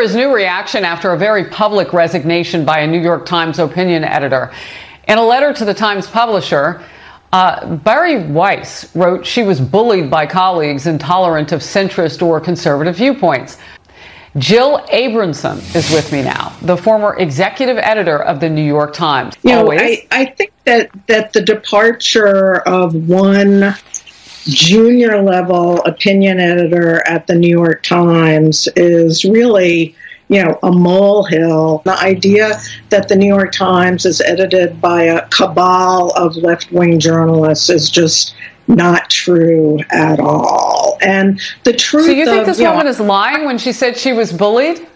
There is new reaction after a very public resignation by a New York Times opinion editor. In a letter to the Times publisher, uh, Bari Weiss wrote she was bullied by colleagues intolerant of centrist or conservative viewpoints. Jill Abramson is with me now, the former executive editor of the New York Times. You know, I, I think that, that the departure of one junior level opinion editor at the New York Times is really, you know, a molehill. The idea mm-hmm. that the New York Times is edited by a cabal of left wing journalists is just not true at all. And the truth. So you think of, this you woman know, is lying when she said she was bullied?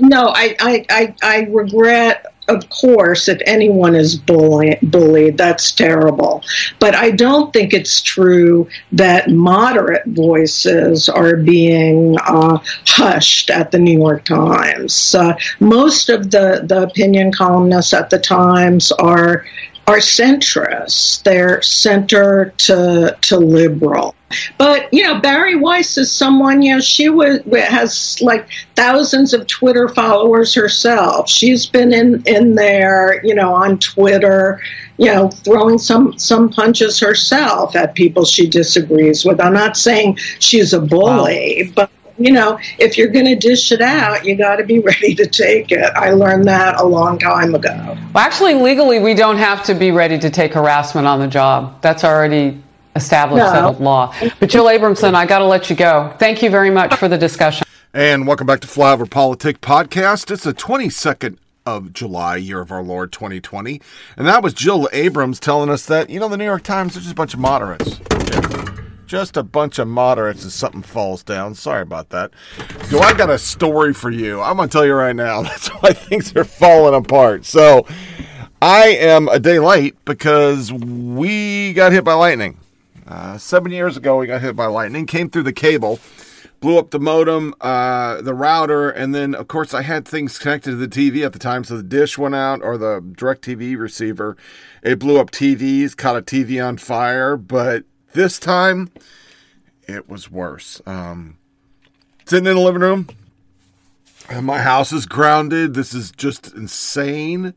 No, I, I, I, I regret of course, if anyone is bully, bullied, that's terrible. But I don't think it's true that moderate voices are being uh, hushed at the New York Times. Uh, most of the, the opinion columnists at the Times are are centrists. They're center to to liberal. But you know, Bari Weiss is someone. You know, she was has like thousands of Twitter followers herself. She's been in in there, you know, on Twitter, you know, throwing some some punches herself at people she disagrees with. I'm not saying she's a bully, wow. but you know, if you're going to dish it out, you got to be ready to take it. I learned that a long time ago. Well, actually, legally, we don't have to be ready to take harassment on the job. That's already established no. settled law. But Jill Abramson, I got to let you go. Thank you very much for the discussion. And welcome back to Flyover Politic Podcast. It's the 22nd of July, year of our Lord 2020. And that was Jill Abrams telling us that, you know, the New York Times are just a bunch of moderates. Just a bunch of moderates and something falls down. Sorry about that. Do I got a story for you? I'm going to tell you right now. That's why things are falling apart. So I am a day late because we got hit by lightning. Uh, seven years ago, we got hit by lightning, came through the cable, blew up the modem, uh, the router, and then, of course, I had things connected to the TV at the time. So the dish went out or the DirecTV receiver. It blew up TVs, caught a TV on fire. But this time, it was worse. Um, sitting in the living room, my house is grounded. This is just insane.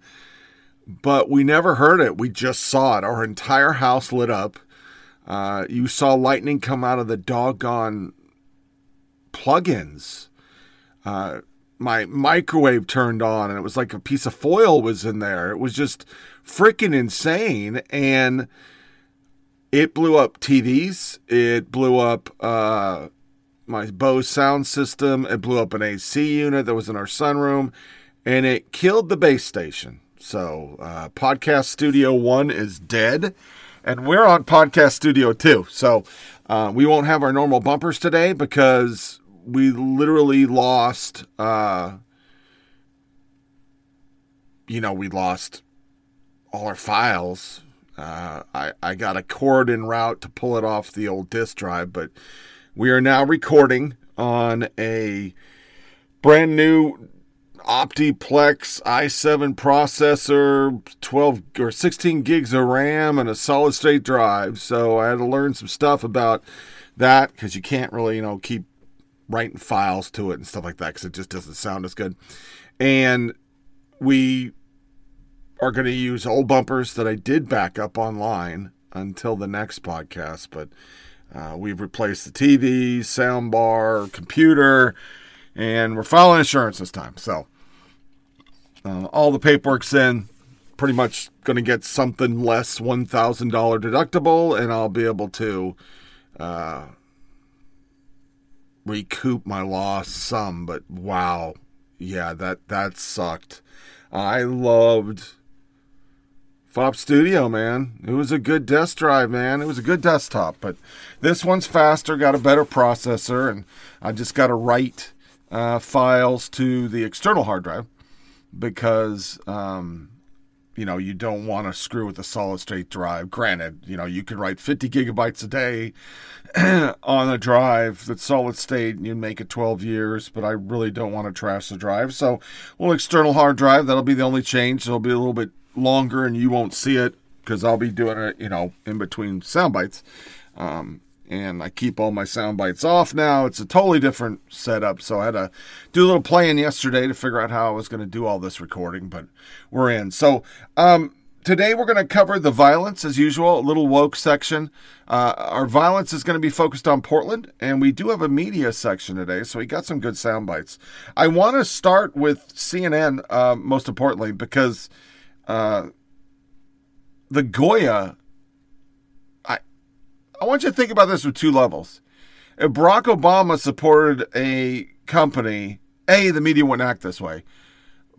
But we never heard it. We just saw it. Our entire house lit up. Uh, you saw lightning come out of the doggone plugins. Uh, my microwave turned on, and it was like a piece of foil was in there. It was just freaking insane, and it blew up TVs. It blew up uh, my Bose sound system. It blew up an AC unit that was in our sunroom, and it killed the base station. So, uh, Podcast Studio One is dead and we're on podcast studio Two. So uh, we won't have our normal bumpers today because we literally lost. Uh, you know, we lost all our files. Uh, I I got a cord en route to pull it off the old disk drive, but we are now recording on a brand new Optiplex i7 processor, 12 or 16 gigs of RAM, and a solid state drive. So I had to learn some stuff about that because you can't really, you know, keep writing files to it and stuff like that because it just doesn't sound as good. And we are going to use old bumpers that I did back up online until the next podcast, but uh, we've replaced the TV, soundbar, computer, and we're filing insurance this time. So uh, all the paperwork's in. Pretty much going to get something less $1,000 deductible, and I'll be able to uh, recoup my loss some. But wow, yeah, that that sucked. I loved FOP Studio, man. It was a good desk drive, man. It was a good desktop, but this one's faster, got a better processor, and I just got to write uh, files to the external hard drive because um, you know you don't want to screw with a solid state drive. Granted, you know you can write 50 gigabytes a day on a drive that's solid state and you make it 12 years, but I really don't want to trash the drive. So, well, external hard drive that'll be the only change. It'll be a little bit longer and you won't see it because I'll be doing it, you know, in between sound bites. Um, and I keep all my sound bites off now. It's a totally different setup. So I had to do a little playing yesterday to figure out how I was going to do all this recording, but we're in. So, um, today we're going to cover the violence as usual, a little woke section. Uh, our violence is going to be focused on Portland, and we do have a media section today, so we got some good sound bites. I want to start with CNN, uh, most importantly, because uh, the Goya I want you to think about this with two levels. If Barack Obama supported a company, A, the media wouldn't act this way.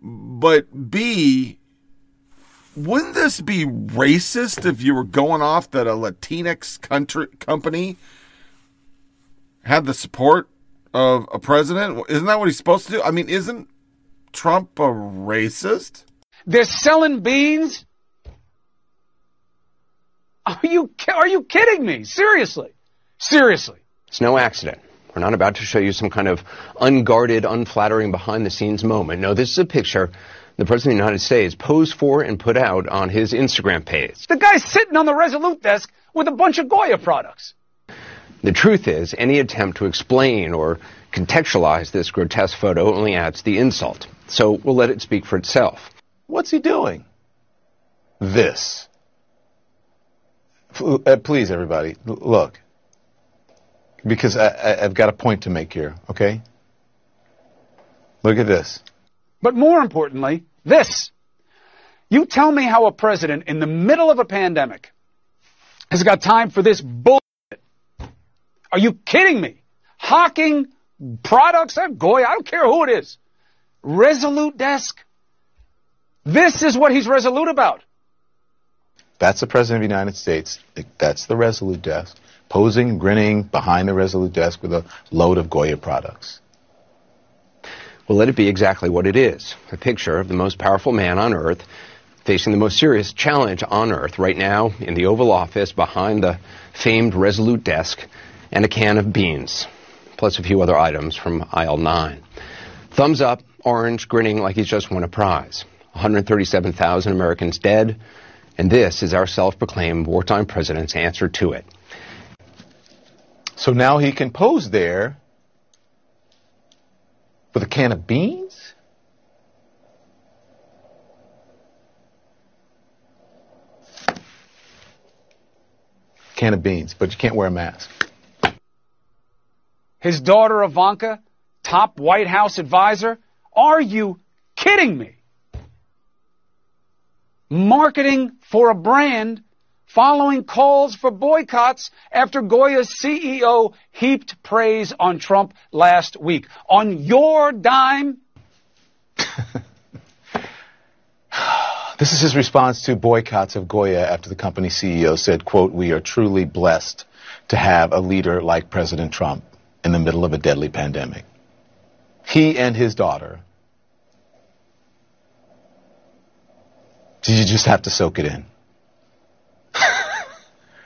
But B, wouldn't this be racist if you were going off that a Latinx country company had the support of a president? Isn't that what he's supposed to do? I mean, isn't Trump a racist? They're selling beans are you are you kidding me? Seriously, seriously. It's no accident. We're not about to show you some kind of unguarded, unflattering behind the scenes moment. No, this is a picture the President of the United States posed for and put out on his Instagram page. The guy's sitting on the Resolute desk with a bunch of Goya products. The truth is, any attempt to explain or contextualize this grotesque photo only adds the insult. So we'll let it speak for itself. What's he doing? This. Uh, please, everybody, look. Because I, have got a point to make here, okay? Look at this. But more importantly, this. You tell me how a president in the middle of a pandemic has got time for this bullshit. Are you kidding me? Hawking products, Goya, I don't care who it is. Resolute desk. This is what he's resolute about. That's the President of the United States. That's the Resolute desk, posing, grinning behind the Resolute desk with a load of Goya products. Well, let it be exactly what it is a picture of the most powerful man on earth facing the most serious challenge on earth right now in the Oval Office behind the famed Resolute desk and a can of beans, plus a few other items from aisle 9. Thumbs up, orange, grinning like he's just won a prize. 137,000 Americans dead, and this is our self proclaimed wartime president's answer to it. So now he can pose there with a can of beans? Can of beans, but you can't wear a mask. His daughter Ivanka, top White House advisor? Are you kidding me? Marketing for a brand following calls for boycotts after Goya's CEO heaped praise on Trump last week. On your dime? this is his response to boycotts of Goya after the company CEO said, quote, we are truly blessed to have a leader like President Trump in the middle of a deadly pandemic. He and his daughter Did you just have to soak it in?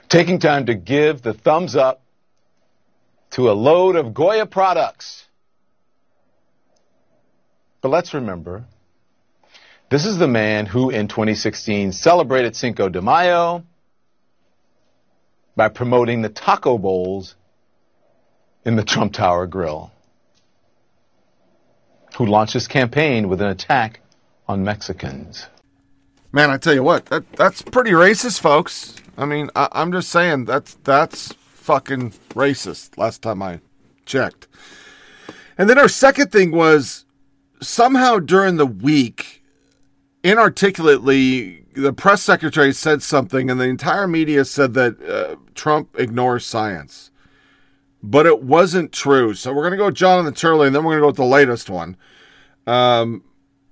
Taking time to give the thumbs up to a load of Goya products. But let's remember, this is the man who in 2016 celebrated Cinco de Mayo by promoting the taco bowls in the Trump Tower grill, who launched his campaign with an attack on Mexicans. Man, I tell you what, that that's pretty racist, folks. I mean, I, I'm just saying that's that's fucking racist. Last time I checked. And then our second thing was somehow during the week, inarticulately, the press secretary said something, and the entire media said that uh, Trump ignores science. But it wasn't true. So we're going to go with Jonathan Turley, and then we're going to go with the latest one. Um,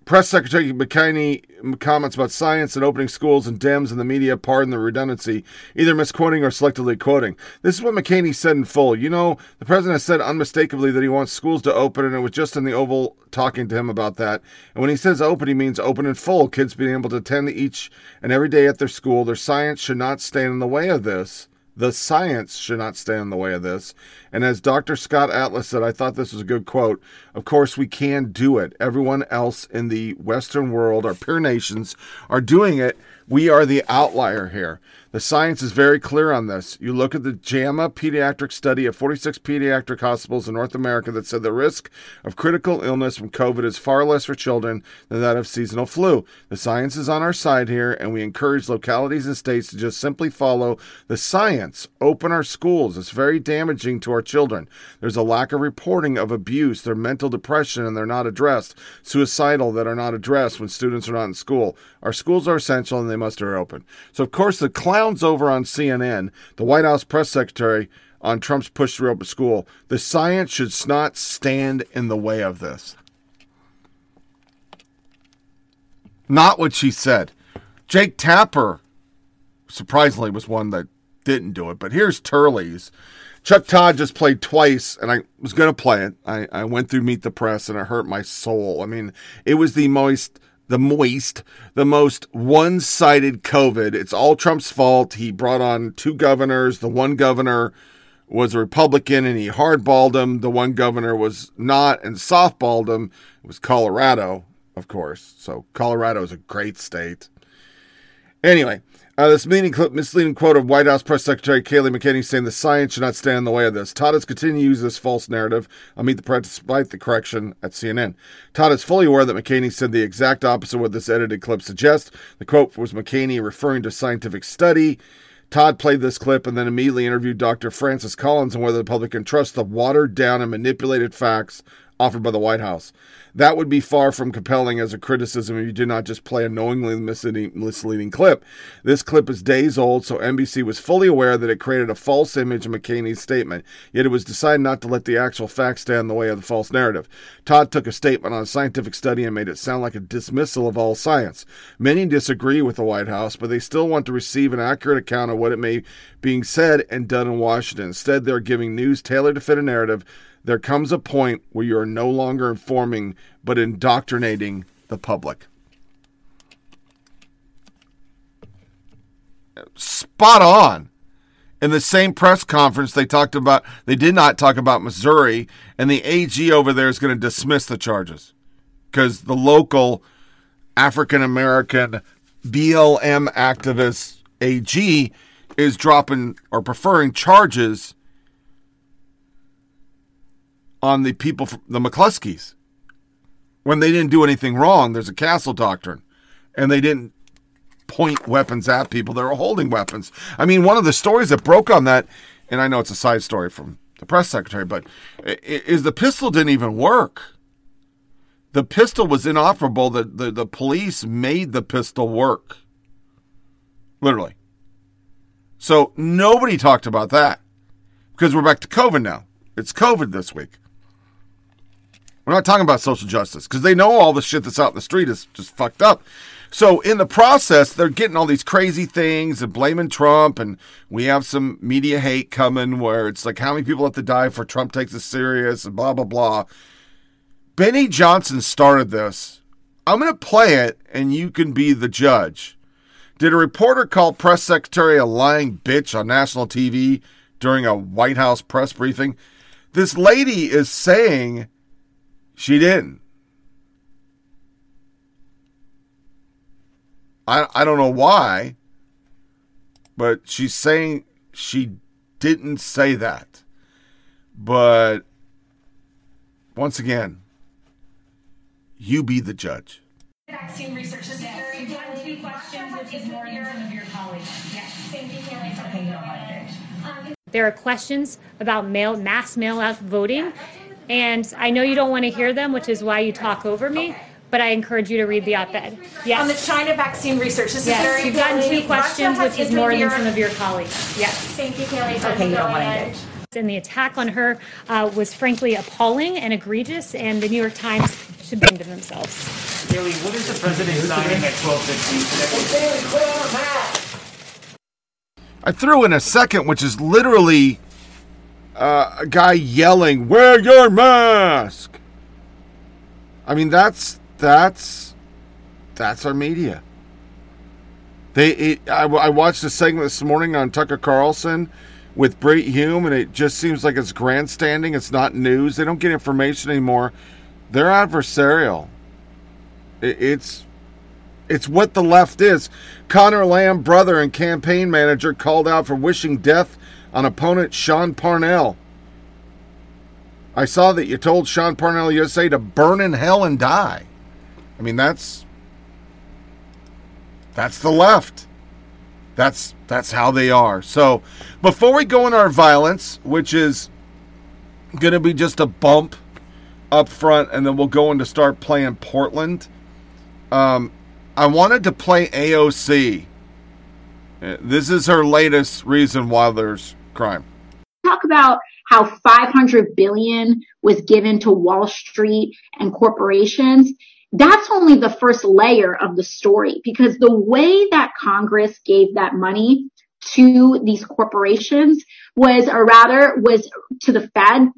Press Secretary McEnany comments about science and opening schools and Dems and the media, pardon the redundancy, either misquoting or selectively quoting. This is what McEnany said in full. You know, the president has said unmistakably that he wants schools to open, and it was just in the Oval talking to him about that. And when he says open, he means open in full. Kids being able to attend each and every day at their school. Their science should not stand in the way of this. The science should not stand in the way of this. And as Dr. Scott Atlas said, I thought this was a good quote. Of course, we can do it. Everyone else in the Western world, our peer nations, are doing it. We are the outlier here. The science is very clear on this. You look at the JAMA pediatric study of 46 pediatric hospitals in North America that said the risk of critical illness from COVID is far less for children than that of seasonal flu. The science is on our side here, and we encourage localities and states to just simply follow the science. Open our schools. It's very damaging to our children. There's a lack of reporting of abuse, their mental depression, and they're not addressed. Suicidal that are not addressed when students are not in school. Our schools are essential and they must be open. So, of course, the clown's over on CNN, the White House press secretary, on Trump's push to reopen school. The science should not stand in the way of this. Not what she said. Jake Tapper, surprisingly, was one that didn't do it. But here's Turley's. Chuck Todd just played twice, and I was going to play it. I, I went through Meet the Press, and it hurt my soul. I mean, it was the most the moist, the most one sided COVID. It's all Trump's fault. He brought on two governors. The one governor was a Republican and he hardballed him. The one governor was not and softballed him. It was Colorado, of course. So Colorado is a great state. Anyway, uh, this misleading quote of White House Press Secretary Kayleigh McEnany saying the science should not stand in the way of this. Todd has continued to use this false narrative. Meet the press despite the correction at CNN. Todd is fully aware that McEnany said the exact opposite of what this edited clip suggests. The quote was McEnany referring to scientific study. Todd played this clip and then immediately interviewed Dr. Francis Collins on whether the public can trust the watered down and manipulated facts offered by the White House. That would be far from compelling as a criticism if you did not just play a knowingly misleading, clip. This clip is days old, so NBC was fully aware that it created a false image of McEnany's statement, yet it was decided not to let the actual facts stand in the way of the false narrative. Todd took a statement on a scientific study and made it sound like a dismissal of all science. Many disagree with the White House, but they still want to receive an accurate account of what it may being said and done in Washington. Instead, they're giving news tailored to fit a narrative there comes a point where you are no longer informing but indoctrinating the public. Spot on. In the same press conference, they talked about, they did not talk about Missouri, and the AG over there is going to dismiss the charges because the local African American BLM activist AG is dropping or preferring charges on the people, the McCloskeys, when they didn't do anything wrong. There's a castle doctrine, and they didn't point weapons at people. They were holding weapons. I mean, one of the stories that broke on that, and I know it's a side story from the press secretary, but is the pistol didn't even work. The pistol was inoperable. The, the, the police made the pistol work. Literally. So nobody talked about that because we're back to COVID now. It's COVID this week. We're not talking about social justice because they know all the shit that's out in the street is just fucked up. So in the process, they're getting all these crazy things and blaming Trump, and we have some media hate coming where it's like how many people have to die for Trump takes it serious and blah blah blah. Benny Johnson started this. I'm going to play it, and you can be the judge. Did a reporter call press secretary a lying bitch on national TV during a White House press briefing? This lady is saying she didn't. I I don't know why, but she's saying she didn't say that. But once again, you be the judge. Vaccine research is very done two questions, which is more than some of your colleagues. Yes. Thank you, Kayleigh. Okay, There are questions about mail mass mail out voting and I know you don't want to hear them, which is why you talk over me. But I encourage you to read the op-ed. Yes. On the China vaccine research, this yes. is very You've gotten two questions, which is more than some of your colleagues. Yes. Thank you, Kayleigh. Okay, you don't want to engage. And the attack on her uh, was frankly appalling and egregious, and the New York Times should be to themselves. Haley, what is the president signing at 12:15 I threw in a second, which is literally uh, a guy yelling, "Wear your mask." I mean, that's that's that's our media. They, it, I, I watched a segment this morning on Tucker Carlson with Brit Hume, and it just seems like it's grandstanding. It's not news. They don't get information anymore. They're adversarial. It, it's it's what the left is. Conor Lamb, brother and campaign manager, called out for wishing death on opponent Sean Parnell. I saw that you told Sean Parnell USA to burn in hell and die. I mean, that's that's the left. That's that's how they are. So, before we go in our violence, which is going to be just a bump up front, and then we'll go into start playing Portland. Um, I wanted to play AOC. Uh, This is her latest reason why there's crime. talk about how 500 billion was given to Wall Street and corporations. That's only the first layer of the story because the way that Congress gave that money to these corporations was, or rather was to the Fed,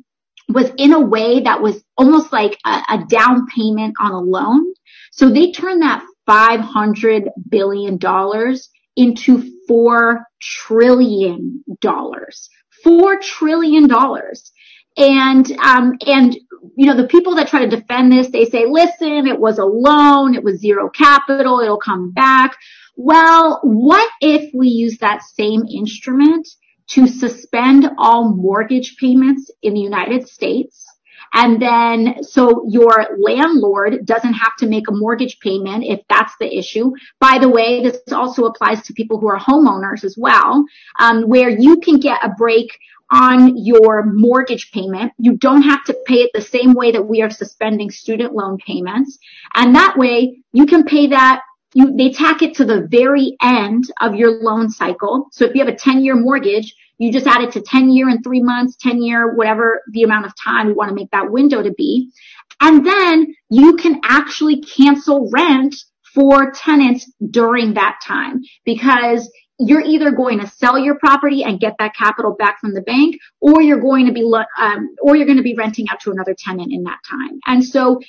was in a way that was almost like a, a down payment on a loan. So they turned that 500 billion dollars into four trillion dollars. Four trillion dollars. And, um, and, you know, the people that try to defend this, they say, listen, it was a loan. It was zero capital. It'll come back. Well, what if we use that same instrument to suspend all mortgage payments in the United States? And then, so your landlord doesn't have to make a mortgage payment if that's the issue. By the way, this also applies to people who are homeowners as well, um, where you can get a break on your mortgage payment. You don't have to pay it the same way that we are suspending student loan payments. And that way you can pay that you, they tack it to the very end of your loan cycle. So if you have a 10 year mortgage, you just add it to 10 year and three months, 10 year, whatever the amount of time you want to make that window to be. And then you can actually cancel rent for tenants during that time because you're either going to sell your property and get that capital back from the bank or you're going to be, um, or you're going to be renting out to another tenant in that time. And so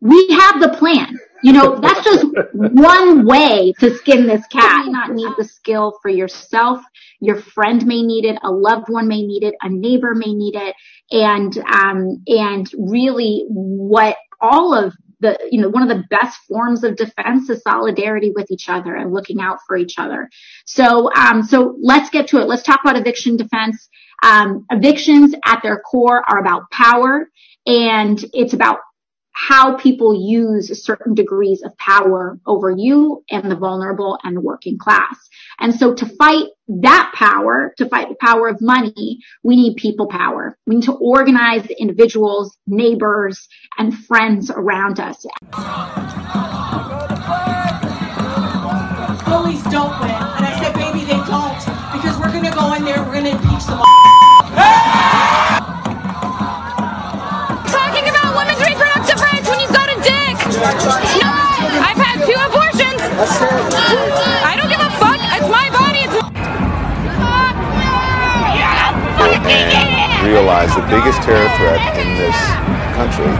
we have the plan. You know, that's just one way to skin this cat. You may not need the skill for yourself. Your friend may need it. A loved one may need it. A neighbor may need it. And, um, and really what all of the, you know, one of the best forms of defense is solidarity with each other and looking out for each other. So, um, so let's get to it. Let's talk about eviction defense. Um, evictions at their core are about power and it's about how people use certain degrees of power over you and the vulnerable and the working class. And so to fight that power, to fight the power of money, we need people power. We need to organize individuals, neighbors, and friends around us. Bullies don't win. And I said, baby, they don't. Because we're going to go in there, we're going to impeach them all. I've had two abortions. I don't give a fuck. It's my body. It's realize the biggest terror threat in this country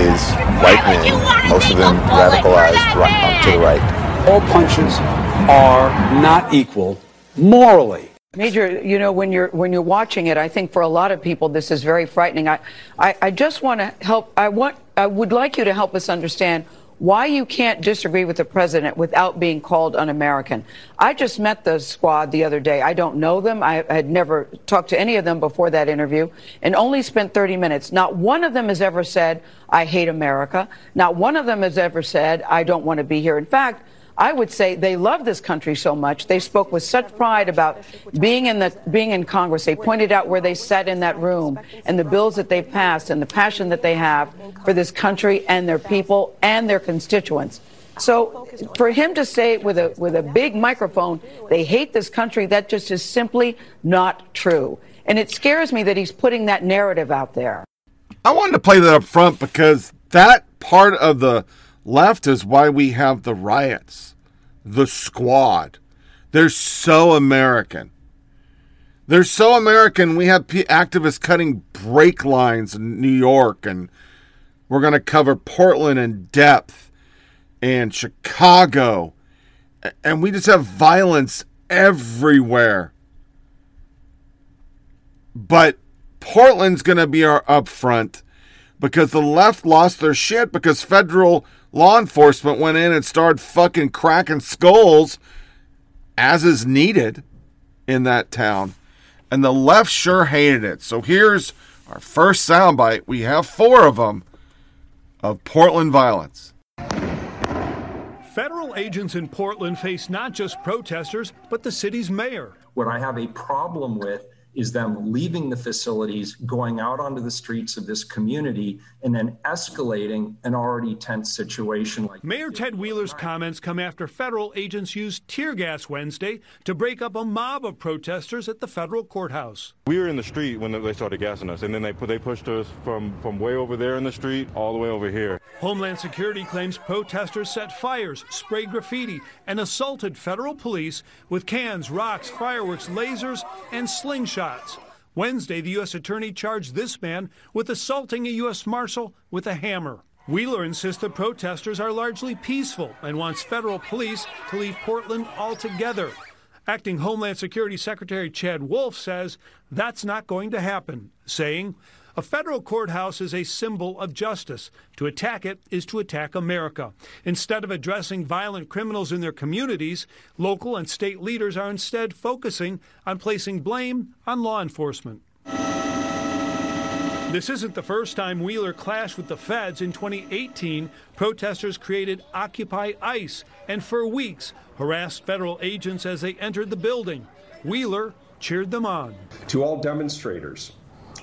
is white men, most of them radicalized right, up to the right. All punches are not equal morally. Major, you know, when you're when you're watching it, I think for a lot of people this is very frightening. I, I, I just want to help. I want. I would like you to help us understand why you can't disagree with the president without being called un-American. I just met the squad the other day. I don't know them. I had never talked to any of them before that interview, and only spent 30 minutes. Not one of them has ever said I hate America. Not one of them has ever said I don't want to be here. In fact. I would say they love this country so much. They spoke with such pride about being in the being in Congress. They pointed out where they sat in that room and the bills that they passed and the passion that they have for this country and their people and their constituents. So for him to say with a with a big microphone, they hate this country, that just is simply not true. And it scares me that he's putting that narrative out there. I wanted to play that up front because that part of the left is why we have the riots, the squad. They're so American. They're so American. We have activists cutting brake lines in New York, and we're going to cover Portland in depth and Chicago. And we just have violence everywhere. But Portland's going to be our upfront because the left lost their shit because federal law enforcement went in and started fucking cracking skulls as is needed in that town. And the left sure hated it. So here's our first soundbite. We have four of them of Portland violence. Federal agents in Portland face not just protesters, but the city's mayor. What I have a problem with is them leaving the facilities, going out onto the streets of this community, and then escalating an already tense situation like Mayor Ted Wheeler's comments come after federal agents used tear gas Wednesday to break up a mob of protesters at the federal courthouse. We were in the street when they started gassing us, and then they they pushed us from, from way over there in the street all the way over here. Homeland Security claims protesters set fires, sprayed graffiti, and assaulted federal police with cans, rocks, fireworks, lasers, and slingshots. Wednesday, the U.S. Attorney charged this man with assaulting a U.S. Marshal with a hammer. Wheeler insists the protesters are largely peaceful and wants federal police to leave Portland altogether. Acting Homeland Security Secretary Chad Wolf says that's not going to happen, saying, a federal courthouse is a symbol of justice. To attack it is to attack America. Instead of addressing violent criminals in their communities, local and state leaders are instead focusing on placing blame on law enforcement. This isn't the first time Wheeler clashed with the feds. In 2018, protesters created Occupy ICE and for weeks harassed federal agents as they entered the building. Wheeler cheered them on. To all demonstrators,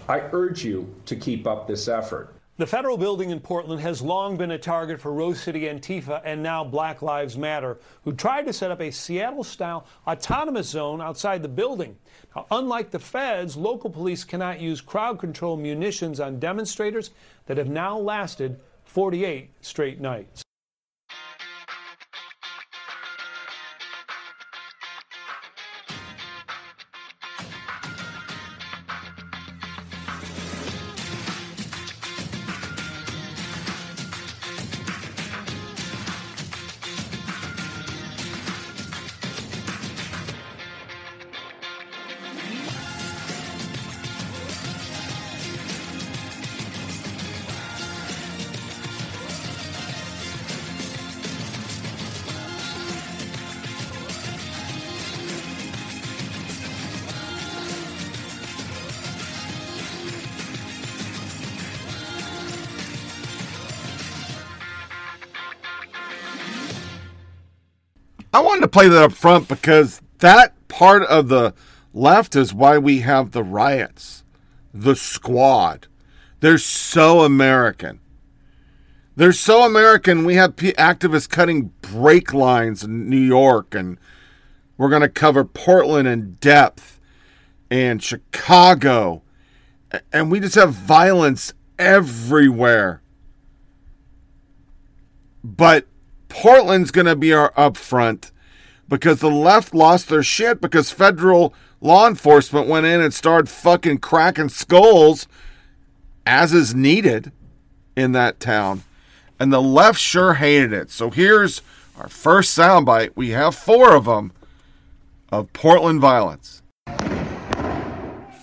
I urge you to keep up this effort. The federal building in Portland has long been a target for Rose City Antifa and now Black Lives Matter, who tried to set up a Seattle style autonomous zone outside the building. Now, unlike the feds, local police cannot use crowd control munitions on demonstrators that have now lasted 48 straight nights. To play that up front because that part of the left is why we have the riots, the squad. They're so American. They're so American. We have p- activists cutting brake lines in New York, and we're going to cover Portland in depth and Chicago. And we just have violence everywhere. But Portland's going to be our upfront because the left lost their shit because federal law enforcement went in and started fucking cracking skulls as is needed in that town. And the left sure hated it. So here's our first soundbite. We have four of them of Portland violence.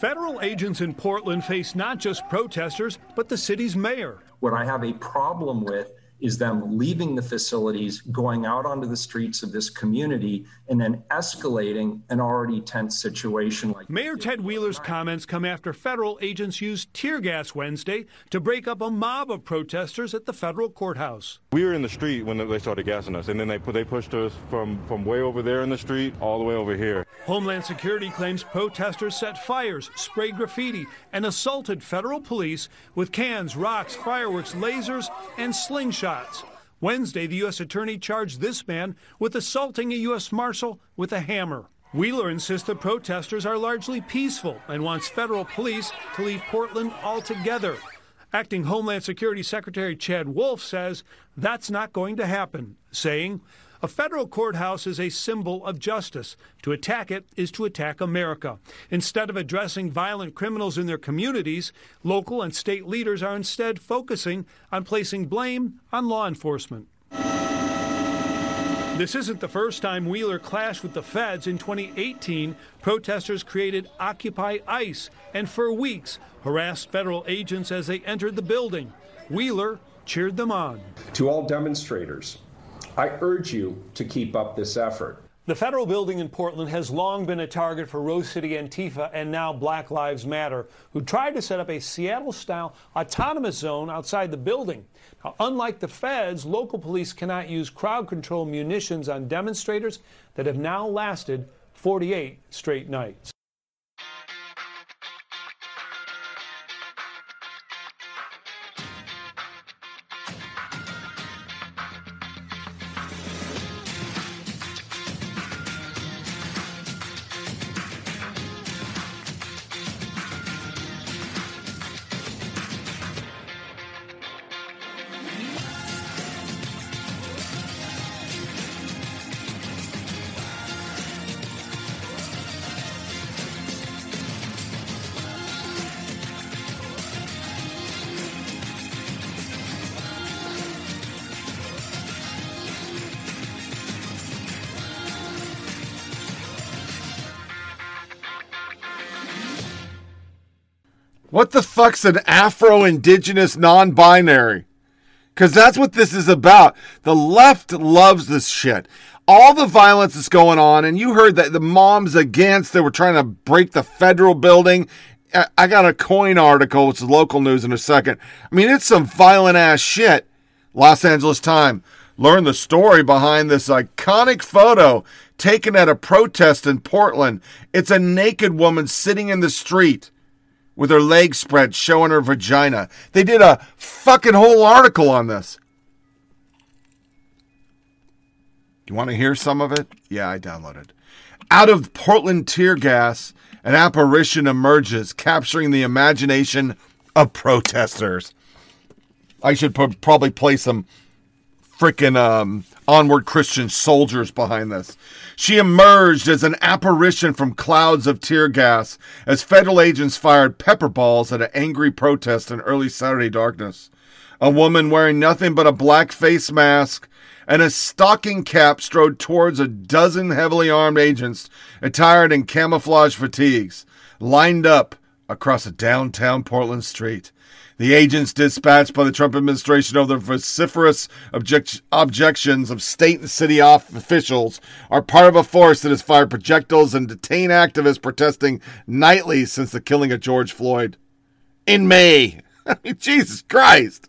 Federal agents in Portland face not just protesters, but the city's mayor. What I have a problem with is them leaving the facilities, going out onto the streets of this community, and then escalating an already tense situation like Mayor Ted Wheeler's comments come after federal agents used tear gas Wednesday to break up a mob of protesters at the federal courthouse. We were in the street when they started gassing us, and then they they pushed us from, from way over there in the street all the way over here. Homeland Security claims protesters set fires, sprayed graffiti, and assaulted federal police with cans, rocks, fireworks, lasers, and slingshots. Wednesday, the U.S. Attorney charged this man with assaulting a U.S. Marshal with a hammer. Wheeler insists the protesters are largely peaceful and wants federal police to leave Portland altogether. Acting Homeland Security Secretary Chad Wolf says that's not going to happen, saying, a federal courthouse is a symbol of justice. To attack it is to attack America. Instead of addressing violent criminals in their communities, local and state leaders are instead focusing on placing blame on law enforcement. This isn't the first time Wheeler clashed with the feds. In 2018, protesters created Occupy ICE and for weeks harassed federal agents as they entered the building. Wheeler cheered them on. To all demonstrators, I urge you to keep up this effort. The federal building in Portland has long been a target for Rose City Antifa and now Black Lives Matter, who tried to set up a Seattle style autonomous zone outside the building. Now, unlike the feds, local police cannot use crowd control munitions on demonstrators that have now lasted 48 straight nights. What the fuck's an Afro Indigenous non binary? Because that's what this is about. The left loves this shit. All the violence that's going on, and you heard that the moms against, they were trying to break the federal building. I- got a KOIN article, which is local news in a second. I mean, it's some violent ass shit. Los Angeles Time. Learn the story behind this iconic photo taken at a protest in Portland. It's a naked woman sitting in the street with her legs spread showing her vagina. They did a fucking whole article on this. You want to hear some of it? Yeah, I downloaded. Out of Portland tear gas, an apparition emerges, capturing the imagination of protesters. I should pro- probably play some freaking um, onward Christian soldiers behind this. She emerged as an apparition from clouds of tear gas as federal agents fired pepper balls at an angry protest in early Saturday darkness. A woman wearing nothing but a black face mask and a stocking cap strode towards a dozen heavily armed agents attired in camouflage fatigues, lined up across a downtown Portland street. The agents dispatched by the Trump administration over the vociferous object- objections of state and city off- officials are part of a force that has fired projectiles and detained activists protesting nightly since the killing of George Floyd. In May. I mean, Jesus Christ.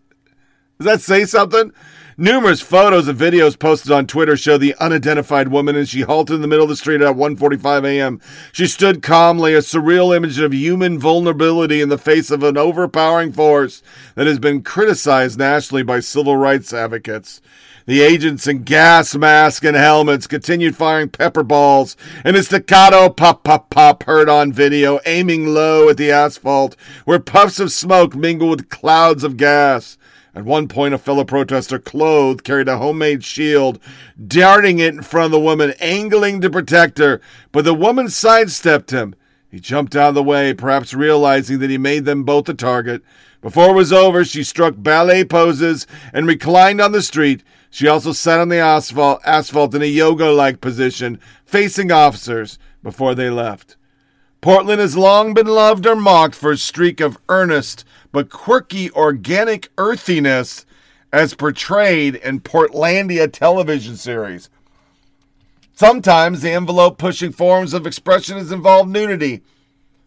Does that say something? Numerous photos and videos posted on Twitter show the unidentified woman as she halted in the middle of the street at 1:45 a.m. She stood calmly, a surreal image of human vulnerability in the face of an overpowering force that has been criticized nationally by civil rights advocates. The agents in gas masks and helmets continued firing pepper balls, and a staccato pop pop pop heard on video, aiming low at the asphalt, where puffs of smoke mingled with clouds of gas. At one point, a fellow protester, clothed, carried a homemade shield, darting it in front of the woman, angling to protect her, but the woman sidestepped him. He jumped out of the way, perhaps realizing that he made them both a target. Before it was over, she struck ballet poses and reclined on the street. She also sat on the asphalt, asphalt in a yoga like position, facing officers before they left. Portland has long been loved or mocked for a streak of earnest but quirky organic earthiness as portrayed in Portlandia television series. Sometimes the envelope pushing forms of expression has involved nudity.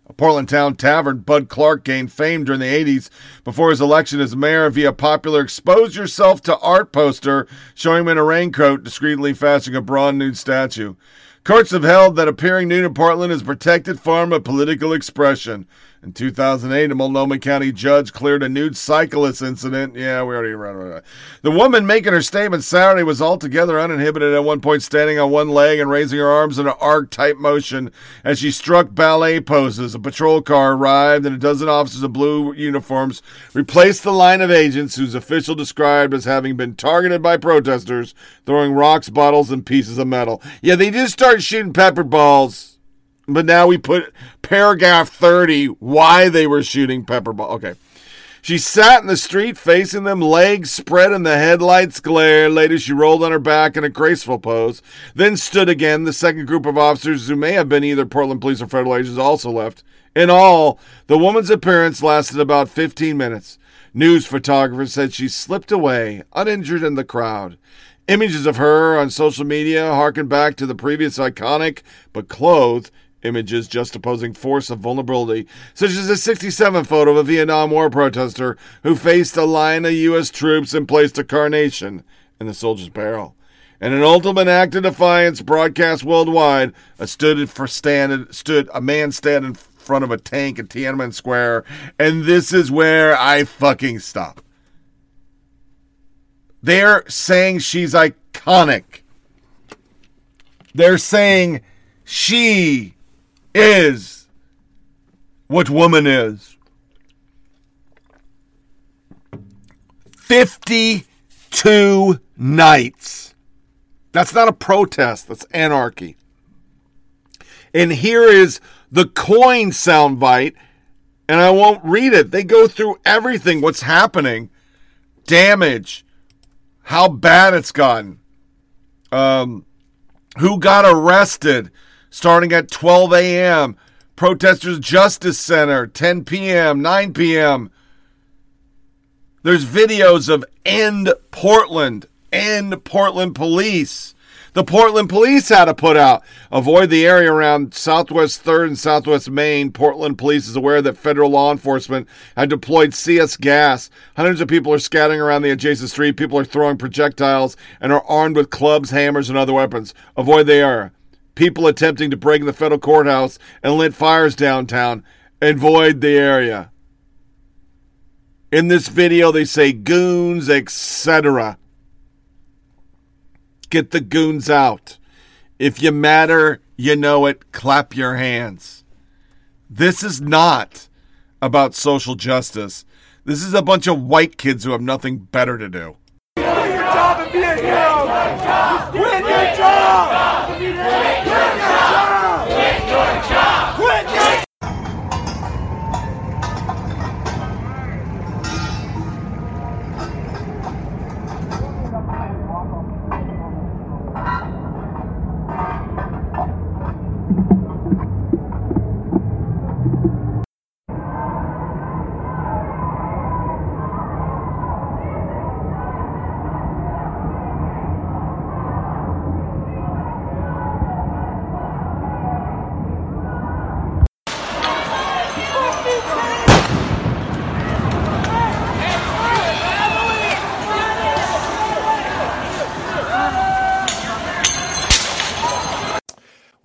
A Portland town tavern, Bud Clark gained fame during the 80s before his election as mayor via popular expose yourself to art poster showing him in a raincoat discreetly fashioning a bronze nude statue. Courts have held that appearing nude in Portland is protected form of political expression. In 2008, a Multnomah County judge cleared a nude cyclist incident. Yeah, we already that. The woman making her statement Saturday was altogether uninhibited at one point, standing on one leg and raising her arms in an arc type motion as she struck ballet poses. A patrol car arrived and a dozen officers in blue uniforms replaced the line of agents whose official described as having been targeted by protesters throwing rocks, bottles, and pieces of metal. Yeah, they did start shooting pepper balls. But now we put paragraph 30 why they were shooting pepper ball. Okay. She sat in the street facing them, legs spread in the headlights glare. Later, she rolled on her back in a graceful pose, then stood again. The second group of officers, who may have been either Portland police or federal agents, also left. In all, the woman's appearance lasted about 15 minutes. News photographers said she slipped away, uninjured in the crowd. Images of her on social media harken back to the previous iconic but clothed images juxtaposing force of vulnerability, such as a 67 photo of a Vietnam War protester who faced a line of U.S. troops and placed a carnation in the soldier's barrel. In an ultimate act of defiance broadcast worldwide, a stood for stand stood a man stand in front of a tank at Tiananmen Square, and this is where I fucking stop. They're saying she's iconic. They're saying she is what woman is. 52 nights. That's not a protest, that's anarchy. And here is the KOIN soundbite, and I won't read it. They go through everything, what's happening, damage, how bad it's gotten, um, who got arrested starting at 12 a.m. Protesters Justice Center, 10 p.m., 9 p.m. There's videos of End Portland, End Portland Police. The Portland Police had to put out avoid the area around Southwest 3rd and Southwest Main. Portland Police is aware that federal law enforcement had deployed CS gas. Hundreds of people are scattering around the adjacent street. People are throwing projectiles and are armed with clubs, hammers, and other weapons. Avoid the area people attempting to break the federal courthouse and lit fires downtown and void the area. In this video, they say goons, etc. Get the goons out. If you matter, you know it. Clap your hands. This is not about social justice. This is a bunch of white kids who have nothing better to do. Quit your job a hero!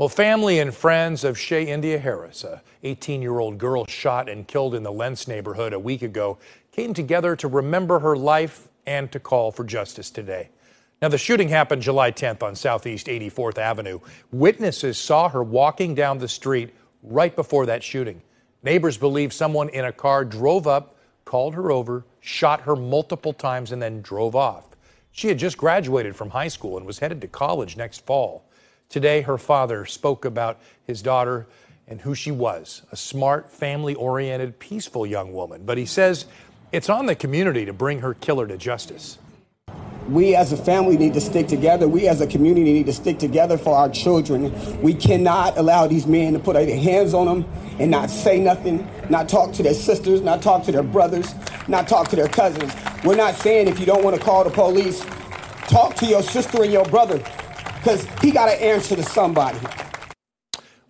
Well, family and friends of Shai'India Harris, a 18-year-old girl shot and killed in the Lents neighborhood a week ago, came together to remember her life and to call for justice today. Now, the shooting happened July 10th on Southeast 84th Avenue. Witnesses saw her walking down the street right before that shooting. Neighbors believe someone in a car drove up, called her over, shot her multiple times, and then drove off. She had just graduated from high school and was headed to college next fall. Today, her father spoke about his daughter and who she was a smart, family oriented, peaceful young woman. But he says it's on the community to bring her killer to justice. We as a family need to stick together. We as a community need to stick together for our children. We cannot allow these men to put their hands on them and not say nothing, not talk to their sisters, not talk to their brothers, not talk to their cousins. We're not saying if you don't want to call the police, talk to your sister and your brother because he got to answer to somebody.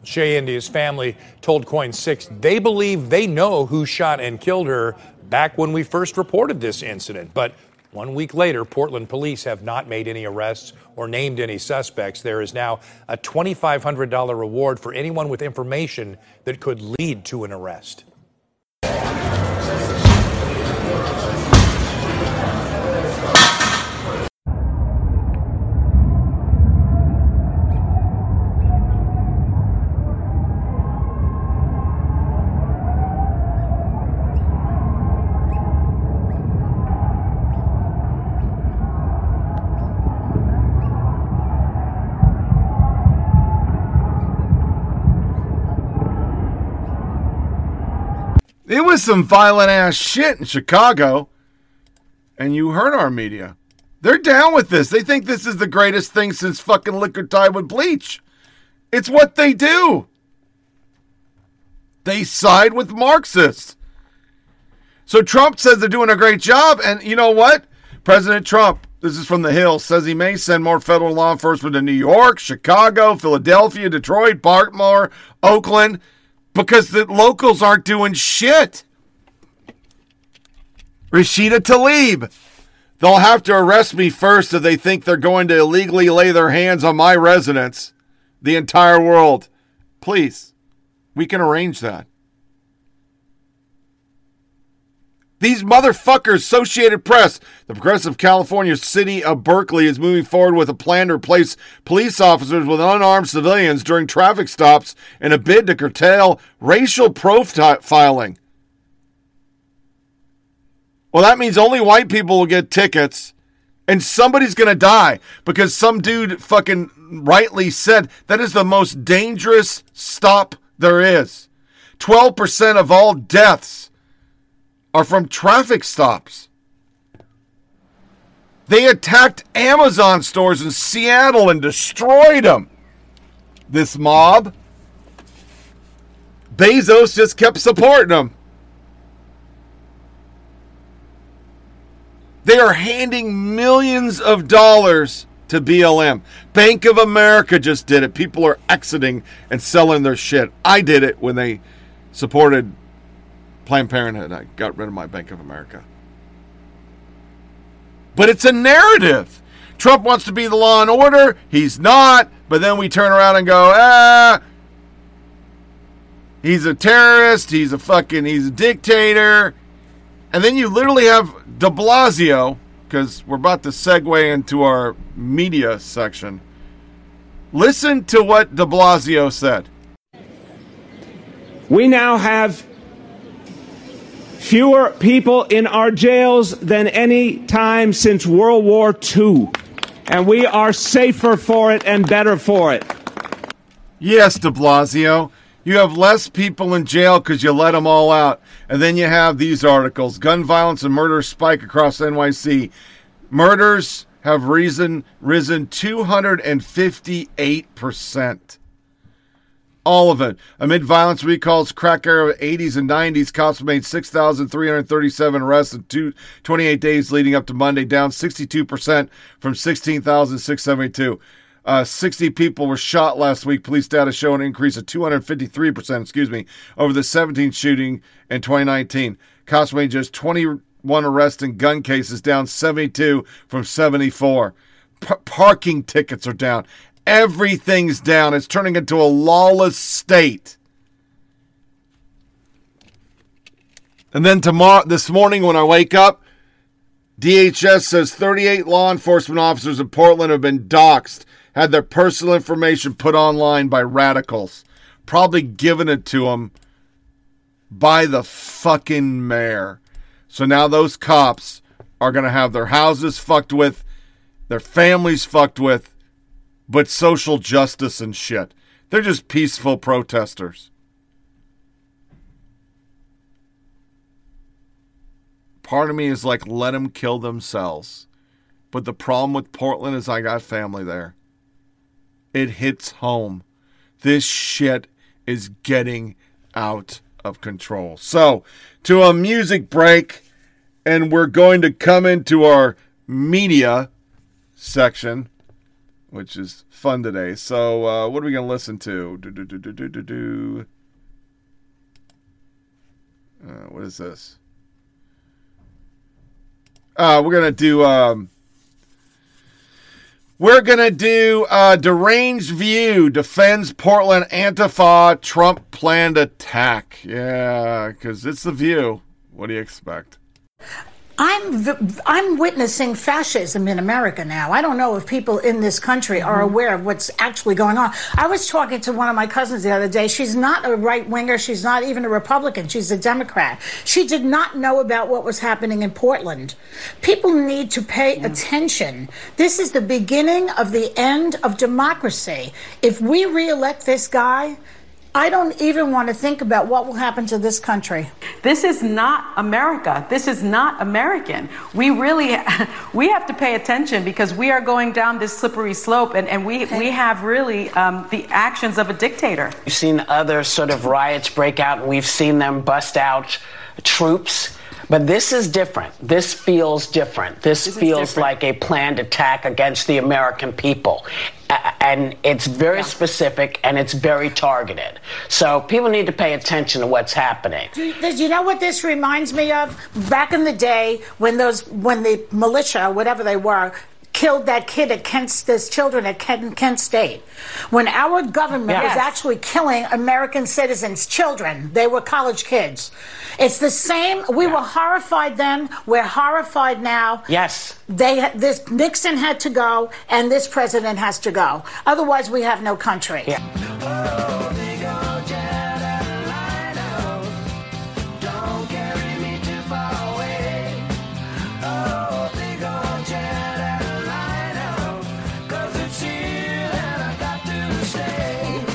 Shai'India's family told KOIN 6 they believe they know who shot and killed her back when we first reported this incident. But one week later, Portland police have not made any arrests or named any suspects. There is now a $2,500 reward for anyone with information that could lead to an arrest. It was some violent ass shit in Chicago. And you heard our media. They're down with this. They think this is the greatest thing since fucking liquor tied with bleach. It's what they do. They side with Marxists. So Trump says they're doing a great job. And you know what? President Trump, this is from the Hill, says he may send more federal law enforcement to New York, Chicago, Philadelphia, Detroit, Baltimore, Oakland because the locals aren't doing shit. Rashida Tlaib. They'll have to arrest me first if they think they're going to illegally lay their hands on my residents. The entire world. Please, we can arrange that. These motherfuckers, Associated Press, the Progressive California City of Berkeley is moving forward with a plan to replace police officers with unarmed civilians during traffic stops in a bid to curtail racial profiling. Well, that means only white people will get tickets and somebody's going to die because some dude fucking rightly said that is the most dangerous stop there is. 12% of all deaths are from traffic stops. They attacked Amazon stores in Seattle and destroyed them. This mob. Bezos just kept supporting them. They are handing millions of dollars to BLM. Bank of America just did it. People are exiting and selling their shit. I did it when they supported Planned Parenthood. I got rid of my Bank of America. But it's a narrative. Trump wants to be the law and order. He's not. But then we turn around and go, ah, he's a terrorist. He's a fucking, he's a dictator. And then you literally have de Blasio, because we're about to segue into our media section. Listen to what de Blasio said. We now have fewer people in our jails than any time since World War II. And we are safer for it and better for it. Yes, de Blasio. You have less people in jail because you let them all out. And then you have these articles gun violence and murder spike across NYC. Murders have risen, risen 258%. All of it. Amid violence recalls, crack era 80s and 90s, cops made 6,337 arrests in two, 28 days leading up to Monday, down 62% from 16,672. Uh, 60 people were shot last week. Police data show an increase of 253%, excuse me, over the 17th shooting in 2019. Cops made just 21 arrests in gun cases, down 72 from 74. P- parking tickets are down. Everything's down. It's turning into a lawless state. And then tomorrow, this morning, when I wake up, DHS says 38 law enforcement officers in Portland have been doxxed, had their personal information put online by radicals, probably given it to them by the fucking mayor. So now those cops are going to have their houses fucked with, their families fucked with, but social justice and shit. They're just peaceful protesters. Part of me is like, let them kill themselves. But the problem with Portland is I got family there. It hits home. This shit is getting out of control. So, to a music break, and we're going to come into our media section which is fun today. So, uh, what are we going to listen to? Do, do, do, do, do, do, do. Uh, what is this? Uh, we're going to do um, We're going to do a deranged view defends Portland Antifa Trump planned attack. Yeah, because it's the view. What do you expect? I'm I'm witnessing fascism in America now. I don't know if people in this country are mm-hmm. aware of what's actually going on. I was talking to one of my cousins the other day. She's not a right winger. She's not even a Republican. She's a Democrat. She did not know about what was happening in Portland. People need to pay attention. This is the beginning of the end of democracy. If we reelect this guy, I don't even want to think about what will happen to this country. This is not America. This is not American. We really, we have to pay attention because we are going down this slippery slope and, and we, we have really um, the actions of a dictator. We've seen other sort of riots break out we've seen them bust out troops. But this is different. This feels different. This, This feels different. like a planned attack against the American people. And it's very specific and it's very targeted. So people need to pay attention to what's happening. Do you, do you know what this reminds me of? Back in the day when those when the militia, whatever they were, killed that kid at Kent, those children at Kent, Kent State. When our government was Yes. actually killing American citizens, children, they were college kids. It's the same. We were horrified then. We're horrified now. Yes. They this Nixon had to go, and this president has to go. Otherwise, we have no country. Oh,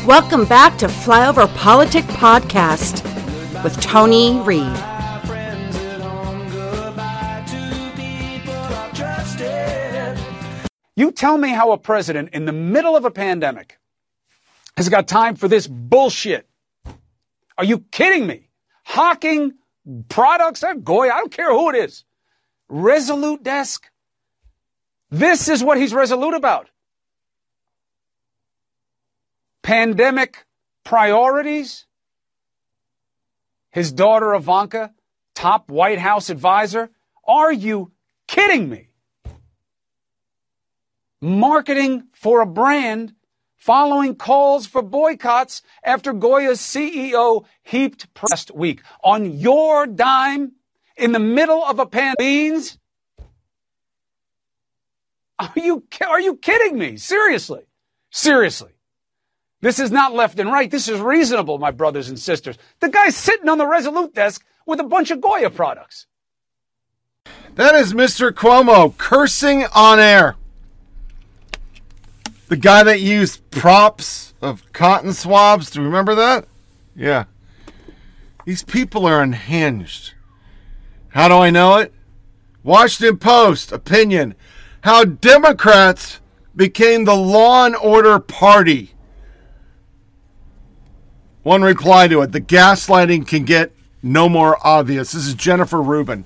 Welcome back to Flyover Politic Podcast with Tony Reed. You tell me how a president in the middle of a pandemic has got time for this bullshit. Are you kidding me? Hawking products eh, at Goya, I don't care who it is. Resolute desk. This is what he's resolute about. Pandemic priorities. His daughter Ivanka, top White House advisor. Are you kidding me? marketing for a brand following calls for boycotts after Goya's CEO heaped press week on your dime in the middle of a pandemic. Are you are you kidding me? Seriously. Seriously. This is not left and right. This is reasonable, my brothers and sisters. The guy's sitting on the Resolute desk with a bunch of Goya products. That is Mr. Cuomo cursing on air. The guy that used props of cotton swabs. Do you remember that? Yeah. These people are unhinged. How do I know it? Washington Post opinion. How Democrats became the law and order party. One reply to it. The gaslighting can get no more obvious. This is Jennifer Rubin.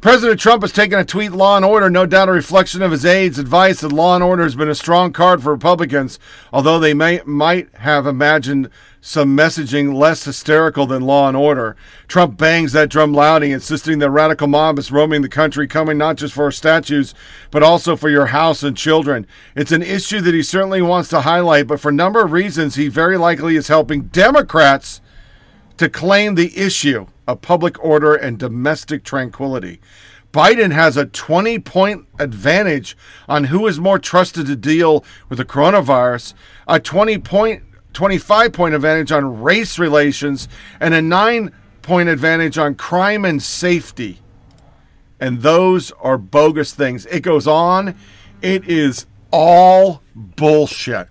President Trump has taken a tweet law and order, no doubt a reflection of his aides' advice that law and order has been a strong card for Republicans, although they may might have imagined some messaging less hysterical than law and order. Trump bangs that drum loudly, insisting that radical mob is roaming the country, coming not just for statues, but also for your house and children. It's an issue that he certainly wants to highlight, but for a number of reasons, he very likely is helping Democrats to claim the issue of public order and domestic tranquility. Biden has a 20 point advantage on who is more trusted to deal with the coronavirus, a 20 point 25 point advantage on race relations, and a 9 point advantage on crime and safety. And those are bogus things. It goes on. It is all bullshit.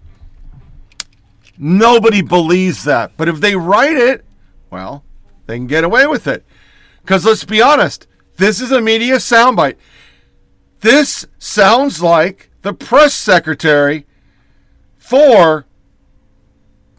Nobody believes that. But if they write it, well, they can get away with it. Because let's be honest, this is a media soundbite. This sounds like the press secretary for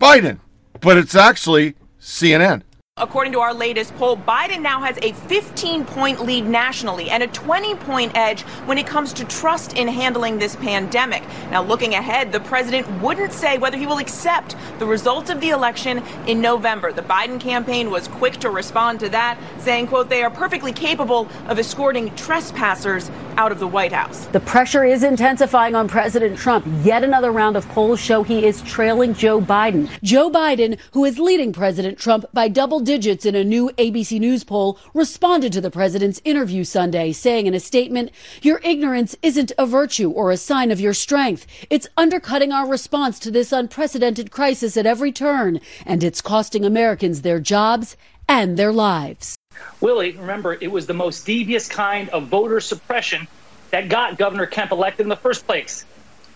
Biden, but it's actually CNN. According to our latest poll, Biden now has a 15 point lead nationally and a 20 point edge when it comes to trust in handling this pandemic. Now, looking ahead, the president wouldn't say whether he will accept the results of the election in November. The Biden campaign was quick to respond to that, saying, quote, they are perfectly capable of escorting trespassers out of the White House. The pressure is intensifying on President Trump. Yet another round of polls show he is trailing Joe Biden. Joe Biden, who is leading President Trump by double digits in a new ABC News poll, responded to the president's interview Sunday, saying in a statement, Your ignorance isn't a virtue or a sign of your strength. It's undercutting our response to this unprecedented crisis at every turn, and it's costing Americans their jobs and their lives. Willie, remember, it was the most devious kind of voter suppression that got Governor Kemp elected in the first place.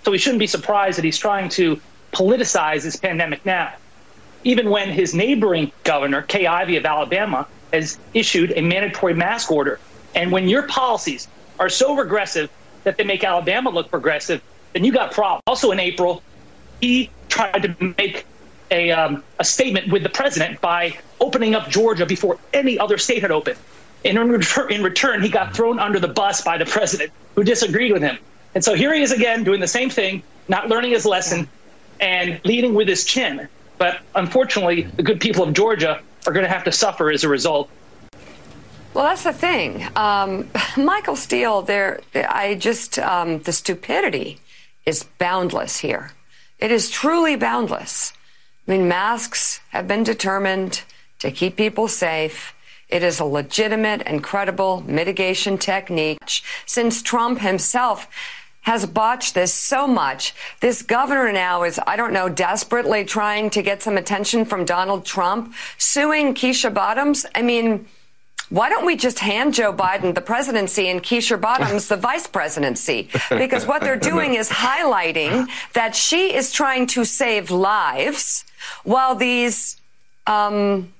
So we shouldn't be surprised that he's trying to politicize this pandemic now. Even when his neighboring governor, Kay Ivey of Alabama, has issued a mandatory mask order. And when your policies are so regressive that they make Alabama look progressive, then you got problems. Also in April, he tried to make a, um, a statement with the president by opening up Georgia before any other state had opened. And in, return, in return, he got thrown under the bus by the president who disagreed with him. And so here he is again doing the same thing, not learning his lesson, and leading with his chin. But unfortunately, the good people of Georgia are going to have to suffer as a result. Well, that's the thing. Um, Michael Steele, there, I just, um, the stupidity is boundless here. It is truly boundless. I mean, masks have been determined to keep people safe. It is a legitimate and credible mitigation technique. Since Trump himself has botched this so much, this governor now is, I don't know, desperately trying to get some attention from Donald Trump, suing Keisha Bottoms. I mean, why don't we just hand Joe Biden the presidency and Keisha Bottoms the vice presidency? Because what they're doing is highlighting that she is trying to save lives while these, um,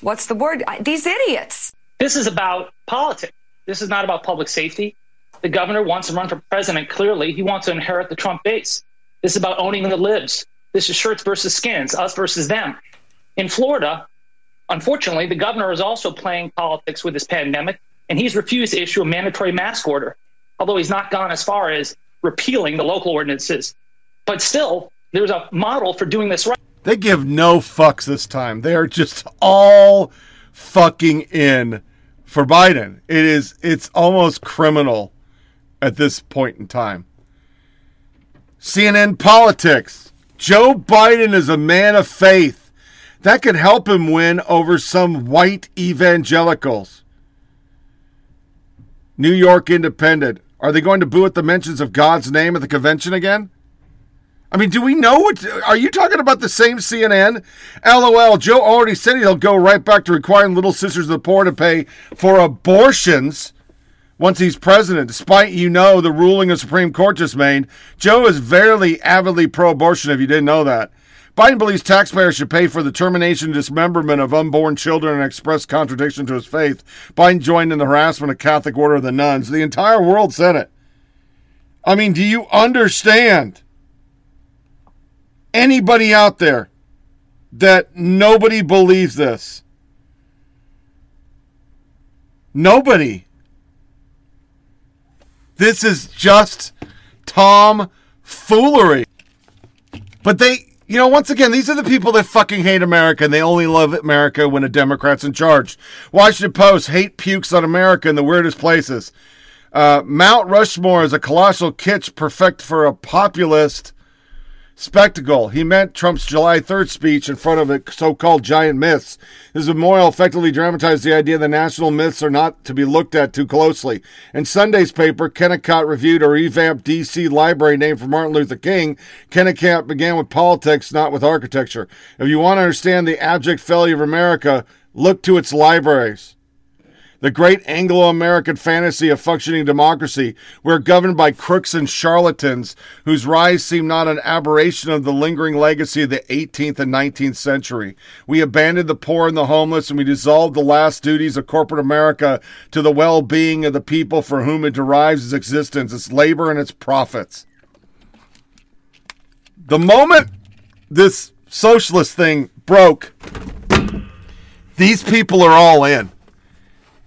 what's the word? These idiots. This is about politics. This is not about public safety. The governor wants to run for president clearly. He wants to inherit the Trump base. This is about owning the libs. This is shirts versus skins, us versus them. In Florida, unfortunately, the governor is also playing politics with this pandemic, and he's refused to issue a mandatory mask order, although he's not gone as far as repealing the local ordinances. But still, there's a model for doing this right. They give no fucks this time. They are just all fucking in for Biden. It is it's almost criminal at this point in time. CNN politics. Joe Biden is a man of faith. That could help him win over some white evangelicals. New York Independent. Are they going to boo at the mentions of God's name at the convention again? I mean, do we know what? Are you talking about the same CNN? LOL. Joe already said he'll go right back to requiring Little Sisters of the Poor to pay for abortions once he's president, despite you know the ruling the Supreme Court just made. Joe is very avidly pro abortion, if you didn't know that. Biden believes taxpayers should pay for the termination and dismemberment of unborn children in express contradiction to his faith. Biden joined in the harassment of Catholic Order of the Nuns. The entire world said it. I mean, do you understand? Anybody out there that nobody believes this? Nobody. This is just Tom foolery. But they, you know, once again, these are the people that fucking hate America and they only love America when a Democrat's in charge. Washington Post hate pukes on America in the weirdest places. Uh, Mount Rushmore is a colossal kitsch perfect for a populist spectacle. He meant Trump's July 3rd speech in front of a so called giant myths. His memorial effectively dramatized the idea that national myths are not to be looked at too closely. In Sunday's paper, Kennicott reviewed a revamped D.C. library named for Martin Luther King. Kennicott began with politics, not with architecture. If you want to understand the abject failure of America, look to its libraries the great Anglo American fantasy of functioning democracy. We're governed by crooks and charlatans whose rise seemed not an aberration of the lingering legacy of the 18th and 19th century. We abandoned the poor and the homeless, and we dissolved the last duties of corporate America to the well being of the people for whom it derives its existence, its labor, and its profits. The moment this socialist thing broke, these people are all in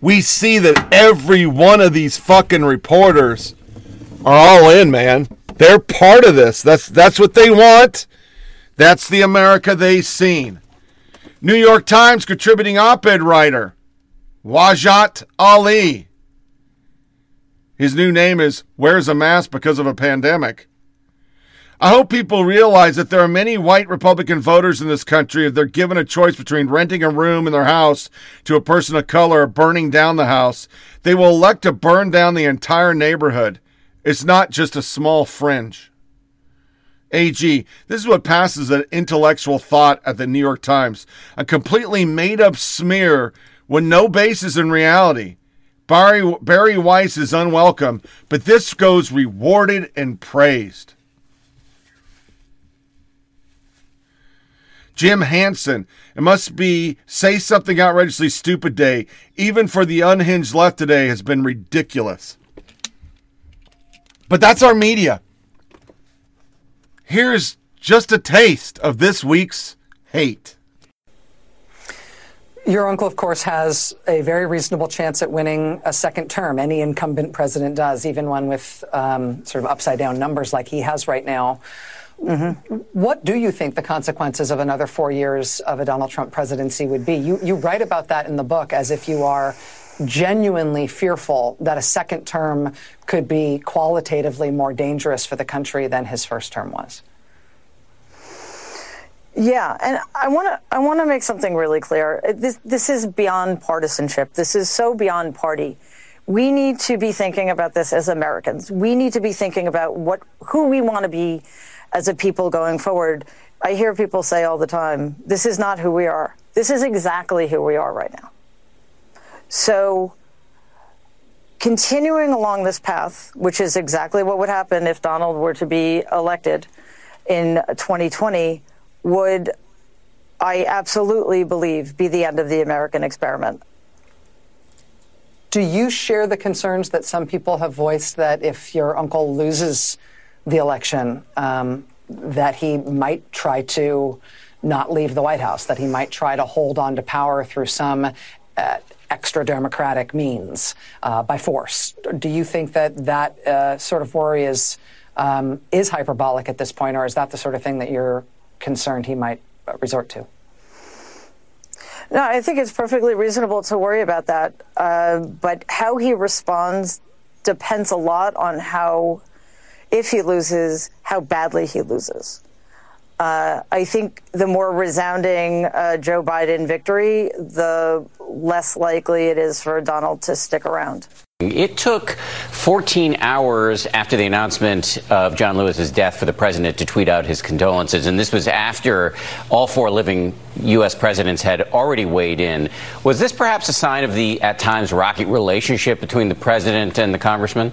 we see that every one of these fucking reporters are all in, man. They're part of this. That's that's what they want. That's the America they've seen. New York Times contributing op-ed writer Wajahat Ali. His new name is Wears a Mask Because of a Pandemic. I hope people realize that there are many white Republican voters in this country. If they're given a choice between renting a room in their house to a person of color or burning down the house, they will elect to burn down the entire neighborhood. It's not just a small fringe. AG, this is what passes as intellectual thought at the New York Times. A completely made up smear with no basis in reality. Barry, Bari Weiss is unwelcome, but this goes rewarded and praised. Jim Hanson, it must be say something outrageously stupid day, even for the unhinged left today, has been ridiculous. But that's our media. Here's just a taste of this week's hate. Your uncle, of course, has a very reasonable chance at winning a second term. Any incumbent president does, even one with um, sort of upside down numbers like he has right now. Mm-hmm. What do you think the consequences of another four years of a Donald Trump presidency would be? You, you write about that in the book as if you are genuinely fearful that a second term could be qualitatively more dangerous for the country than his first term was. Yeah, and I want to I want to make something really clear. This this is beyond partisanship. This is so beyond party. We need to be thinking about this as Americans. We need to be thinking about what who we want to be as a people going forward. I hear people say all the time, this is not who we are. This is exactly who we are right now. So continuing along this path, which is exactly what would happen if Donald were to be elected in 2020 would, I absolutely believe, be the end of the American experiment. Do you share the concerns that some people have voiced that if your uncle loses the election, um, that he might try to not leave the White House, that he might try to hold on to power through some uh, extra democratic means uh, by force? Do you think that that uh, sort of worry is um, is hyperbolic at this point, or is that the sort of thing that you're concerned he might resort to? No, I think it's perfectly reasonable to worry about that. Uh, but how he responds depends a lot on how, if he loses, how badly he loses. Uh, I think the more resounding uh, Joe Biden victory, the less likely it is for Donald to stick around. It took 14 hours after the announcement of John Lewis's death for the president to tweet out his condolences, and this was after all four living U.S. presidents had already weighed in. Was this perhaps a sign of the, at times, rocky relationship between the president and the congressman?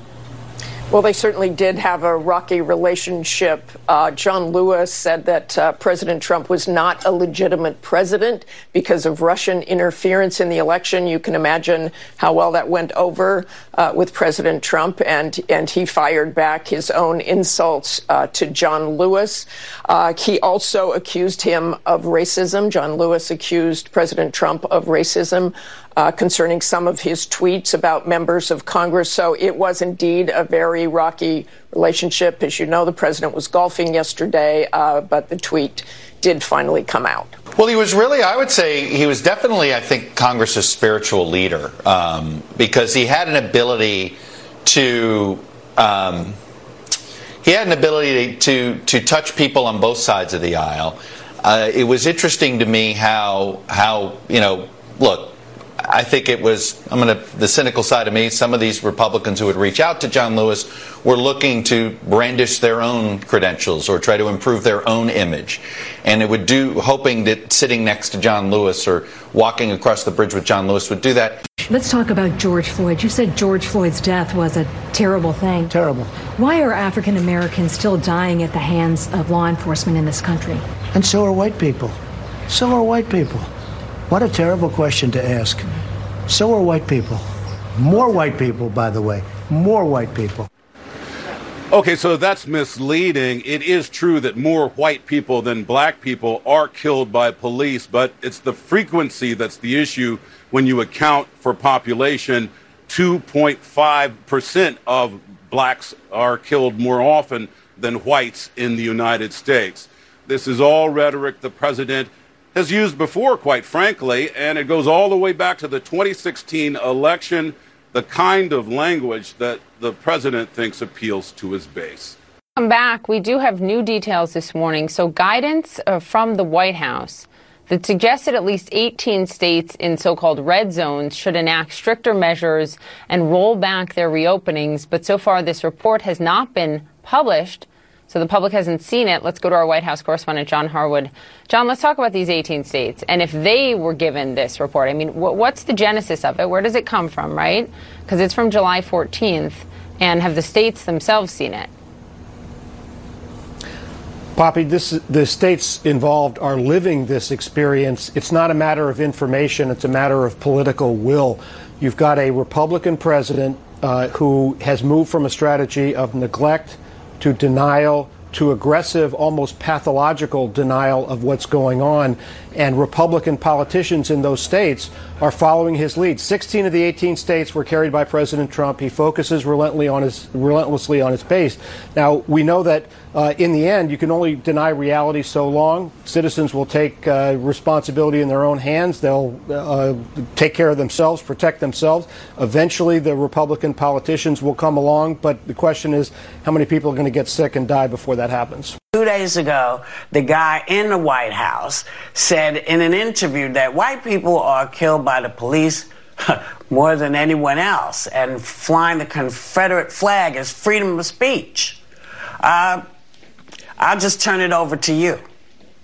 Well, they certainly did have a rocky relationship. Uh, John Lewis said that uh, President Trump was not a legitimate president because of Russian interference in the election. You can imagine how well that went over uh, with President Trump, and and he fired back his own insults uh, to John Lewis. Uh, he also accused him of racism. John Lewis accused President Trump of racism uh, concerning some of his tweets about members of Congress. So it was indeed a very rocky relationship. As you know, the president was golfing yesterday, uh, but the tweet did finally come out. Well, he was really, I would say, he was definitely, I think, Congress's spiritual leader um, because he had an ability to. Um, he had an ability to, to touch people on both sides of the aisle. Uh, it was interesting to me how how you know look I think it was, I'm going to, the cynical side of me, some of these Republicans who would reach out to John Lewis were looking to brandish their own credentials or try to improve their own image. And it would do, hoping that sitting next to John Lewis or walking across the bridge with John Lewis would do that. Let's talk about George Floyd. You said George Floyd's death was a terrible thing. Terrible. Why are African Americans still dying at the hands of law enforcement in this country? And so are white people. So are white people. What a terrible question to ask. So are white people. More white people, by the way. More white people. Okay, so that's misleading. It is true that more white people than black people are killed by police, but it's the frequency that's the issue when you account for population. 2.5% of blacks are killed more often than whites in the United States. This is all rhetoric the president has used before, quite frankly, and it goes all the way back to the 2016 election. The kind of language that the president thinks appeals to his base. Come back. We do have new details this morning. So, guidance uh, from the White House that suggested at least 18 states in so called red zones should enact stricter measures and roll back their reopenings. But so far, this report has not been published. So the public hasn't seen it. Let's go to our White House correspondent, John Harwood. John, let's talk about these 18 states and if they were given this report. I mean, what's the genesis of it? Where does it come from, right? Because it's from July 14th. And have the states themselves seen it? Poppy, this, the states involved are living this experience. It's not a matter of information, it's a matter of political will. You've got a Republican president uh, who has moved from a strategy of neglect to denial to aggressive, almost pathological denial of what's going on. And Republican politicians in those states are following his lead. 16 of the 18 states were carried by President Trump. He focuses relentlessly on his, relentlessly on his base. Now, we know that uh, in the end, you can only deny reality so long. Citizens will take uh, responsibility in their own hands. They'll uh, take care of themselves, protect themselves. Eventually, the Republican politicians will come along, but the question is how many people are going to get sick and die before that happens? Two days ago, the guy in the White House said in an interview that white people are killed by the police more than anyone else, and flying the Confederate flag is freedom of speech. Uh, I'll just turn it over to you.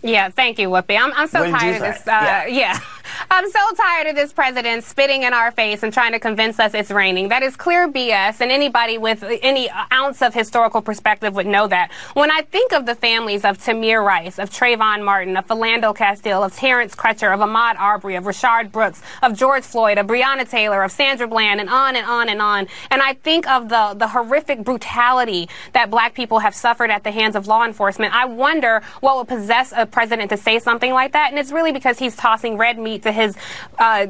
Yeah, thank you, Whoopi. I'm, I'm so tired of this. Uh, yeah. yeah. I'm so tired of this president spitting in our face and trying to convince us it's raining. That is clear BS, and anybody with any ounce of historical perspective would know that. When I think of the families of Tamir Rice, of Trayvon Martin, of Philando Castile, of Terrence Crutcher, of Ahmaud Arbery, of Rayshard Brooks, of George Floyd, of Breonna Taylor, of Sandra Bland, and on and on and on, and I think of the, the horrific brutality that black people have suffered at the hands of law enforcement, I wonder what would possess a president to say something like that, and it's really because he's tossing red meat to his uh,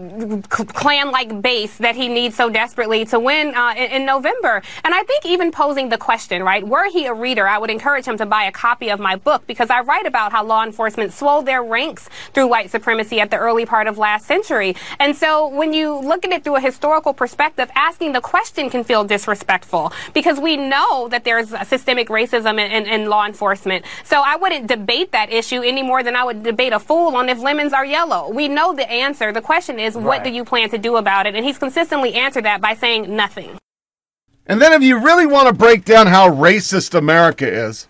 clan-like base that he needs so desperately to win uh, in, in, November. And I think even posing the question, right, were he a reader, I would encourage him to buy a copy of my book because I write about how law enforcement swelled their ranks through white supremacy at the early part of last century. And so when you look at it through a historical perspective, asking the question can feel disrespectful because we know that there's systemic racism in, in, in law enforcement. So I wouldn't debate that issue any more than I would debate a fool on if lemons are yellow. We know the answer. The question is, right. what do you plan to do about it? And he's consistently answered that by saying nothing. And then, if you really want to break down how racist America is,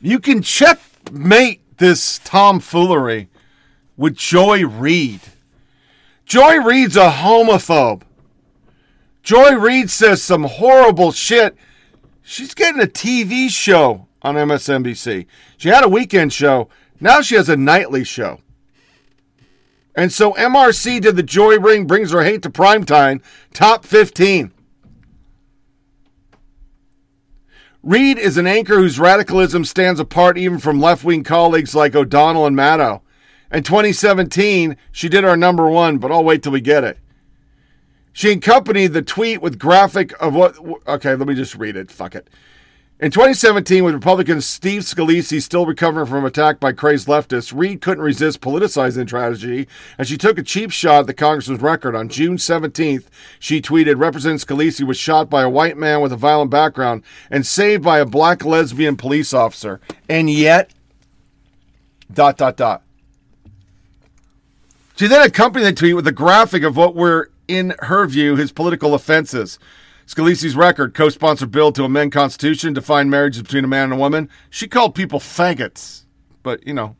you can checkmate this tomfoolery with Joy Reid. Joy Reid's a homophobe. Joy Reid says some horrible shit. She's getting a TV show on MSNBC. She had a weekend show. Now she has a nightly show. And so MRC did the Joy Ring brings her hate to primetime, top 15. Reid is an anchor whose radicalism stands apart even from left wing colleagues like O'Donnell and Maddow. In 2017, she did our number one, but I'll wait till we get it. She accompanied the tweet with graphic of what. Okay, let me just read it. Fuck it. In 2017, with Republican Steve Scalise still recovering from an attack by crazed leftists, Reid couldn't resist politicizing the tragedy, and she took a cheap shot at the congressman's record. On June 17th, she tweeted, Representative Scalise was shot by a white man with a violent background and saved by a black lesbian police officer. And yet, dot, dot, dot. She then accompanied the tweet with a graphic of what were, in her view, his political offenses. Scalise's record, co-sponsored bill to amend Constitution, define marriages between a man and a woman. She called people faggots, but you know,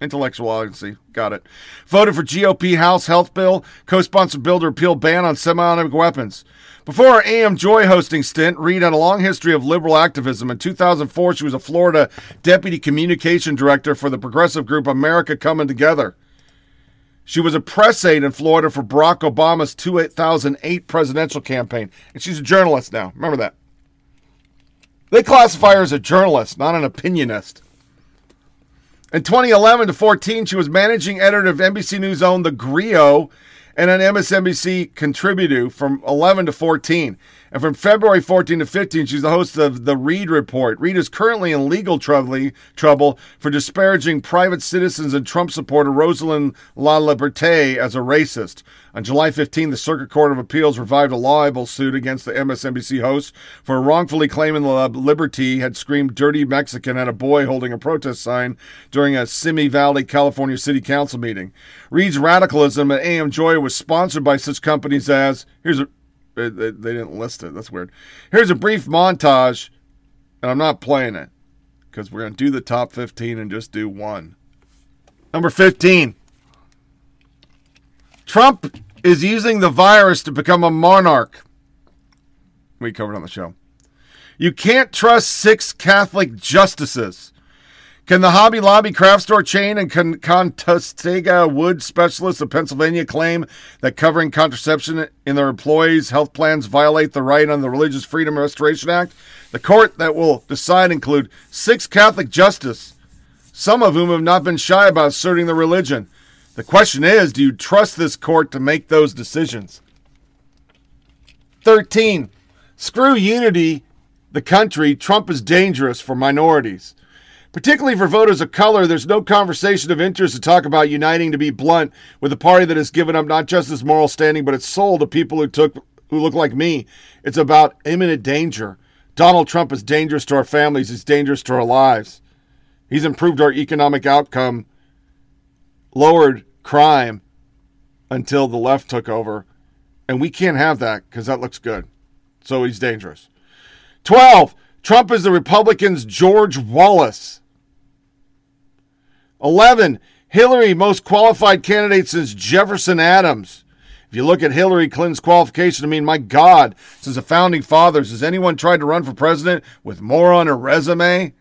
intellectual honesty, got it. Voted for GOP House health bill, co-sponsored bill to repeal ban on semi-automatic weapons. Before her AM Joy hosting stint, Reid had a long history of liberal activism. In 2004, she was a Florida deputy communication director for the progressive group America Coming Together. She was a press aide in Florida for Barack Obama's 2008 presidential campaign. And she's a journalist now. Remember that. They classify her as a journalist, not an opinionist. In 2011 to 14, she was managing editor of NBC News own The Grio and an MSNBC contributor from 11 to 14. And from February 14 to 15, she's the host of The Reid Report. Reid is currently in legal trouble for disparaging private citizens and Trump supporter Rosalind LaLiberte as a racist. On July 15, the Circuit Court of Appeals revived a libel suit against the MSNBC host for wrongfully claiming Liberty had screamed dirty Mexican at a boy holding a protest sign during a Simi Valley, California City Council meeting. Reid's radicalism at AM Joy was sponsored by such companies as here's a they didn't list it. That's weird. Here's a brief montage, and I'm not playing it because we're going to do the top 15 and just do one. Number 15. Trump is using the virus to become a monarch. We covered on the show. You can't trust six Catholic justices. Can the Hobby Lobby craft store chain and Con- Conestoga wood specialists of Pennsylvania claim that covering contraception in their employees' health plans violate the right under the Religious Freedom Restoration Act? The court that will decide include six Catholic justices, some of whom have not been shy about asserting their religion. The question is, do you trust this court to make those decisions? 13. Screw unity, the country. Trump is dangerous for minorities. Particularly for voters of color, there's no conversation of interest to talk about uniting to be blunt with a party that has given up not just its moral standing, but its soul to people who took who look like me. It's about imminent danger. Donald Trump is dangerous to our families, he's dangerous to our lives. He's improved our economic outcome, lowered crime until the left took over. And we can't have that because that looks good. So he's dangerous. 12. Trump is the Republicans' George Wallace. 11. Hillary, most qualified candidate since Jefferson Adams. If you look at Hillary Clinton's qualification, I mean, my God, since the founding fathers, has anyone tried to run for president with more on her resume?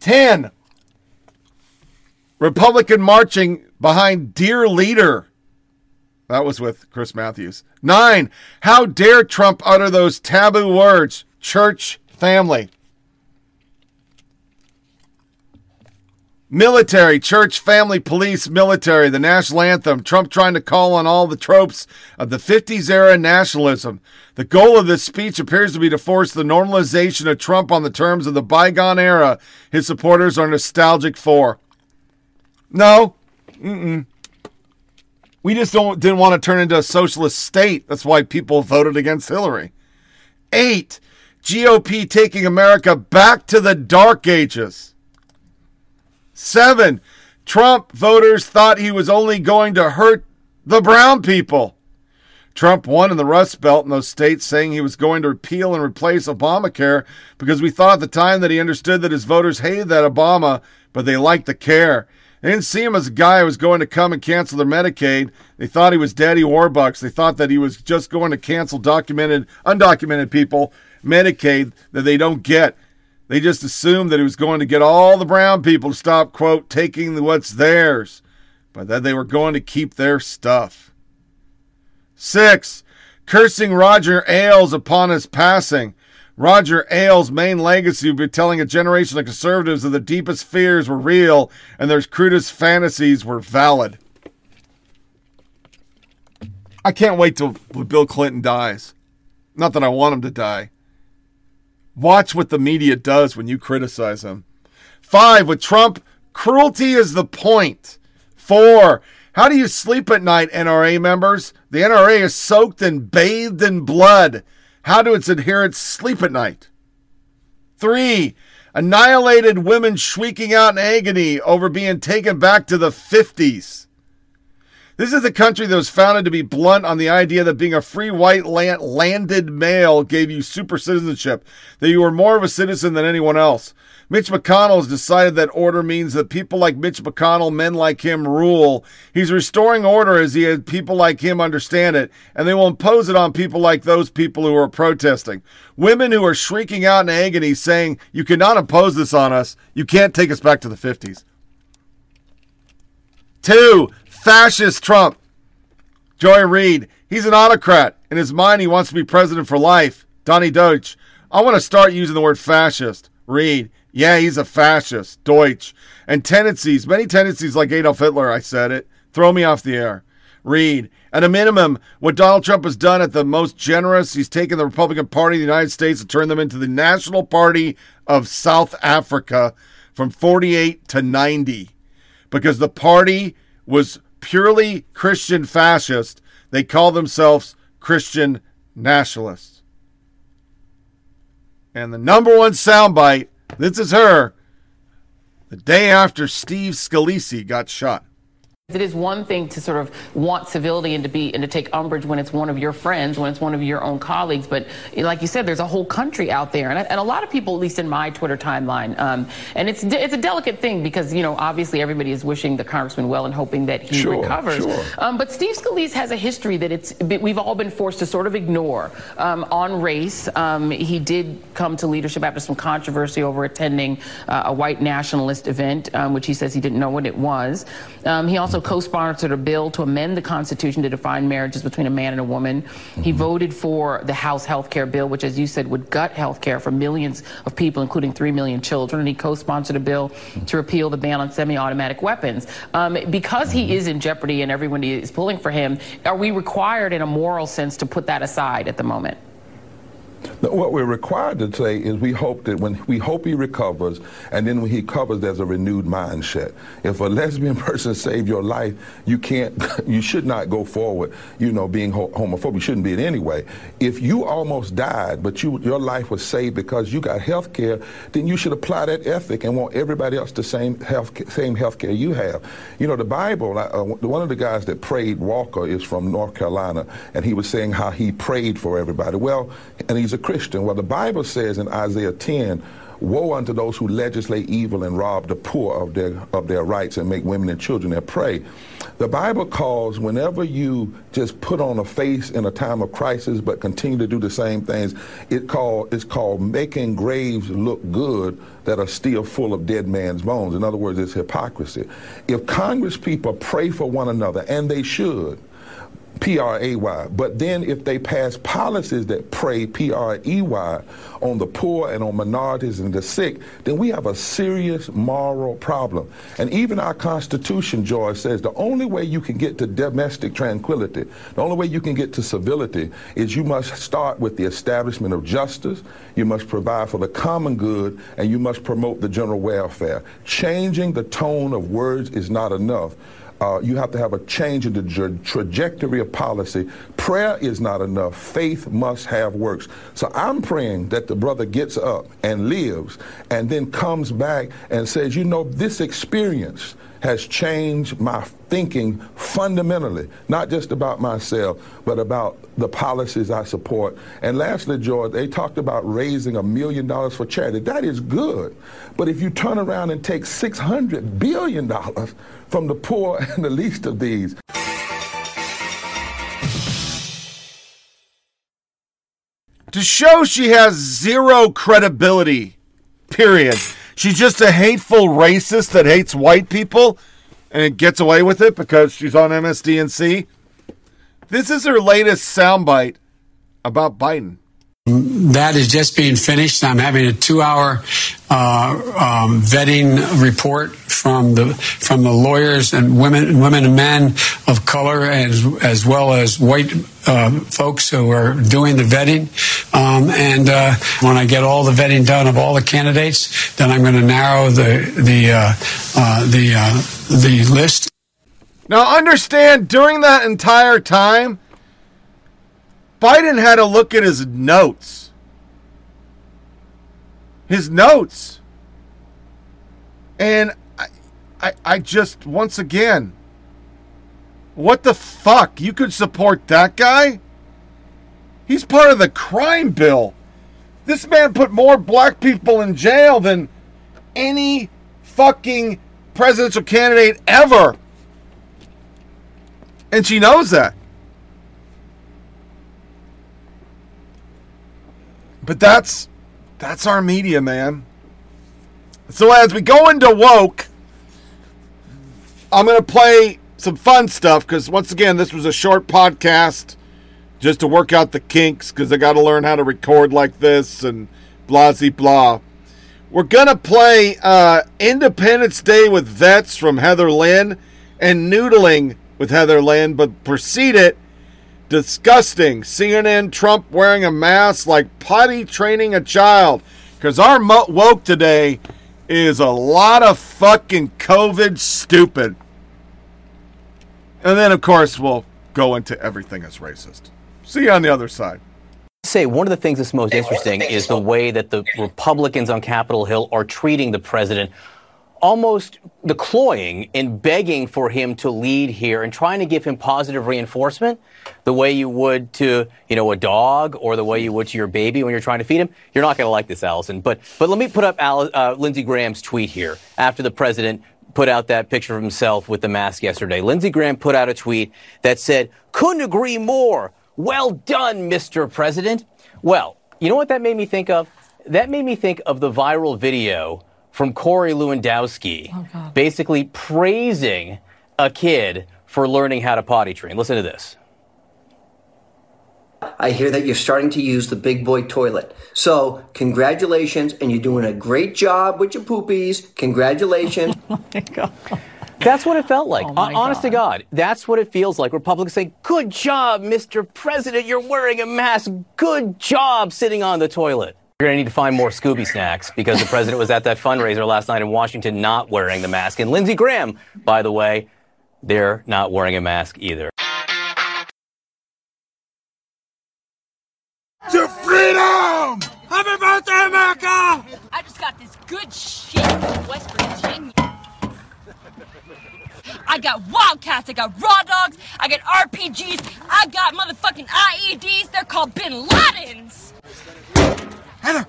Ten. Republican marching behind dear leader. That was with Chris Matthews. Nine. How dare Trump utter those taboo words? Church, family. Military, church, family, police, military, the national anthem. Trump trying to call on all the tropes of the 50s era nationalism. The goal of this speech appears to be to force the normalization of Trump on the terms of the bygone era his supporters are nostalgic for. No. Mm-mm. We just don't didn't want to turn into a socialist state. That's why people voted against Hillary. Eight. GOP taking America back to the dark ages. Seven, Trump voters thought he was only going to hurt the brown people. Trump won in the Rust Belt in those states, saying he was going to repeal and replace Obamacare because we thought at the time that he understood that his voters hated that Obama, but they liked the care. They didn't see him as a guy who was going to come and cancel their Medicaid. They thought he was Daddy Warbucks. They thought that he was just going to cancel documented, undocumented people Medicaid that they don't get. They just assumed that he was going to get all the brown people to stop, quote, taking what's theirs, but that they were going to keep their stuff. Six, cursing Roger Ailes upon his passing. Roger Ailes' main legacy would be telling a generation of conservatives that the deepest fears were real and their crudest fantasies were valid. I can't wait till Bill Clinton dies. Not that I want him to die. Watch what the media does when you criticize him. Five, with Trump, cruelty is the point. Four, how do you sleep at night, NRA members? The NRA is soaked and bathed in blood. How do its adherents sleep at night? Three, annihilated women shrieking out in agony over being taken back to the 50s. This is a country that was founded to be blunt on the idea that being a free white land- landed male gave you super citizenship, that you were more of a citizen than anyone else. Mitch McConnell has decided that order means that people like Mitch McConnell, men like him, rule. He's restoring order as he had people like him understand it, and they will impose it on people like those people who are protesting. Women who are shrieking out in agony saying, You cannot impose this on us. You can't take us back to the 50s. Two, fascist Trump. Joy Reid, he's an autocrat. In his mind, he wants to be president for life. Donnie Deutsch, I want to start using the word fascist. Reid, yeah, he's a fascist. Deutsch. And tendencies, many tendencies like Adolf Hitler, I said it. Throw me off the air. Reid, at a minimum, what Donald Trump has done at the most generous, he's taken the Republican Party of the United States and turned them into the National Party of South Africa from 48 to 90. because the party was purely Christian fascist. They call themselves Christian nationalists. And the number one soundbite, this is her, the day after Steve Scalise got shot. It is one thing to sort of want civility and to be and to take umbrage when it's one of your friends, when it's one of your own colleagues. But like you said, there's a whole country out there, and, and a lot of people, at least in my Twitter timeline, um, and it's it's a delicate thing because you know obviously everybody is wishing the congressman well and hoping that he sure, recovers. Sure. Um, but Steve Scalise has a history that it's we've all been forced to sort of ignore um, on race. Um, he did come to leadership after some controversy over attending uh, a white nationalist event, um, which he says he didn't know what it was. Um, he also co-sponsored a bill to amend the Constitution to define marriages between a man and a woman. Mm-hmm. He voted for the House health care bill, which, as you said, would gut health care for millions of people, including 3 million children. And he co-sponsored a bill to repeal the ban on semi-automatic weapons. Um, because he is in jeopardy and everyone is pulling for him, are we required in a moral sense to put that aside at the moment? What we're required to say is we hope that when we hope he recovers, and then when he recovers, there's a renewed mindset. If a lesbian person saved your life, you can't, you should not go forward. You know, being homophobic, you shouldn't be it anyway. If you almost died, but you your life was saved because you got health care, then you should apply that ethic and want everybody else the same health same health care you have. You know, the Bible. Uh, one of the guys that prayed, Walker, is from North Carolina, and he was saying how he prayed for everybody. Well, and he's a Christian. Well, the Bible says in Isaiah 10, Woe unto those who legislate evil and rob the poor of their of their rights and make women and children their prey. The Bible calls whenever you just put on a face in a time of crisis but continue to do the same things, it call it's called making graves look good that are still full of dead man's bones. In other words, it's hypocrisy. If Congress people pray for one another, and they should, P-R-A-Y. But then if they pass policies that P-R-E-Y on the poor and on minorities and the sick, then we have a serious moral problem. And even our Constitution, George, says the only way you can get to domestic tranquility, the only way you can get to civility is you must start with the establishment of justice, you must provide for the common good, and you must promote the general welfare. Changing the tone of words is not enough uh, you have to have a change in the tra- trajectory of policy. Prayer is not enough. Faith must have works. So I'm praying that the brother gets up and lives and then comes back and says, you know, this experience has changed my thinking fundamentally, not just about myself, but about the policies I support. And lastly, George, they talked about raising a million dollars for charity. That is good. But if you turn around and take $600 billion from the poor and the least of these, to show she has zero credibility, period. She's just a hateful racist that hates white people and it gets away with it because she's on MSDNC. This is her latest soundbite about Biden. That is just being finished. I'm having a two-hour uh, um, vetting report from the from the lawyers and women, women and men of color, as as well as white uh, folks who are doing the vetting. Um, and uh, when I get all the vetting done of all the candidates, then I'm going to narrow the the uh, uh, the uh, the list. Now, understand during that entire time Biden had a look at his notes. His notes. And I, I, I just, once again, what the fuck? You could support that guy? He's part of the crime bill. This man put more black people in jail than any fucking presidential candidate ever. And she knows that. But that's that's our media, man. So as we go into woke, I'm gonna play some fun stuff because once again, this was a short podcast just to work out the kinks because I got to learn how to record like this and blah blah. We're gonna play uh, Independence Day with Vets from Heather Lynn and Noodling with Heather Lynn, but precede it Disgusting. CNN Trump wearing a mask like potty training a child. Because our mo- woke today is a lot of fucking COVID stupid. And then, of course, we'll go into everything as racist. See you on the other side. Say one of the things that's most interesting is the way that the Republicans on Capitol Hill are treating the president, almost the cloying and begging for him to lead here and trying to give him positive reinforcement, the way you would to you know a dog or the way you would to your baby when you're trying to feed him. You're not going to like this, Alisyn. But but let me put up Al, uh, Lindsey Graham's tweet here after the president put out that picture of himself with the mask yesterday. Lindsey Graham put out a tweet that said, "Couldn't agree more." Well done, Mr. President. Well, you know what that made me think of? That made me think of the viral video from Corey Lewandowski, Oh, basically praising a kid for learning how to potty train. Listen to this. I hear that you're starting to use the big boy toilet. So, congratulations, and you're doing a great job with your poopies. Congratulations. That's what it felt like. Hon- Honest to God, that's what it feels like. Republicans say, Good job, Mr. President. You're wearing a mask. Good job sitting on the toilet. You're going to need to find more Scooby snacks because the president was at that fundraiser last night in Washington not wearing the mask. And Lindsey Graham, by the way, they're not wearing a mask either. To freedom! Happy birthday, America! I just got this good shit from West Virginia. I got Wildcats, I got Raw Dogs, I got RPGs, I got motherfucking IEDs. They're called Bin Ladens. Heather,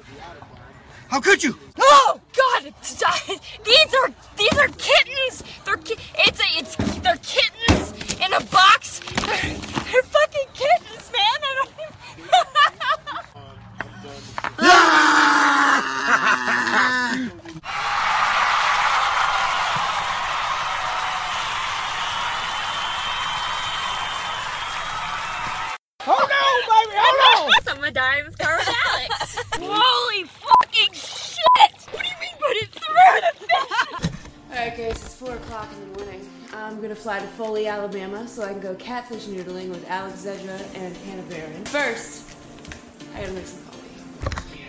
how could you? Oh God! These are these are kittens. They're ki- it's a it's they're kittens in a box. They're, they're fucking kittens, man. I don't. Oh no, baby, hold on! I'm gonna die in this car with Alex. Holy fucking shit! What do you mean put it through the fish? Alright guys, it's 4 o'clock in the morning. I'm gonna fly to Foley, Alabama so I can go catfish noodling with Alex Zedra and Hannah Barron. First, I gotta make some coffee.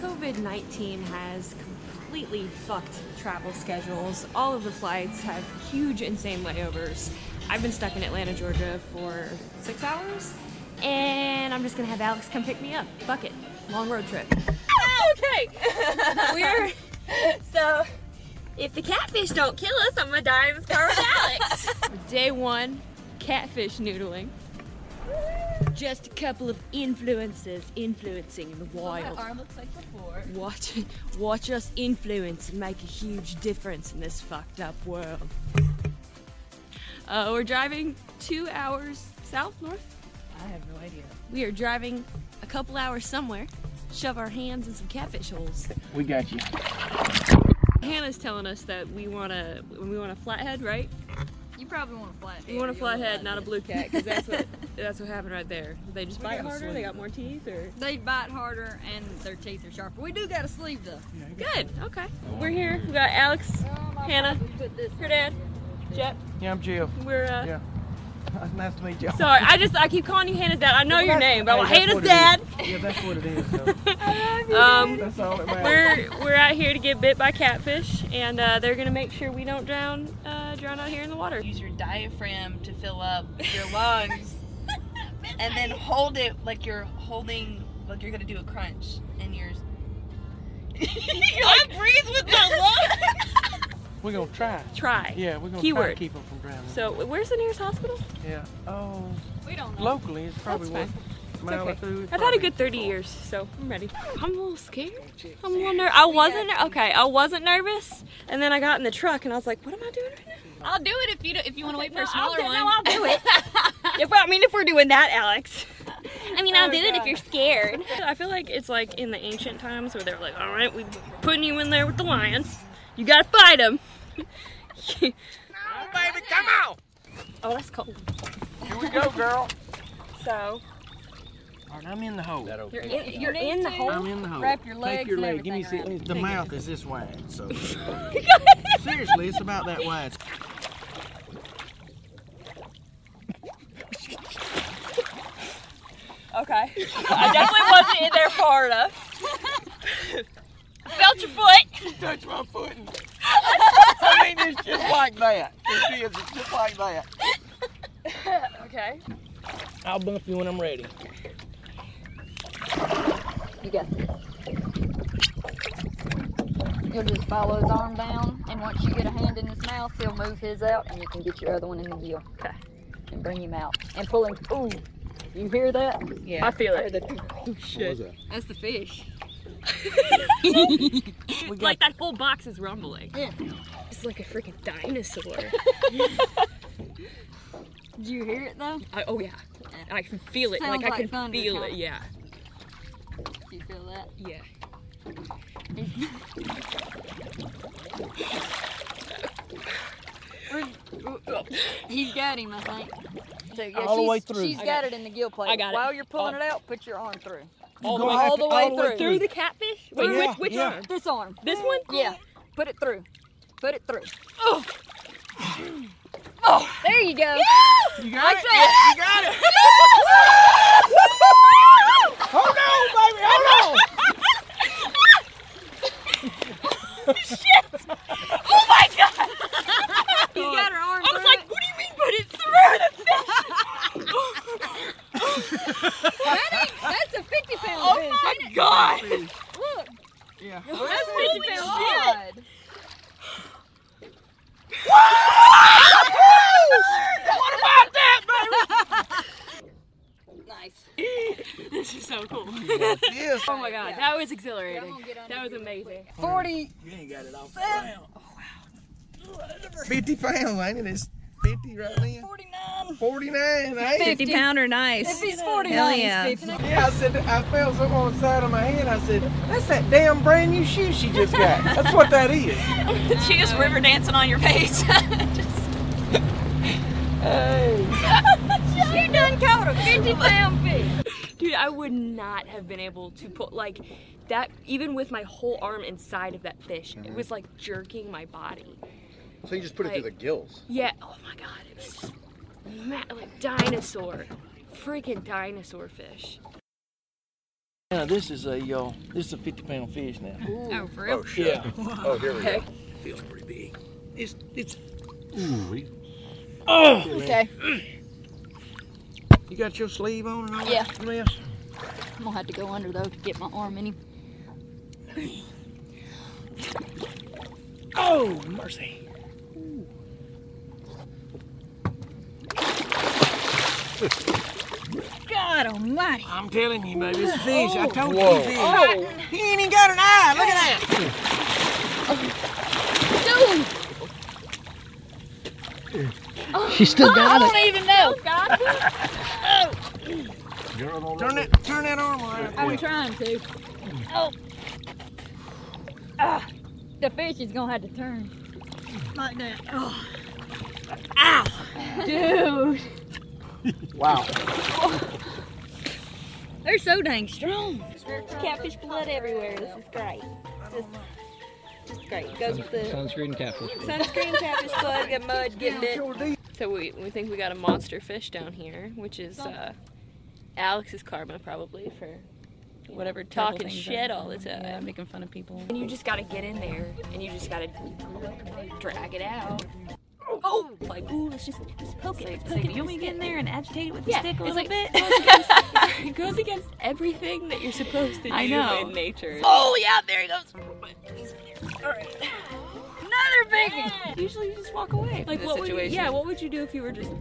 COVID 19 has completely fucked travel schedules. All of the flights have huge, insane layovers. I've been stuck in Atlanta, Georgia for six hours, and I'm just gonna have Alex come pick me up. Fuck it. Long road trip. okay. We're so if the catfish don't kill us, I'm gonna die in this car with Alex. Day one, catfish noodling. Just a couple of influences influencing in the wild. my arm looks like before. Watch, watch us influence and make a huge difference in this fucked up world. Uh, we're driving two hours south, north. I have no idea. We are driving a couple hours somewhere. Shove our hands in some catfish holes. We got you. Hannah's telling us that we want a we want a flathead, right? You probably want a flathead. We want a You want a flathead, not a blue cat, because that's what that's what happened right there. They just We bite got a harder? They got more teeth, or They bite harder and their teeth are sharper. We do got a sleeve though. good? Okay, we're here. We got Alex, Hannah, her dad, Jet. Yeah, I'm Jill. We're uh, Yeah. nice to meet you. Sorry, I just I keep calling you Hannah's dad. I know Well, your name, but I'm hey, Hannah's dad. what it is. Yeah, that's what it is. so. Um, That's all that matters. we're we're out here to get bit by catfish, and uh, they're gonna make sure we don't drown uh, drown out here in the water. Use your diaphragm to fill up your lungs, and then hold it like you're holding, like you're gonna do a crunch, and you're. you like breathe with my lungs. We're gonna try. Try. Yeah, we're gonna try to keep them from drowning. So where's the nearest hospital? yeah. Oh. We don't know. Locally, it's probably That's what. fine. It's okay. two. I've had a good 30 years, so I'm ready. I'm a little scared. I'm a little nervous. I wasn't ner- okay. I wasn't nervous, and then I got in the truck and I was like, "What am I doing right now?" I'll do it if you do, if you want to wait for no, a smaller I'll do, one. No, I'll do it. if I mean, if we're doing that, Alex. I mean, I'll Oh, do it if you're scared. I feel like it's like in the ancient times where they're like, "All right, we putting you in there with the lions. You gotta fight him. No, baby, come on. Oh, that's cold. Here we go, girl. So All right, I'm in the hole. you're in, you're in the hole. I'm in the hole. Wrap your legs. Take your and leg. Give me everything see. The Take mouth it. is this wide, so. Seriously, it's about that wide. Okay. I definitely wasn't in there far enough. Felt felt your foot. She touched my foot. And, I mean, it's just like that. It is. It's just like that. okay. I'll bump you when I'm ready. You got this. You'll just follow his arm down, and once you get a hand in his mouth, he'll move his out, and you can get your other one in the gill. Okay. And bring him out. And pull him. Ooh. You hear that? Yeah. I feel it. Oh, shit. That's the fish. like that whole box is rumbling. Yeah. It's like a freaking dinosaur. Did you hear it though? I, oh yeah. I can feel it. Sounds like I can thunder, feel kinda. it. Yeah. Do you feel that? Yeah. He's got him, I think. So, yeah, All the way through. She's I got got it in the gill plate. I got it. While you're pulling All- it out, put your arm through. All the way- all the all way the way through. through the catfish? Wait, Yeah, which, which yeah. arm? This arm. This one? Yeah. Put it through. Put it through. Oh. Oh, there you go. You got Like it? that. You got it. hold on, baby. Hold on. Shit! Oh my god! You got her arm I was like, it? what do put it through the That ain't, that's a 50 pound Oh fish. my ain't it? God. Look. Yeah. That's 50 pounds. shit. what about that, baby? Nice. This is so cool. Yes. Oh my god, that was exhilarating. That was amazing. 40. You ain't got it off the ground. 50 pounds, ain't it? It's 50 right now. 49. 49, eh? ain't it? 50 pounder nice. If he's 49, Hell he's yeah. Yeah, I said, I felt something on the side of my head. I said, that's that damn brand new shoe she just got. That's what that is. she just river dancing on your face. Hey. You done caught a 50 pound fish. Dude, I would not have been able to put like that even with my whole arm inside of that fish. It mm-hmm. was like jerking my body. So you just put it through the gills. Yeah. Oh my god, it was just ma- like dinosaur. Freaking dinosaur fish. Now this is a uh, this is a 50 pound fish now. Oh, for real? Oh shit. Yeah. Oh, here we go. Feels pretty big. It's it's. Oh. Okay. You got your sleeve on and all Yeah. that mess? I'm gonna have to go under though to get my arm in him. Oh mercy. God almighty. I'm telling you, baby, it's a fish. I told Whoa. you it's a fish. He ain't even got an eye. Look at that. Dude. She still got I it. don't even know. Turn that turn that arm around. I'm trying to. Oh. Ah, the fish is gonna have to turn. Like that. Oh. Ow. Dude. Wow. They're so dang strong. Catfish blood everywhere. This is great. Just, just great. Goes with the Sunscreen catfish. sunscreen, catfish blood, get mud, get bit. So we, we think we got a monster fish down here, which is uh, Alex's karma probably for whatever talking shit all the time. yeah, making fun of people. And you just gotta get in there and you just gotta drag it out. Oh, like ooh, let's just just poke it. It's poke like, it you want me to get in there and agitate it with the yeah, stick a little like, bit? It goes against everything that you're supposed to do I know. in nature. Oh yeah, there he goes. All right. Another big one. Usually you just walk away. Like what would you, yeah, what would you do if you were just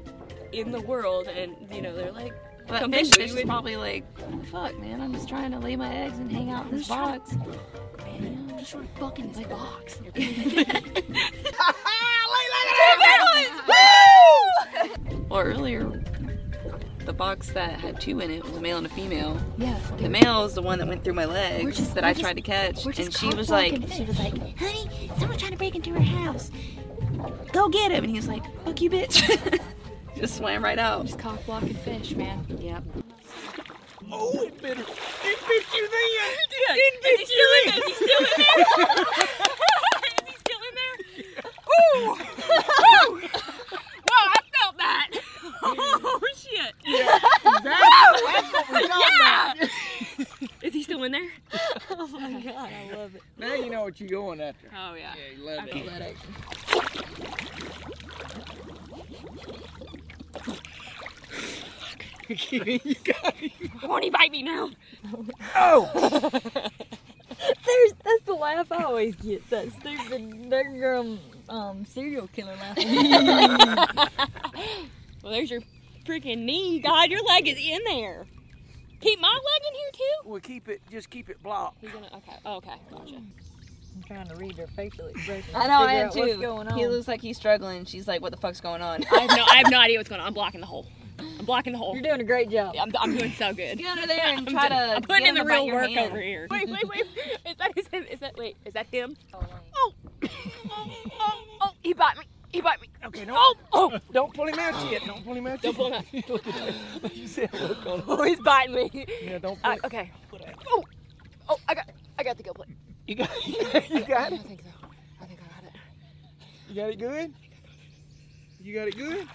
in the world and you know they're like Come fish, fish is probably like, fuck, man. I'm just trying to lay my eggs and hang out in this box. Man, I'm just trying to fuck in this box. Well, earlier, the box that had two in it was a male and a female. Yeah. The male is the one that went through my legs just- that I just- tried to catch, and she was like, she was like, honey, someone's trying to break into her house. Go get him, and he was like, fuck you, bitch. just swam right out. Just cock blocking fish, man. Yep. Oh, it bit her. It bit you there. Yeah, It is he bit still you there? then. He still in there? is he still in there? Ooh! Ooh! Wow, I felt that. Oh shit! Yeah, exactly. That's what we're talking yeah. about. Is he still in there? Oh my god, I love it. Now you know what you're going after. Oh yeah. Yeah, you love Okay. that. You got it. Horny bite me now. Oh! There's that's the laugh I always get. That stupid that girl um serial killer laugh. well, there's your freaking knee. God, your leg is in there. Keep my leg in here too. We'll keep it. Just keep it blocked. You're gonna okay. Oh, okay, gotcha. I'm trying to read their facial expression. I know I am too. What's going on? He looks like he's struggling. She's like, "What the fuck's going on?" I have no, I have no idea what's going on. I'm blocking the hole. I'm blocking the hole. You're doing a great job. I'm, I'm doing so good. Get under there and I'm try doing- to I'm putting in the him to bite real work hand. over here. Wait, wait, wait. Is that is that, is that wait? Is that them? Oh, oh, oh, oh, he bite me. He bite me. Okay, no. Oh, oh. Don't pull him out yet. Don't pull him out Don't pull him out. Look at that. You see that look on him. Oh, he's biting me. Yeah, don't pull Uh, it. okay. Oh, oh, I got, I got the kill plate. You got, you got it? I think so. I think I got it. You got it good? You got it good?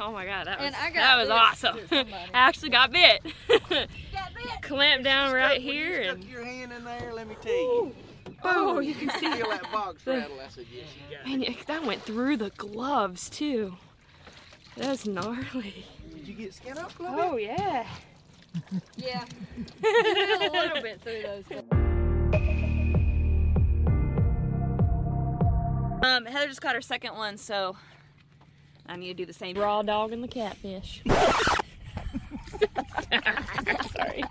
Oh my god, that was I that was awesome. I actually got bit. Clamp down right When you here stuck and your hand in there, let me tell you. Oh, oh, you can see feel that box rattle. I said, yes, you got it. man, yeah, that went through the gloves too. That's gnarly. Did you get skin up a little Oh yeah. Yeah. a little bit through those. Um, Heather just caught her second one, so I need to do the same. Raw dog and the catfish. Sorry.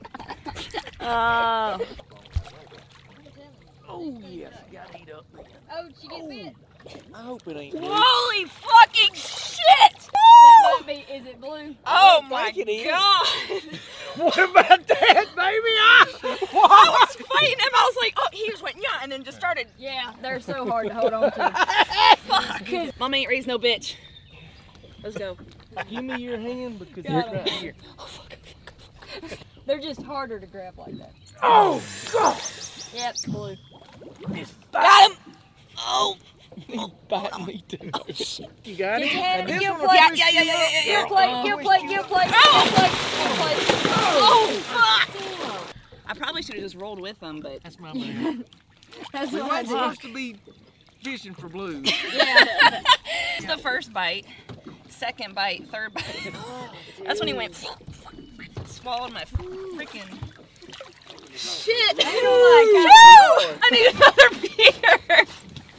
Uh, Oh, yes, you got eat up. Oh, she gets bit. I hope it ain't blue. Holy fucking shit! That might be. Is it blue? Oh I my think it is. god! What about that, baby? Ah! I was fighting him. I was like, oh, he just went yeah, and then just started. Yeah, they're so hard to hold on to. Fuck. Mama ain't raised no bitch. Let's go. Give me your hand because Got it's it. right here. Oh, fuck, fuck, fuck. They're just harder to grab like that. Oh, God! Yep, blue. Got him. Oh. He's biting me too. You got it? Get ahead, And this get one plate. will Yeah, yeah, yeah, yeah, up. yeah, yeah. Get plate, get plate, get plate, get plate, get plate. Oh fuck! I probably should have just rolled with them, but That's my man. That's We what I weren't supposed to be fishing for blue. Yeah. it's the first bite, second bite, third bite. That's when he went. Swallowed my freaking shit. Oh my god. I need another beer.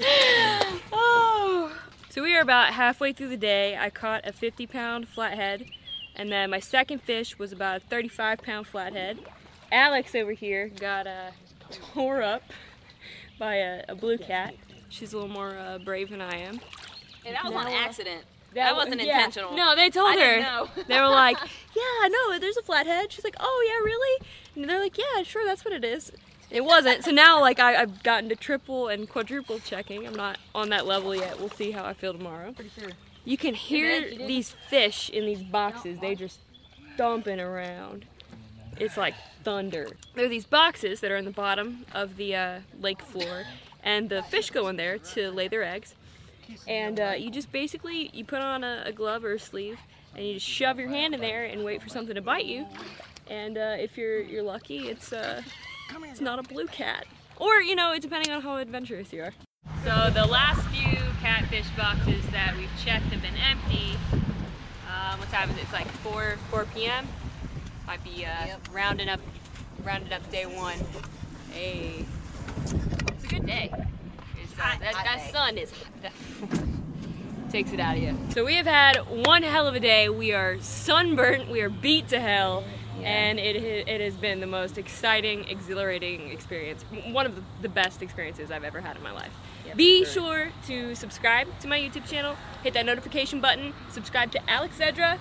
Oh. So we are about halfway through the day. I caught a 50 pound flathead, and then my second fish was about a 35 pound flathead. Alex over here got uh, tore up by a, a blue cat. She's a little more uh, brave than I am. And that was on No, accident. that That, was- wasn't yeah. intentional. No, they told I her. They were like, "Yeah, no, there's a flathead." She's like, "Oh yeah, really?" And they're like, "Yeah, sure, that's what it is." It wasn't. So now, like, I, I've gotten to triple and quadruple checking. I'm not on that level yet. We'll see how I feel tomorrow. Pretty sure. You can hear bet you did. these fish in these boxes. They just thumping around. It's like thunder. There are these boxes that are in the bottom of the uh, lake floor, and the fish go in there to lay their eggs. And uh, you just basically you put on a, a glove or a sleeve, and you just shove your hand in there and wait for something to bite you. And uh, if you're you're lucky, it's uh, it's not a blue cat, or you know, depending on how adventurous you are. So the last few catfish boxes that we've checked have been empty. Um, what time is it? It's like 4 4 p.m. Might be uh, rounding up rounding up day one. Hey, it's a good day. It's, uh, that, that sun is that takes it out of you. So we have had one hell of a day. We are sunburnt. We are beat to hell. And it, it has been the most exciting, exhilarating experience. One of the, the best experiences I've ever had in my life. Be sure to subscribe to my YouTube channel, hit that notification button, subscribe to Alex Zedra,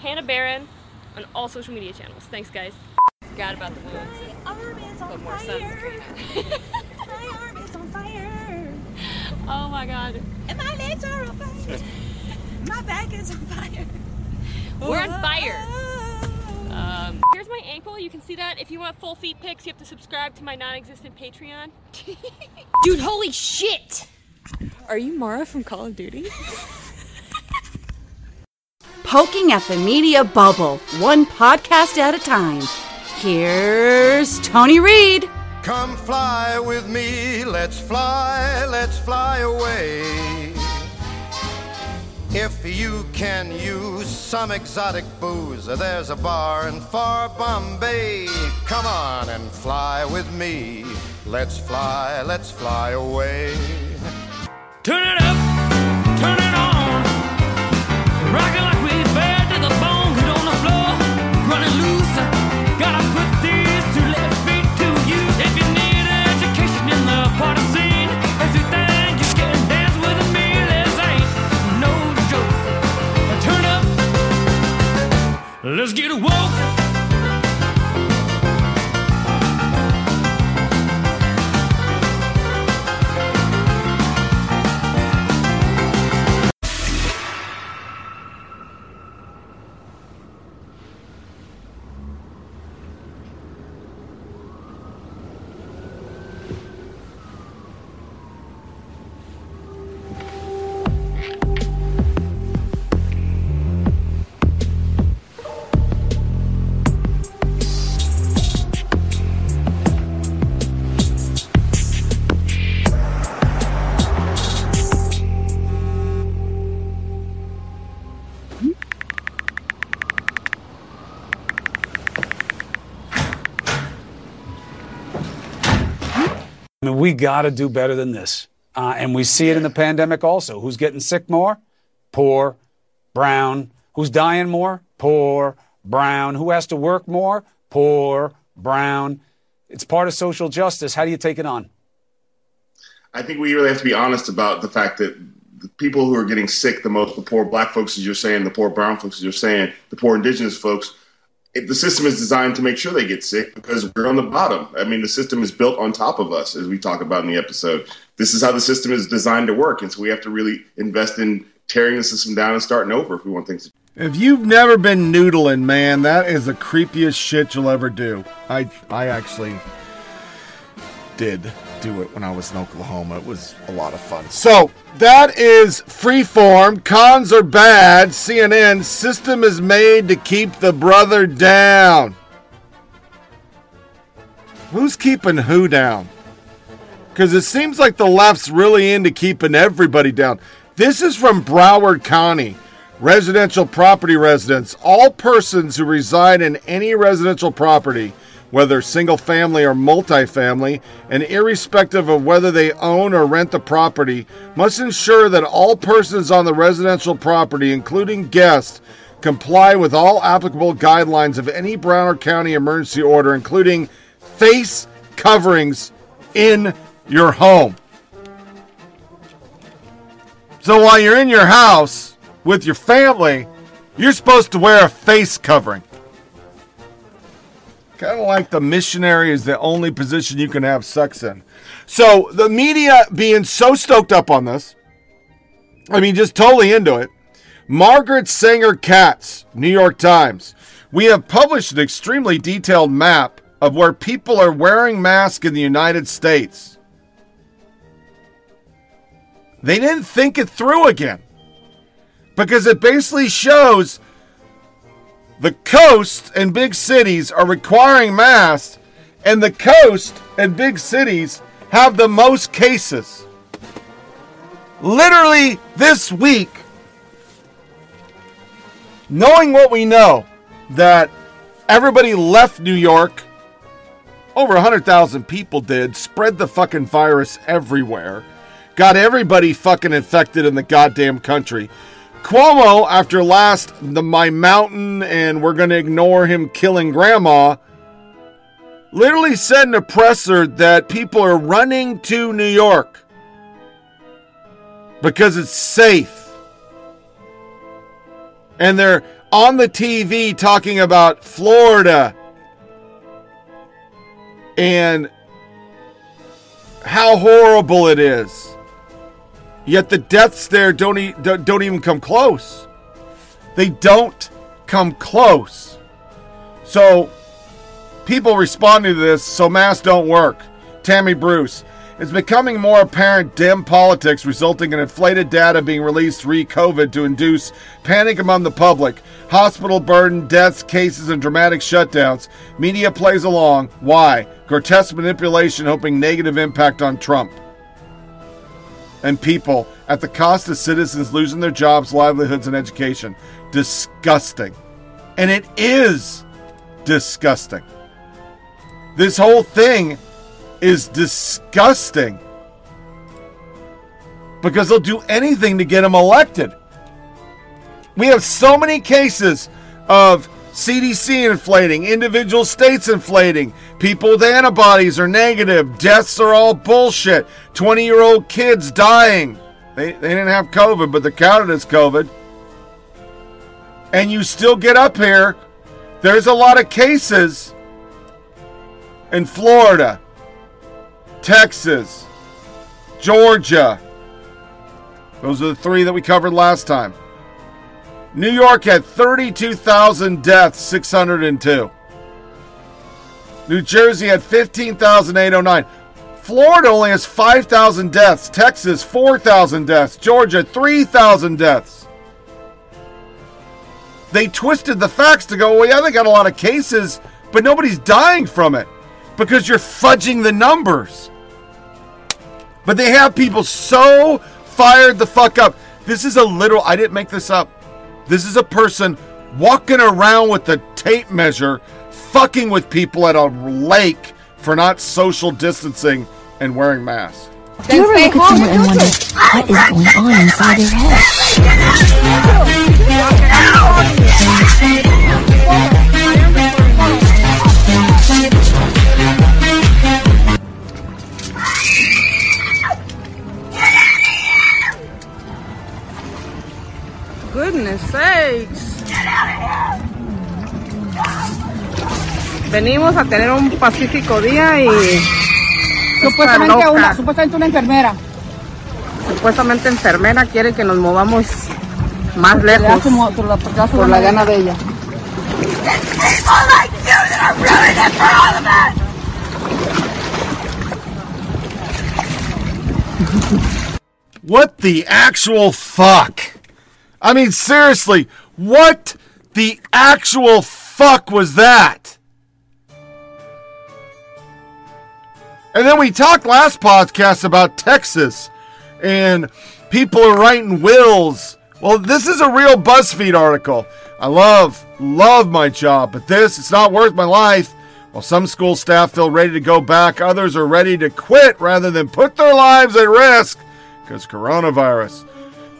Hannah Barron, on all social media channels. Thanks, guys. Forgot about the wounds. and Put more sunscreen. My arm is on fire. oh my god. And my legs are on fire. My back is on fire. We're on fire. Um, here's my ankle. You can see that. If you want full feet pics, you have to subscribe to my non-existent Patreon. Dude, holy shit! Are you Mara from Call of Duty? Poking at the media bubble, one podcast at a time. Here's Tony Reed. Come fly with me, let's fly, let's fly away. If you can use some exotic booze, there's a bar in far Bombay. Come on and fly with me. Let's fly, let's fly away. Turn it up, let's get woke. Got to do better than this. Uh, and we see it in the pandemic also. Who's getting sick more? Poor, brown. Who's dying more? Poor, brown. Who has to work more? Poor, brown. It's part of social justice. How do you take it on? I think we really have to be honest about the fact that the people who are getting sick the most, the poor black folks, as you're saying, the poor brown folks, as you're saying, the poor indigenous folks, if the system is designed to make sure they get sick because we're on the bottom. I mean, the system is built on top of us, as we talk about in the episode. This is how the system is designed to work. And so we have to really invest in tearing the system down and starting over if we want things to If you've never been noodling, man, that is the creepiest shit you'll ever do. I I actually did do it when I was in Oklahoma. It was a lot of fun. So that is freeform. Cons are bad. CNN system is made to keep the brother down. Who's keeping who down? Because it seems like the left's really into keeping everybody down. This is from Broward County. Residential property residents, all persons who reside in any residential property, whether single family or multifamily, and irrespective of whether they own or rent the property, must ensure that all persons on the residential property, including guests, comply with all applicable guidelines of any Broward County emergency order, including face coverings in your home. So while you're in your house with your family, you're supposed to wear a face covering. Kind of like the missionary is the only position you can have sex in. So the media being so stoked up on this, I mean, just totally into it. Margot Sanger Katz, New York Times. We have published an extremely detailed map of where people are wearing masks in the United States. They didn't think it through again because it basically shows the coast and big cities are requiring masks, and the coast and big cities have the most cases. Literally this week, knowing what we know, that everybody left New York, over 100,000 people did, spread the fucking virus everywhere, got everybody fucking infected in the goddamn country. Cuomo, after last the my mountain and we're gonna ignore him killing grandma, literally said in a presser that people are running to New York because it's safe. And they're on the TV talking about Florida and how horrible it is. Yet the deaths there don't, e- don't even come close. They don't come close. So people responding to this, so masks don't work. Tammy Bruce. It's becoming more apparent dim politics resulting in inflated data being released re COVID to induce panic among the public. Hospital burden, deaths, cases, and dramatic shutdowns. Media plays along. Why? Grotesque manipulation hoping negative impact on Trump and people at the cost of citizens losing their jobs, livelihoods, and education. Disgusting. And it is disgusting. This whole thing is disgusting because they'll do anything to get him elected. We have so many cases of CDC inflating, individual states inflating, people with antibodies are negative, deaths are all bullshit, 20 year old kids dying. They, they didn't have COVID, but they're counted as COVID. And you still get up here. There's a lot of cases in Florida, Texas, Georgia. Those are the three that we covered last time. New York had 32,000 deaths, 602. New Jersey had 15,809. Florida only has 5,000 deaths. Texas, 4,000 deaths. Georgia, 3,000 deaths. They twisted the facts to go, well, yeah, they got a lot of cases, but nobody's dying from it because you're fudging the numbers. But they have people so fired the fuck up. This is a literal, I didn't make this up. This is a person walking around with a tape measure, fucking with people at a lake for not social distancing and wearing masks. Do you ever look at someone and wonder what is going on inside their head? Venimos a tener un pacífico día y. Supuestamente una, supuestamente una enfermera. Supuestamente enfermera quiere que nos movamos más Le lejos por la, porque hace por la gana de ella. What the actual fuck? I mean, seriously, what the actual fuck was that? And then we talked last podcast about Texas and people are writing wills. Well, this is a real BuzzFeed article. I love, love my job, but this, it's not worth my life. While some school staff feel ready to go back, others are ready to quit rather than put their lives at risk because coronavirus.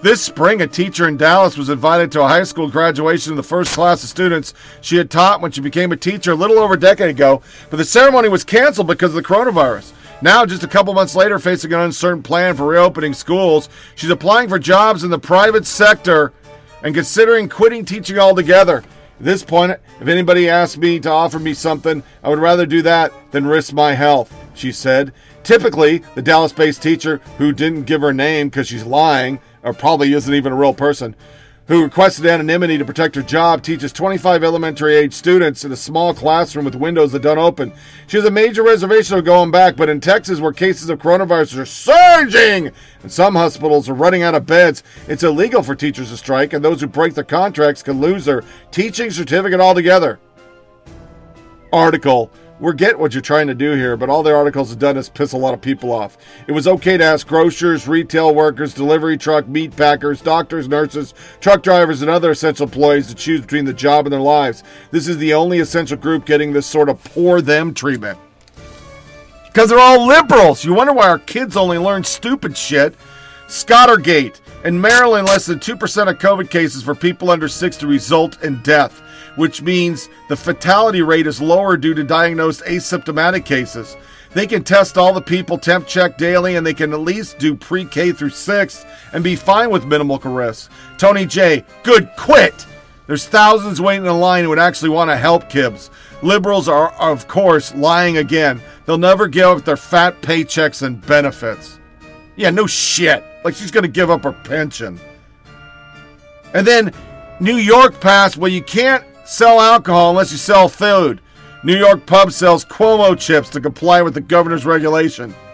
This spring, a teacher in Dallas was invited to a high school graduation of the first class of students she had taught when she became a teacher a little over a decade ago, but the ceremony was canceled because of the coronavirus. Now, just a couple months later, facing an uncertain plan for reopening schools, she's applying for jobs in the private sector and considering quitting teaching altogether. At this point, if anybody asked me to offer me something, I would rather do that than risk my health, she said. Typically, the Dallas based teacher, who didn't give her name because she's lying, or probably isn't even a real person, who requested anonymity to protect her job, teaches 25 elementary age students in a small classroom with windows that don't open. She has a major reservation of going back, but in Texas, where cases of coronavirus are surging and some hospitals are running out of beds, it's illegal for teachers to strike, and those who break their contracts can lose their teaching certificate altogether. Article. We get what you're trying to do here, but all the articles have done is piss a lot of people off. It was okay to ask grocers, retail workers, delivery truck, meat packers, doctors, nurses, truck drivers, and other essential employees to choose between the job and their lives. This is the only essential group getting this sort of poor them treatment. Because they're all liberals. You wonder why our kids only learn stupid shit. Scottergate. In Maryland, less than 2% of COVID cases for people under 60 result in death, which means the fatality rate is lower due to diagnosed asymptomatic cases. They can test all the people, temp check daily, and they can at least do pre K through 6 and be fine with minimal risk. Tony J, good quit! There's thousands waiting in line who would actually want to help kids. Liberals are, of course, lying again. They'll never give up their fat paychecks and benefits. Yeah, no shit. Like she's going to give up her pension. And then New York passed, well, you can't sell alcohol unless you sell food. New York pub sells Cuomo chips to comply with the governor's regulation.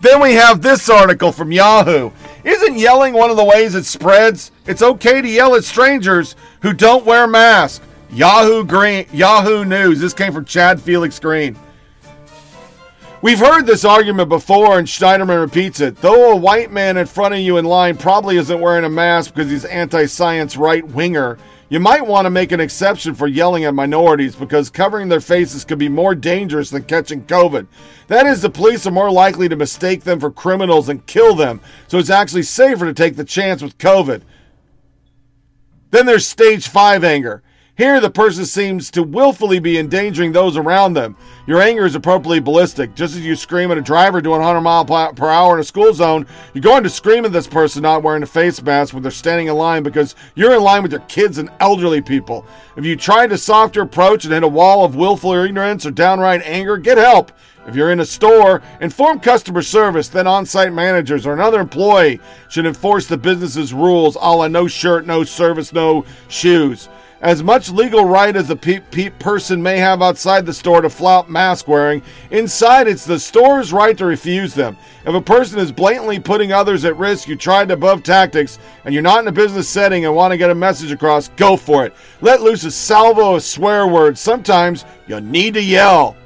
Then we have this article from Yahoo. Isn't yelling one of the ways it spreads? It's okay to yell at strangers who don't wear masks. Yahoo Green, Yahoo News. This came from Chad Felix Greene. We've heard this argument before, and Schneiderman repeats it. Though a white man in front of you in line probably isn't wearing a mask because he's anti-science right winger, you might want to make an exception for yelling at minorities because covering their faces could be more dangerous than catching COVID. That is, the police are more likely to mistake them for criminals and kill them, so it's actually safer to take the chance with COVID. Then there's stage five anger. Here, the person seems to willfully be endangering those around them. Your anger is appropriately ballistic. Just as you scream at a driver doing 100 mile per hour in a school zone, you're going to scream at this person not wearing a face mask when they're standing in line because you're in line with your kids and elderly people. If you tried a softer approach and hit a wall of willful ignorance or downright anger, get help. If you're in a store, inform customer service, then on site managers or another employee should enforce the business's rules a la no shirt, no service, no shoes. As much legal right as a pe- pe- person may have outside the store to flout mask wearing, inside it's the store's right to refuse them. If a person is blatantly putting others at risk, you tried above tactics, and you're not in a business setting and want to get a message across, go for it. Let loose a salvo of swear words. Sometimes you need to yell.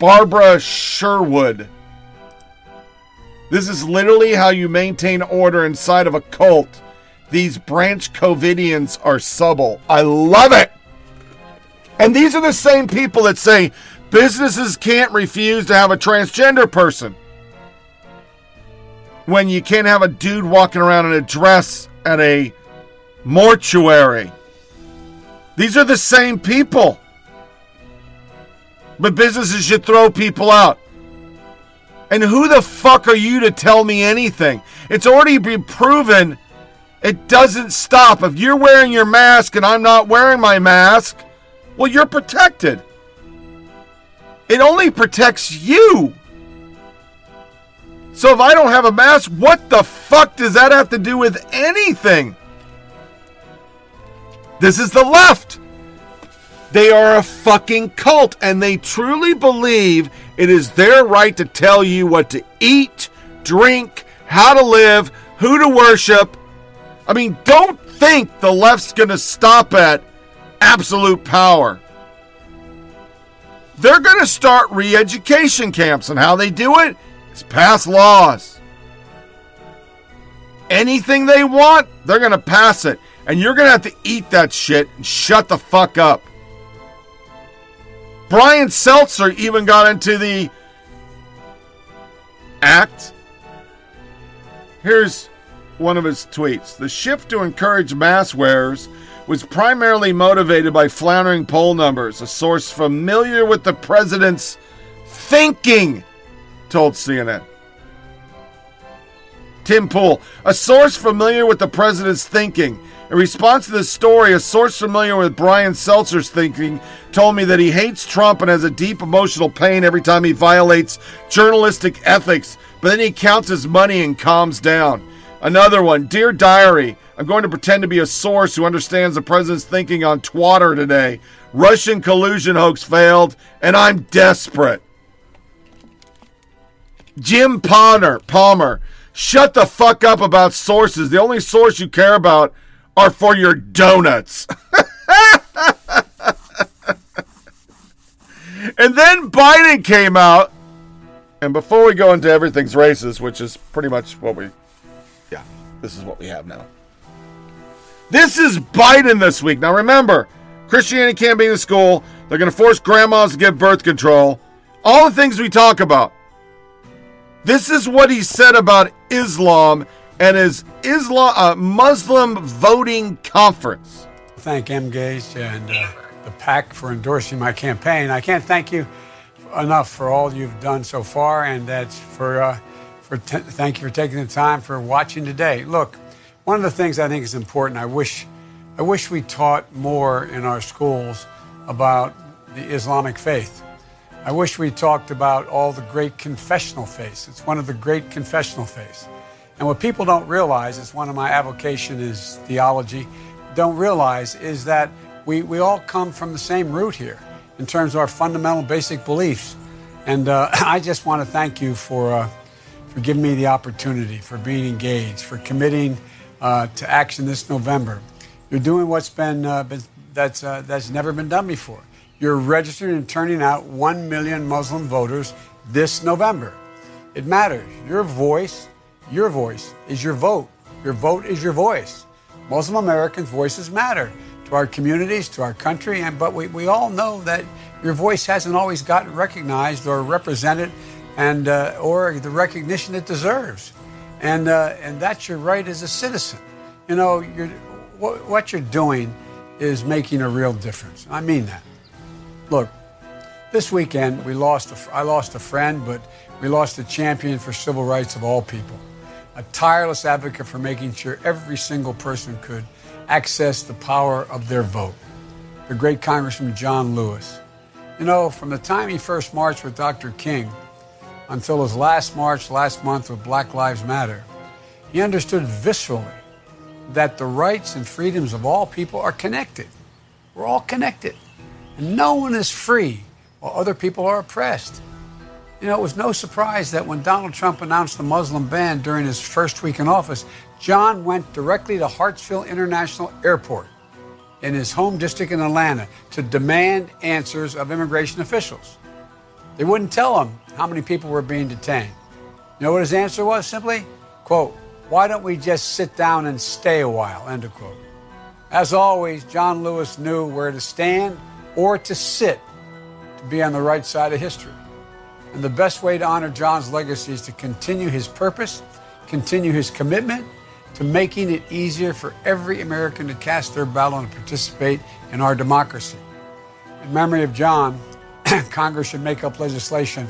Barbara Sherwood. This is literally how you maintain order inside of a cult. These branch Covidians are subtle. I love it. And these are the same people that say businesses can't refuse to have a transgender person. When you can't have a dude walking around in a dress at a mortuary. These are the same people. But businesses should throw people out. And who the fuck are you to tell me anything? It's already been proven it doesn't stop. If you're wearing your mask and I'm not wearing my mask, well, you're protected. It only protects you. So if I don't have a mask, what the fuck does that have to do with anything? This is the left. They are a fucking cult and they truly believe it is their right to tell you what to eat, drink, how to live, who to worship. I mean, don't think the left's going to stop at absolute power. They're going to start re education camps, and how they do it is pass laws. Anything they want, they're going to pass it. And you're going to have to eat that shit and shut the fuck up. Brian Stelter even got into the act. Here's one of his tweets. The shift to encourage mask wearers was primarily motivated by floundering poll numbers, a source familiar with the president's thinking told CNN. Tim Pool, a source familiar with the president's thinking. In response to this story, a source familiar with Brian Stelter's thinking told me that he hates Trump and has a deep emotional pain every time he violates journalistic ethics, but then he counts his money and calms down. Another one, Dear Diary, I'm going to pretend to be a source who understands the president's thinking on Twitter today. Russian collusion hoax failed, and I'm desperate. Jim Palmer, Palmer, shut the fuck up about sources. The only source you care about are for your donuts. and then Biden came out, and before we go into everything's racist, which is pretty much what we, this is what we have now. This is Biden this week. Now remember, Christianity can't be in the school. They're going to force grandmas to give birth control. All the things we talk about. This is what he said about Islam and his Islam uh, Muslim voting conference. Thank Emgage and uh, the PAC for endorsing my campaign. I can't thank you enough for all you've done so far, and that's for uh, for t- thank you for taking the time for watching today. Look, one of the things I think is important. I wish I wish we taught more in our schools about the Islamic faith. I wish we talked about all the great confessional faiths. It's one of the great confessional faiths. And what people don't realize, it's one of my avocation is theology, don't realize is that we, we all come from the same root here. in terms of our fundamental basic beliefs. And uh, I just want to thank you for, uh, for giving me the opportunity, for being engaged, for committing uh, to action this November. You're doing what's been, uh, been that's, uh, that's never been done before. You're registering and turning out 1 million Muslim voters this November. It matters. Your voice, your voice is your vote. Your vote is your voice. Muslim Americans' voices matter to our communities, to our country, and but we, we all know that your voice hasn't always gotten recognized or represented and uh, or the recognition it deserves. And uh, and that's your right as a citizen. You know, you're, what, what you're doing is making a real difference. I mean that. Look, this weekend we lost. A, I lost a friend, but we lost a champion for civil rights of all people, a tireless advocate for making sure every single person could access the power of their vote. The great Congressman John Lewis. You know, from the time he first marched with Dr. King until his last march last month with Black Lives Matter, he understood viscerally that the rights and freedoms of all people are connected. We're all connected. And no one is free while other people are oppressed. You know, it was no surprise that when Donald Trump announced the Muslim ban during his first week in office, John went directly to Hartsfield International Airport in his home district in Atlanta to demand answers of immigration officials. They wouldn't tell him how many people were being detained. You know what his answer was? Simply, quote, why don't we just sit down and stay a while, end of quote. As always, John Lewis knew where to stand or to sit to be on the right side of history. And the best way to honor John's legacy is to continue his purpose, continue his commitment to making it easier for every American to cast their ballot and participate in our democracy. In memory of John, Congress should make up legislation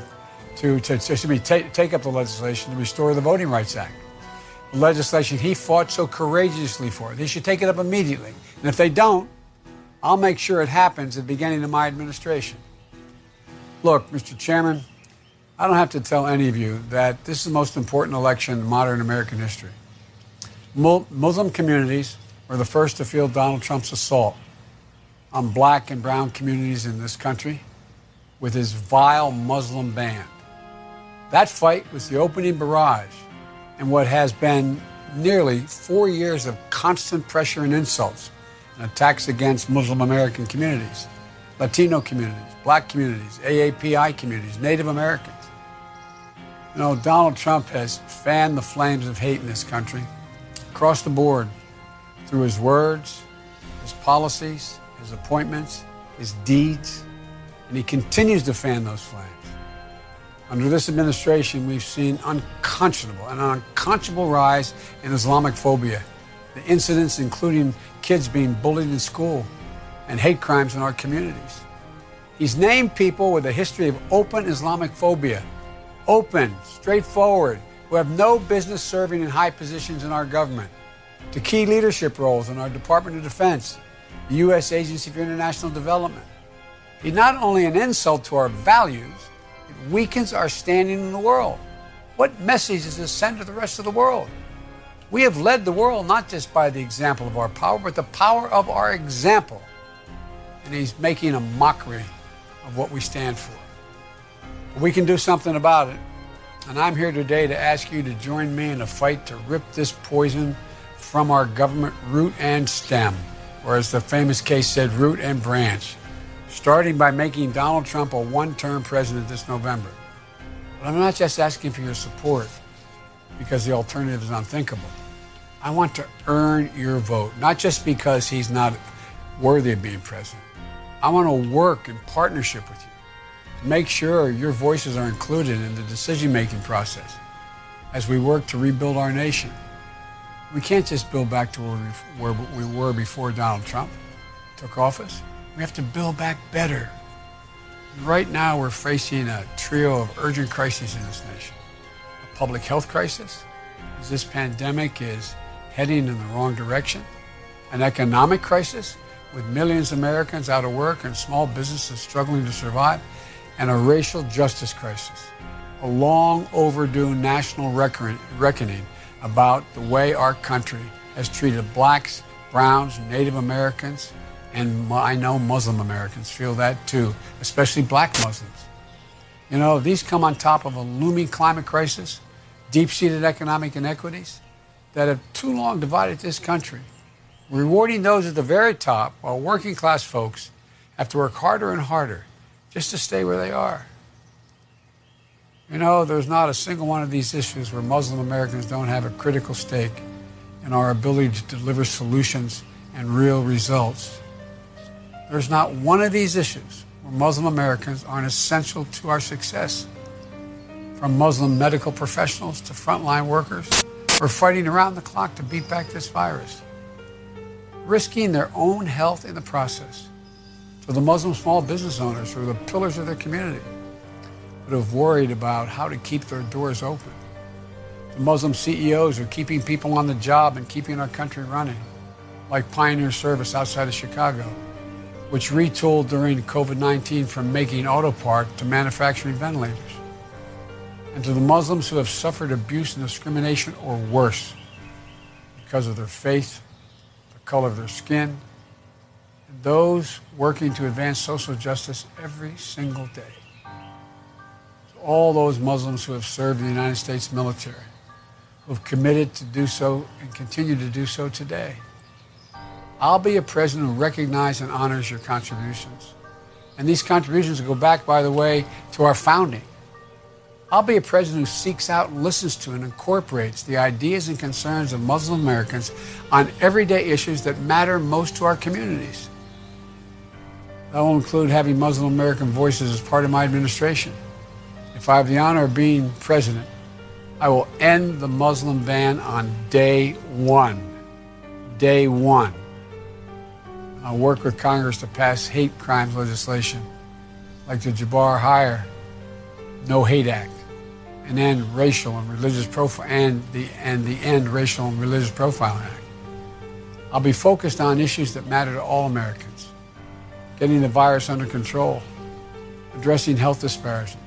to, to, to me, take, take up the legislation to restore the Voting Rights Act. The legislation he fought so courageously for. They should take it up immediately. And if they don't, I'll make sure it happens at the beginning of my administration. Look, Mr. Chairman, I don't have to tell any of you that this is the most important election in modern American history. Muslim communities were the first to feel Donald Trump's assault on black and brown communities in this country with his vile Muslim ban. That fight was the opening barrage in what has been nearly four years of constant pressure and insults and attacks against Muslim American communities, Latino communities, black communities, AAPI communities, Native Americans. You know, Donald Trump has fanned the flames of hate in this country across the board through his words, his policies, his appointments, his deeds, and he continues to fan those flames. Under this administration, we've seen unconscionable an unconscionable rise in Islamic phobia. The incidents, including kids being bullied in school and hate crimes in our communities. He's named people with a history of open Islamic phobia open, straightforward, who have no business serving in high positions in our government, to key leadership roles in our Department of Defense, the U.S. Agency for International Development. He's not only an insult to our values, it weakens our standing in the world. What message does this send to the rest of the world? We have led the world not just by the example of our power, but the power of our example. And he's making a mockery of what we stand for. We can do something about it. And I'm here today to ask you to join me in a fight to rip this poison from our government root and stem, or as the famous case said, root and branch, starting by making Donald Trump a one term president this November. But I'm not just asking for your support because the alternative is unthinkable. I want to earn your vote, not just because he's not worthy of being president. I want to work in partnership with you to make sure your voices are included in the decision making process as we work to rebuild our nation. We can't just build back to where we were before Donald Trump took office. We have to build back better. Right now, we're facing a trio of urgent crises in this nation. A public health crisis, as this pandemic is heading in the wrong direction, an economic crisis with millions of Americans out of work and small businesses struggling to survive. And a racial justice crisis, a long overdue national reckoning about the way our country has treated blacks, browns, Native Americans, And I know Muslim Americans feel that too, especially black Muslims. You know, these come on top of a looming climate crisis, deep seated economic inequities that have too long divided this country, rewarding those at the very top while working class folks have to work harder and harder just to stay where they are. You know, there's not a single one of these issues where Muslim Americans don't have a critical stake in our ability to deliver solutions and real results. There's not one of these issues where Muslim Americans aren't essential to our success. From Muslim medical professionals to frontline workers, we're fighting around the clock to beat back this virus, risking their own health in the process. For the Muslim small business owners who are the pillars of their community, but have worried about how to keep their doors open. The Muslim CEOs are keeping people on the job and keeping our country running, like Pioneer Service outside of Chicago, which retooled during COVID 19 from making auto parts to manufacturing ventilators. And to the Muslims who have suffered abuse and discrimination or worse because of their faith, the color of their skin, and those working to advance social justice every single day all those Muslims who have served in the United States military, who have committed to do so and continue to do so today. I'll be a president who recognizes and honors your contributions. And these contributions go back, by the way, to our founding. I'll be a president who seeks out and listens to and incorporates the ideas and concerns of Muslim Americans on everyday issues that matter most to our communities. That will include having Muslim American voices as part of my administration. If I have the honor of being president, I will end the Muslim ban on day one. Day one. I'll work with Congress to pass hate crimes legislation like the Jabara-Heyer No Hate Act and end racial and religious profile and the and the end racial and religious profiling act. I'll be focused on issues that matter to all Americans. Getting the virus under control, addressing health disparities,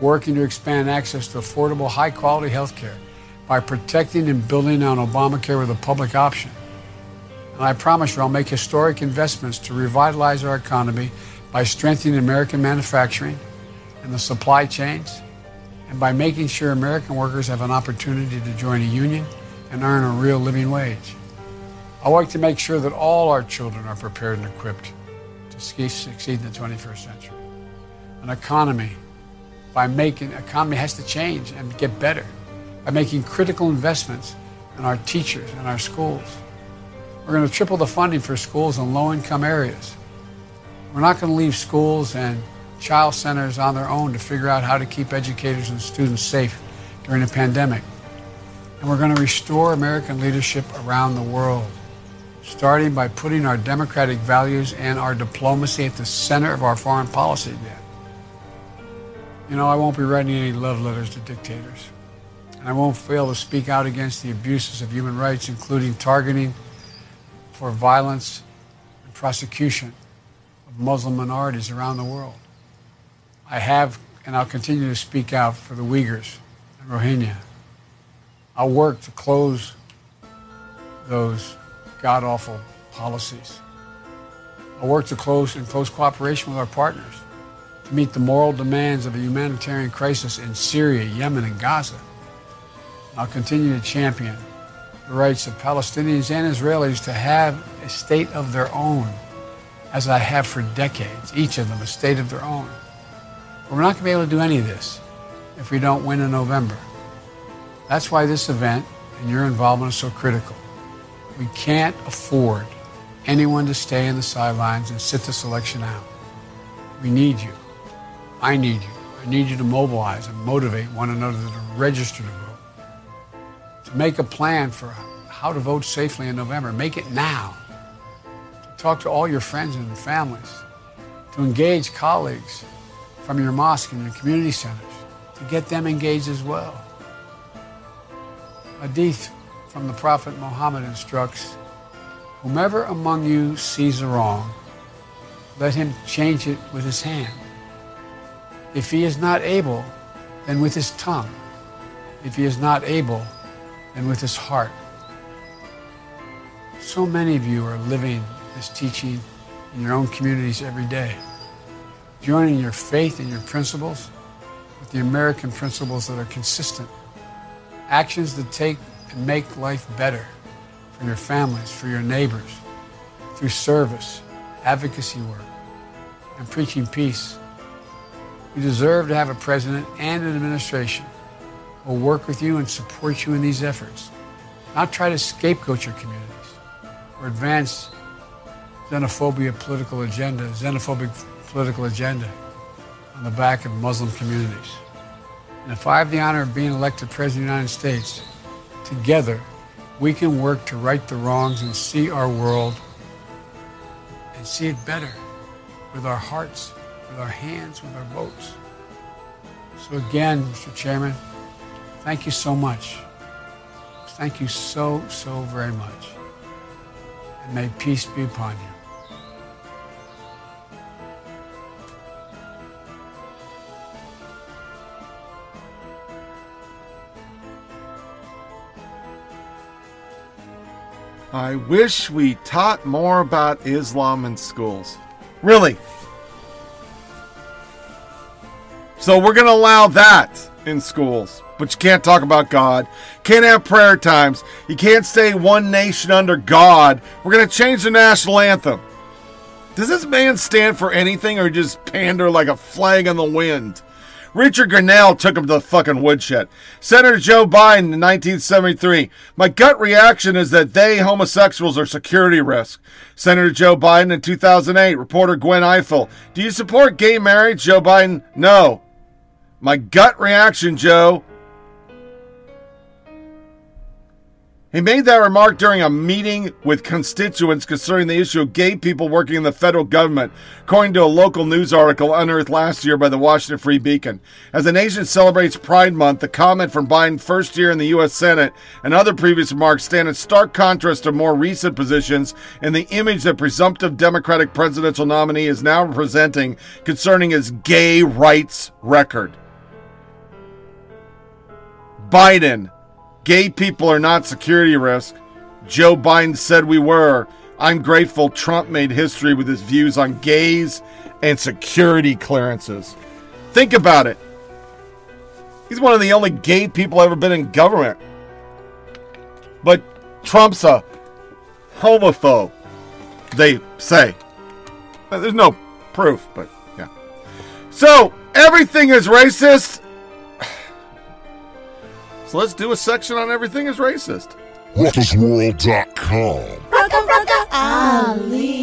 working to expand access to affordable, high quality health care by protecting and building on Obamacare with a public option. And I promise you, I'll make historic investments to revitalize our economy by strengthening American manufacturing and the supply chains, and by making sure American workers have an opportunity to join a union and earn a real living wage. I work to make sure that all our children are prepared and equipped to succeed in the 21st century. An economy by making economy has to change and get better by making critical investments in our teachers and our schools. We're going to triple the funding for schools in low-income areas. We're not going to leave schools and child centers on their own to figure out how to keep educators and students safe during a pandemic. And we're going to restore American leadership around the world, starting by putting our democratic values and our diplomacy at the center of our foreign policy again. You know, I won't be writing any love letters to dictators. And I won't fail to speak out against the abuses of human rights, including targeting for violence and prosecution of Muslim minorities around the world. I have and I'll continue to speak out for the Uyghurs and Rohingya. I'll work to close those god awful policies. I'll work to close in close cooperation with our partners to meet the moral demands of a humanitarian crisis in Syria, Yemen, and Gaza. I'll continue to champion the rights of Palestinians and Israelis to have a state of their own, as I have for decades, each of them a state of their own. But we're not going to be able to do any of this if we don't win in November. That's why this event and your involvement is so critical. We can't afford anyone to stay in the sidelines and sit this election out. We need you. I need you. I need you to mobilize and motivate one another to register to vote, make a plan for how to vote safely in November. Make it now. Talk to all your friends and families, to engage colleagues from your mosque and your community centers, to get them engaged as well. Hadith from the Prophet Muhammad instructs Whomever among you sees a wrong, let him change it with his hand. If he is not able, then with his tongue. If he is not able, then with his heart. So many of you are living this teaching in your own communities every day, joining your faith and your principles with the American principles that are consistent, actions that take and make life better for your families, for your neighbors, through service, advocacy work, and preaching peace. You deserve to have a president and an administration will work with you and support you in these efforts, not try to scapegoat your communities or advance xenophobia political agenda, xenophobic political agenda on the back of Muslim communities. And if I have the honor of being elected President of the United States, together we can work to right the wrongs and see our world and see it better with our hearts, with our hands, with our votes. So again, Mr. Chairman, thank you so much. Thank you so, so very much. And may peace be upon you. I wish we taught more about Islam in schools. Really. So we're going to allow that in schools. But you can't talk about God. Can't have prayer times. You can't say one nation under God. We're going to change the national anthem. Does this man stand for anything or just pander like a flag in the wind? Richard Grenell took him to the fucking woodshed. Senator Joe Biden in 1973. My gut reaction is that they, homosexuals, are security risk. Senator Joe Biden in 2008. Reporter Gwen Ifill. Do you support gay marriage? Joe Biden. No. My gut reaction, Joe. He made that remark during a meeting with constituents concerning the issue of gay people working in the federal government, according to a local news article unearthed last year by the Washington Free Beacon. As the nation celebrates Pride Month, the comment from Biden's first year in the U.S. Senate and other previous remarks stand in stark contrast to more recent positions and the image that presumptive Democratic presidential nominee is now presenting concerning his gay rights record. Biden Gay people are not security risk. Joe Biden said we were. I'm grateful Trump made history with his views on gays and security clearances. Think about it. He's one of the only gay people ever been in government. But Trump's a homophobe, they say. There's no proof, but yeah. So, everything is racist so let's do a section on everything is racist. RuckusWorld.com. Roka Roka Ali.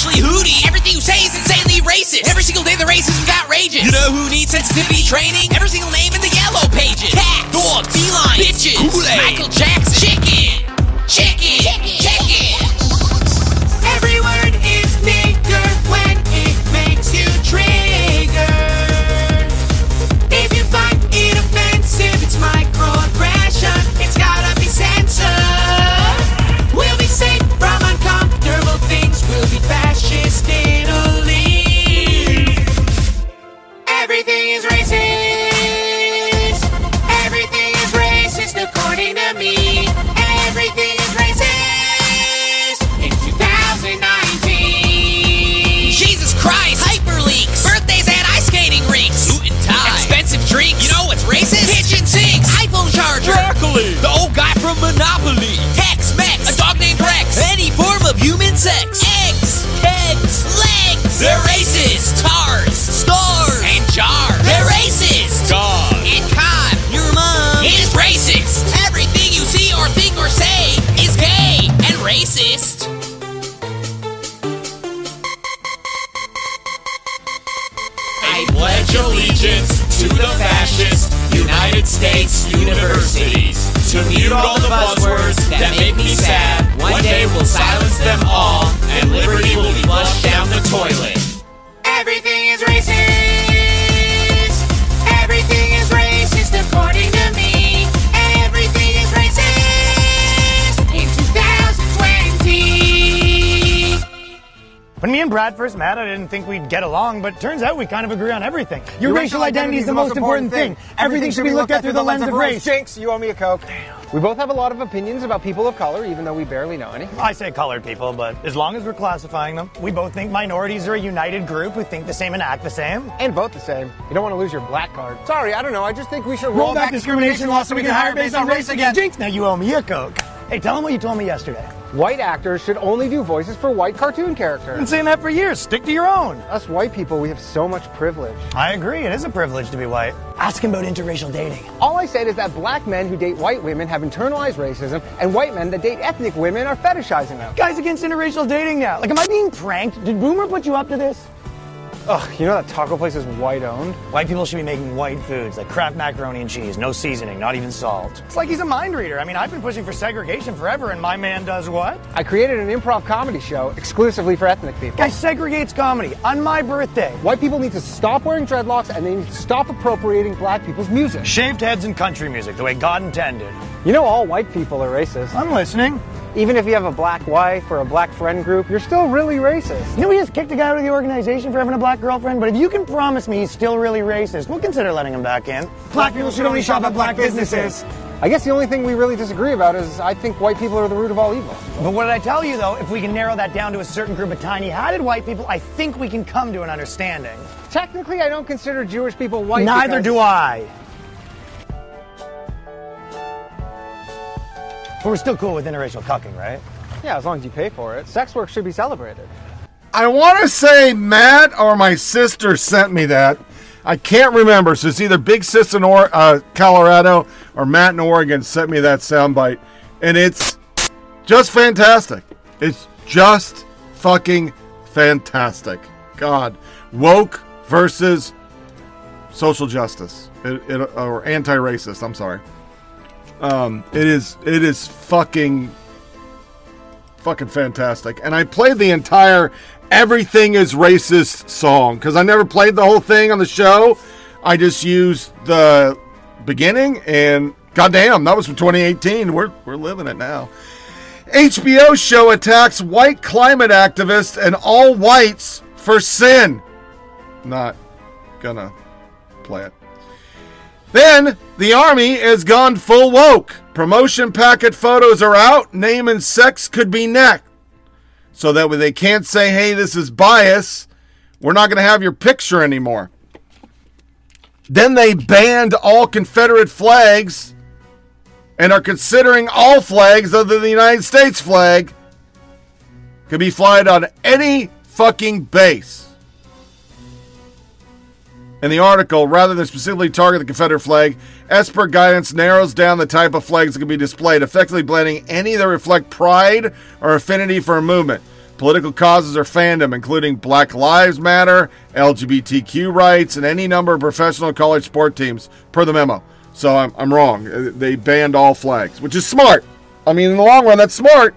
Especially hootie. Everything you say is insanely racist. Every single day the racism's outrageous. You know who needs sensitivity training? Every single name in the yellow pages. Cat, dog, feline, bitches, Kool-Aid, Michael Jackson, chicken, insects, eggs, kegs, legs. They're racist. Tars, stars, and jars. They're racist. Dog. And cod. Your mom is racist. Everything you see or think or say is gay and racist. I pledge allegiance to the fascist United States universities. To mute all the buzzwords that make me sad, one day we'll silence them all, and liberty will be flushed down the toilet. Everything is racist. When me and Brad first met, I didn't think we'd get along, but turns out we kind of agree on everything. Your, racial identity is the most important thing. Everything should be looked at through the lens of race. Jinx, you owe me a Coke. We both have a lot of opinions about people of color, even though we barely know any. I say colored people, but as long as we're classifying them, we both think minorities are a united group who think the same and act the same. And vote the same. You don't want to lose your black card. Sorry, I don't know. I just think we should Roll back discrimination laws so we can hire based on race again. Jinx, now you owe me a Coke. Hey, tell them what you told me yesterday. White actors should only do voices for white cartoon characters. I've Been saying that for years. Stick to your own. Us white people, we have so much privilege. I agree. It is a privilege to be white. Ask him about interracial dating. All I said is that black men who date white women have internalized racism, and white men that date ethnic women are fetishizing them. Guys against interracial dating now. Like, am I being pranked? Did Boomer put you up to this? Ugh, you know that taco place is white owned? White people should be making white foods like Kraft macaroni and cheese, no seasoning, not even salt. It's like he's a mind reader. I mean, I've been pushing for segregation forever, and my man does what? I created an improv comedy show exclusively for ethnic people. Guy segregates comedy on my birthday. White people need to stop wearing dreadlocks and they need to stop appropriating black people's music. Shaved heads and country music, the way God intended. You know all white people are racist. I'm listening. Even if you have a black wife or a black friend group, you're still really racist. You know, we just kicked a guy out of the organization for having a black girlfriend, but if you can promise me he's still really racist, we'll consider letting him back in. Black people should only shop at black businesses. I guess the only thing we really disagree about is I think white people are the root of all evil. But what did I tell you, though? If we can narrow that down to a certain group of tiny hatted white people, I think we can come to an understanding. Technically, I don't consider Jewish people white. Neither do I. But we're still cool with interracial cucking, right? Yeah, as long as you pay for it. Sex work should be celebrated. I want to say Matt or my sister sent me that. I can't remember. So it's either Big Sis in or- uh, Colorado or Matt in Oregon sent me that soundbite. And it's just fantastic. It's just fucking fantastic. God. Woke versus social justice it, it, or anti racist. I'm sorry. Um, it is it is fucking fucking fantastic. And I played the entire Everything is Racist song because I never played the whole thing on the show. I just used the beginning and goddamn, that was from 2018. We're we're living it now. HBO show attacks white climate activists and all whites for sin. Not gonna play it. Then the army has gone full woke. Promotion packet photos are out. Name and sex could be next. So that way they can't say, hey, this is bias. We're not going to have your picture anymore. Then they banned all Confederate flags and are considering all flags other than the United States flag could be flyed on any fucking base. In the article, rather than specifically target the Confederate flag, Esper guidance narrows down the type of flags that can be displayed, effectively blending any that reflect pride or affinity for a movement. Political causes or fandom, including Black Lives Matter, LGBTQ rights, and any number of professional college sport teams, per the memo. So I'm, I'm wrong. Uh, They banned all flags, which is smart. I mean, in the long run, that's smart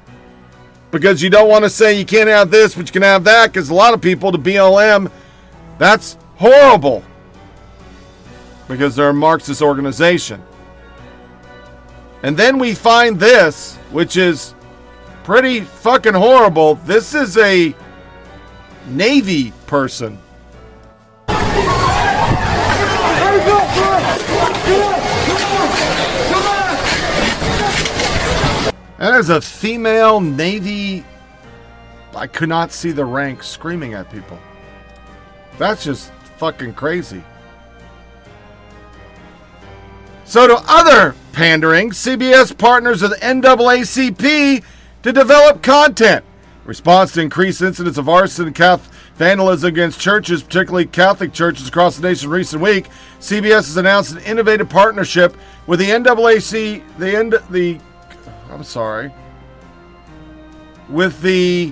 because you don't want to say you can't have this, but you can have that because a lot of people, the BLM, that's horrible because they're a Marxist organization. And then we find this, which is pretty fucking horrible. This is a Navy person. That is a female Navy. I could not see the rank screaming at people. That's just fucking crazy. So, to other pandering, CBS partners with NAACP to develop content. In response to increased incidents of arson and vandalism against churches, particularly Catholic churches across the nation in recent week, CBS has announced an innovative partnership with the NAACP, the N, the, I'm sorry, with the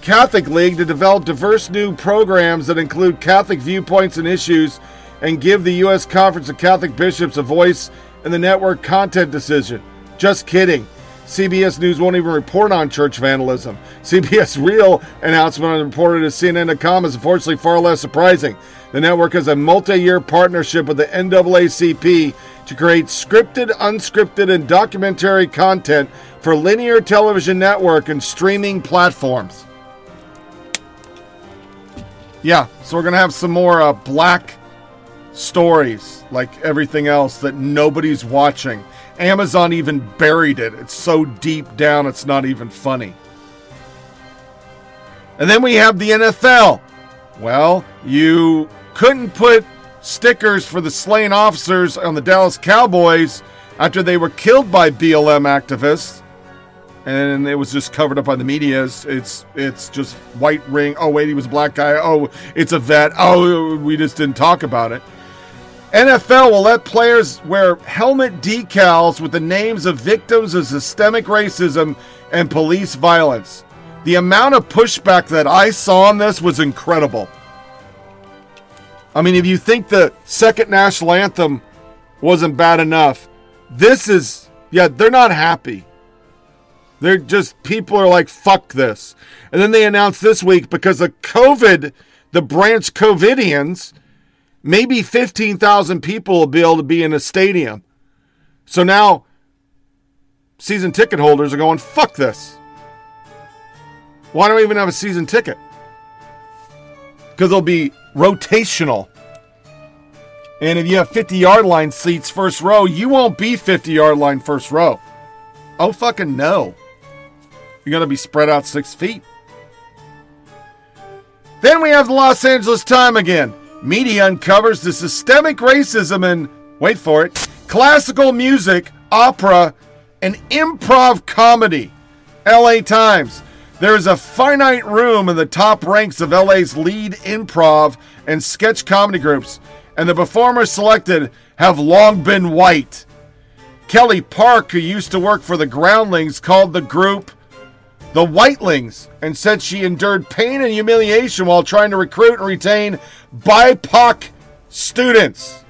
Catholic League to develop diverse new programs that include Catholic viewpoints and issues and give the U.S. Conference of Catholic Bishops a voice in the network content decision. Just kidding. CBS News won't even report on church vandalism. CBS Real announcement reported at CNN.com is unfortunately far less surprising. The network has a multi year partnership with the NAACP to create scripted, unscripted, and documentary content for linear television network and streaming platforms. Yeah, so we're to have some more uh, black stories like everything else that nobody's watching. Amazon even buried it. It's so deep down, it's not even funny. And then we have the NFL. Well, you couldn't put stickers for the slain officers on the Dallas Cowboys after they were killed by BLM activists. And it was just covered up by the media. It's, it's it's just white ring. Oh wait, he was a black guy. Oh, it's a vet. Oh, we just didn't talk about it. NFL will let players wear helmet decals with the names of victims of systemic racism and police violence. The amount of pushback that I saw on this was incredible. I mean, if you think the second national anthem wasn't bad enough, this is, yeah, they're not happy. They're just, people are like, fuck this. And then they announced this week because of COVID, the branch COVIDians, maybe 15,000 people will be able to be in a stadium. So now season ticket holders are going, fuck this. Why don't we even have a season ticket? Because they'll be rotational. And if you have 50 yard line seats first row, you won't be 50 yard line first row. Oh, fucking no. You're going to be spread out six feet. Then we have the Los Angeles Time again. Media uncovers the systemic racism in, wait for it, classical music, opera, and improv comedy. LA Times. There is a finite room in the top ranks of LA's lead improv and sketch comedy groups, and the performers selected have long been white. Kelly Park, who used to work for the Groundlings, called the group the Whitelings and said she endured pain and humiliation while trying to recruit and retain BIPOC students.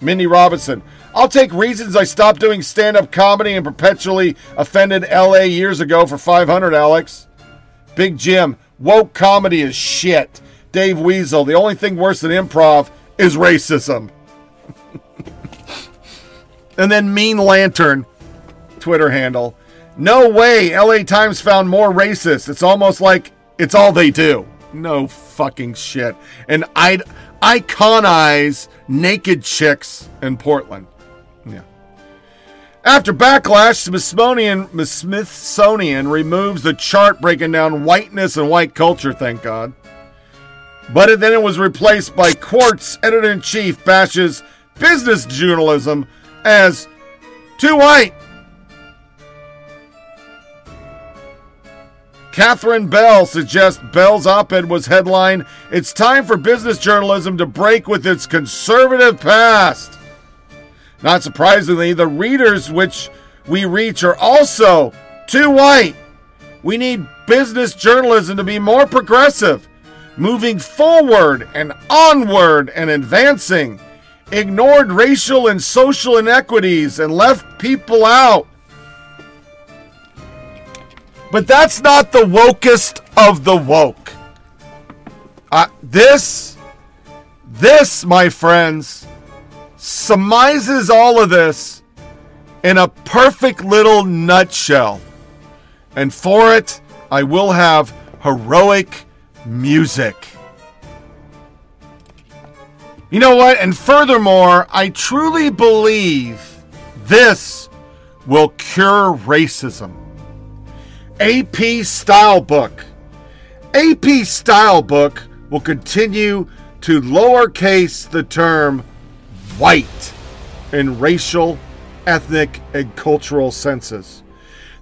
Mindy Robinson. I'll take reasons I stopped doing stand up comedy and perpetually offended LA years ago for 500, Alex. Big Jim. Woke comedy is shit. Dave Weasel. The only thing worse than improv is racism. and then Mean Lantern, Twitter handle. No way LA Times found more racist. It's almost like it's all they do. No fucking shit. And I'd iconize naked chicks in Portland. Yeah. After backlash, Smithsonian, Smithsonian removes the chart breaking down whiteness and white culture, thank God. But then it was replaced by Quartz editor in chief bashes business journalism as too white. Katherine Bell suggests Bell's op ed was headline It's time for business journalism to break with its conservative past. Not surprisingly, the readers which we reach are also too white. We need business journalism to be more progressive, moving forward and onward and advancing, ignored racial and social inequities, and left people out. But that's not the wokest of the woke. Uh, this, this, my friends, surmises all of this in a perfect little nutshell. And for it, I will have heroic music. You know what? And furthermore, I truly believe this will cure racism. AP Style Book. AP Style Book will continue to lowercase the term white in racial, ethnic, and cultural senses.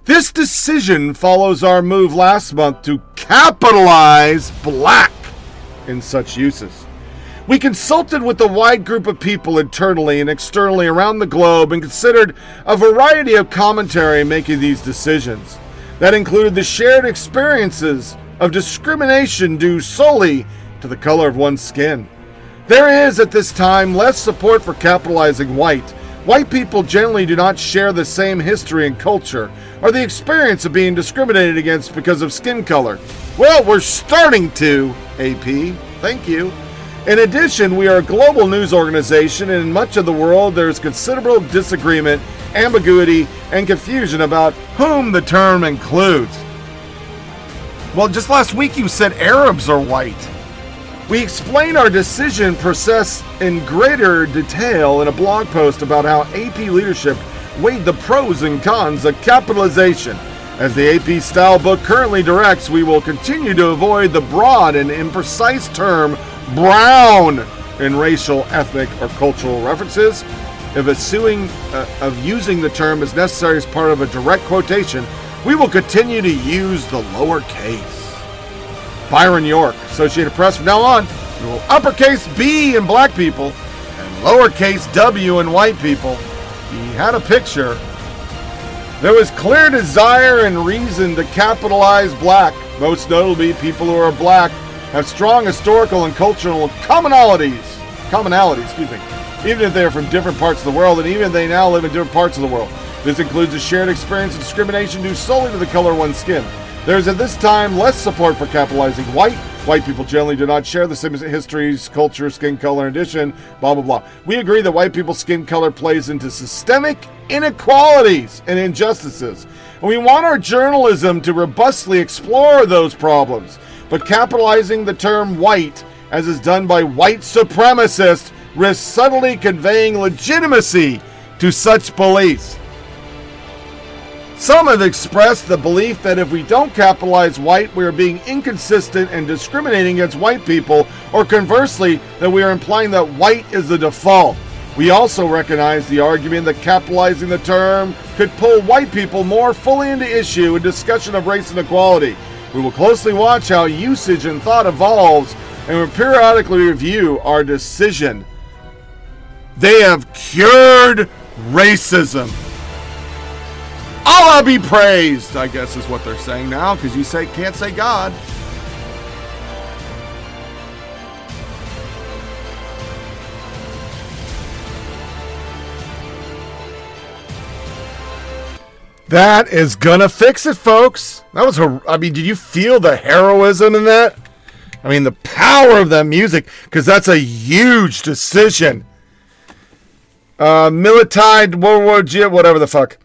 This decision follows our move last month to capitalize black in such uses. We consulted with a wide group of people internally and externally around the globe and considered a variety of commentary making these decisions. That included the shared experiences of discrimination due solely to the color of one's skin. There is at this time less support for capitalizing white. White people generally do not share the same history and culture or the experience of being discriminated against because of skin color. Well, we're starting to, AP. Thank you. In addition, we are a global news organization, and in much of the world, there is considerable disagreement, ambiguity, and confusion about whom the term includes. Well, just last week you said Arabs are white. We explain our decision process in greater detail in a blog post about how AP leadership weighed the pros and cons of capitalization. As the AP style book currently directs, we will continue to avoid the broad and imprecise term brown in racial, ethnic, or cultural references. If assuming uh, of using the term is necessary as part of a direct quotation, we will continue to use the lowercase. Byron York, Associated Press. From now on, we will uppercase B in black people and lowercase W in white people. He had a picture. There was clear desire and reason to capitalize black. Most notably, people who are black have strong historical and cultural commonalities. Commonalities, excuse me. Even if they are from different parts of the world, and even if they now live in different parts of the world. This includes a shared experience of discrimination due solely to the color of one's skin. There is at this time less support for capitalizing white. White people generally do not share the same histories, culture, skin color, in addition, blah, blah, blah. We agree that white people's skin color plays into systemic inequalities and injustices. And we want our journalism to robustly explore those problems. But capitalizing the term white, as is done by white supremacists, risks subtly conveying legitimacy to such beliefs. Some have expressed the belief that if we don't capitalize white, we are being inconsistent and discriminating against white people, or conversely, that we are implying that white is the default. We also recognize the argument that capitalizing the term could pull white people more fully into issue in discussion of race inequality. We will closely watch how usage and thought evolves and will periodically review our decision. They have cured racism. Allah be praised, I guess is what they're saying now, because you say can't say God. That is gonna fix it, folks. That was her. I mean, did you feel the heroism in that? I mean, the power of that music, because that's a huge decision. Uh, Militide, World War G, whatever the fuck.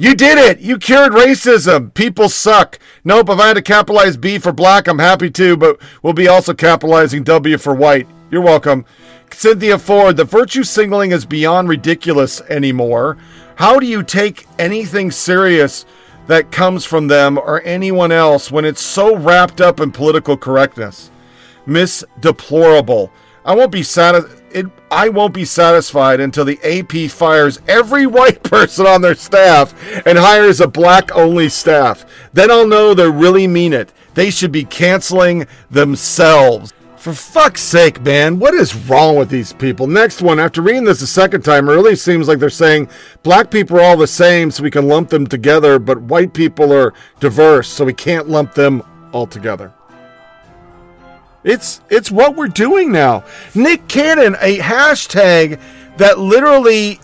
You did it! You cured racism! People suck. Nope, if I had to capitalize B for black, I'm happy to, but we'll be also capitalizing W for white. You're welcome. Cynthia Ford, the virtue signaling is beyond ridiculous anymore. How do you take anything serious that comes from them or anyone else when it's so wrapped up in political correctness? Miss Deplorable. I won't be satisfied. I won't be satisfied until the AP fires every white person on their staff and hires a black only staff. Then I'll know they really mean it. They should be canceling themselves. For fuck's sake, man, what is wrong with these people? Next one, after reading this a second time, it really seems like they're saying black people are all the same, so we can lump them together, but white people are diverse, so we can't lump them all together. It's it's what we're doing now. Nick Cannon, a hashtag that literally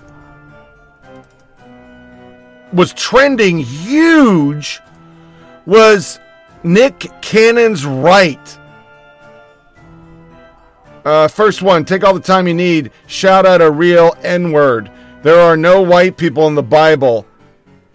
was trending huge, was Nick Cannon's right. Uh, first one, take all the time you need. Shout out a real N word. There are no white people in the Bible.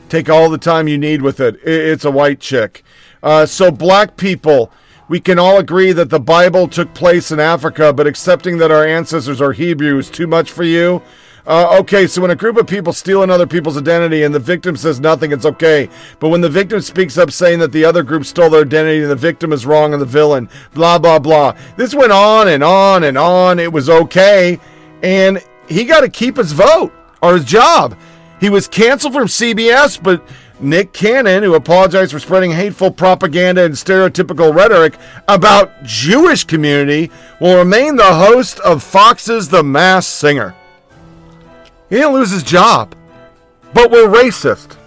Take all the time you need with it. It's a white chick. Uh, so, black people, we can all agree that the Bible took place in Africa, but accepting that our ancestors are Hebrew is too much for you. Uh, okay, so when a group of people steal another people's identity and the victim says nothing, it's okay. But when the victim speaks up saying that the other group stole their identity and the victim is wrong and the villain, blah, blah, blah. This went on and on and on. It was okay. And he got to keep his vote or his job. He was canceled from CBS, but Nick Cannon, who apologized for spreading hateful propaganda and stereotypical rhetoric about Jewish community, will remain the host of Fox's The Masked Singer. He didn't lose his job, but we're racist.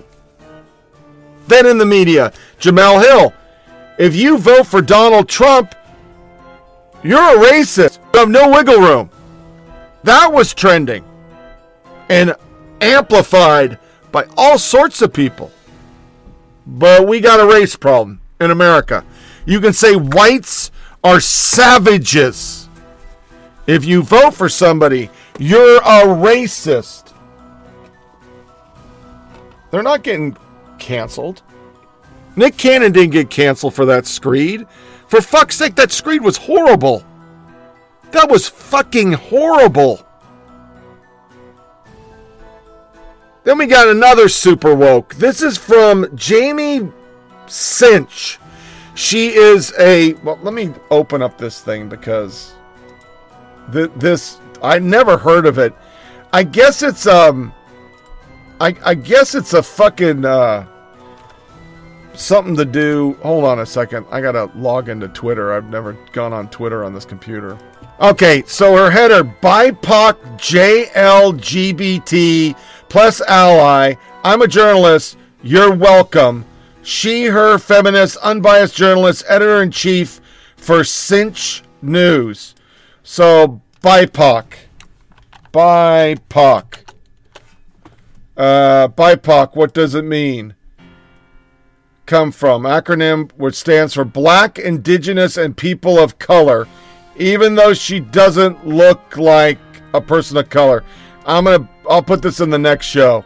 Then in the media, Jemele Hill, if you vote for Donald Trump, you're a racist. You have no wiggle room. That was trending and amplified by all sorts of people. But we got a race problem in America. You can say whites are savages. If you vote for somebody, you're a racist. They're not getting canceled. Nick Cannon didn't get canceled for that screed. For fuck's sake, that screed was horrible. That was fucking horrible. Then we got another super woke. This is from Jamie Cinch. She is a. Well, let me open up this thing because th- this I never heard of it. I guess it's um. I I guess it's a fucking uh. Something to do. Hold on a second. I gotta log into Twitter. I've never gone on Twitter on this computer. Okay, so her header BIPOC JLGBT plus ally. I'm a journalist. You're welcome. She, her, feminist, unbiased journalist, editor in chief for Cinch News. So BIPOC. BIPOC. Uh, BIPOC, what does it mean? Come from acronym which stands for Black, Indigenous, and People of Color even though she doesn't look like a person of color. I'm gonna I'll put this in the next show.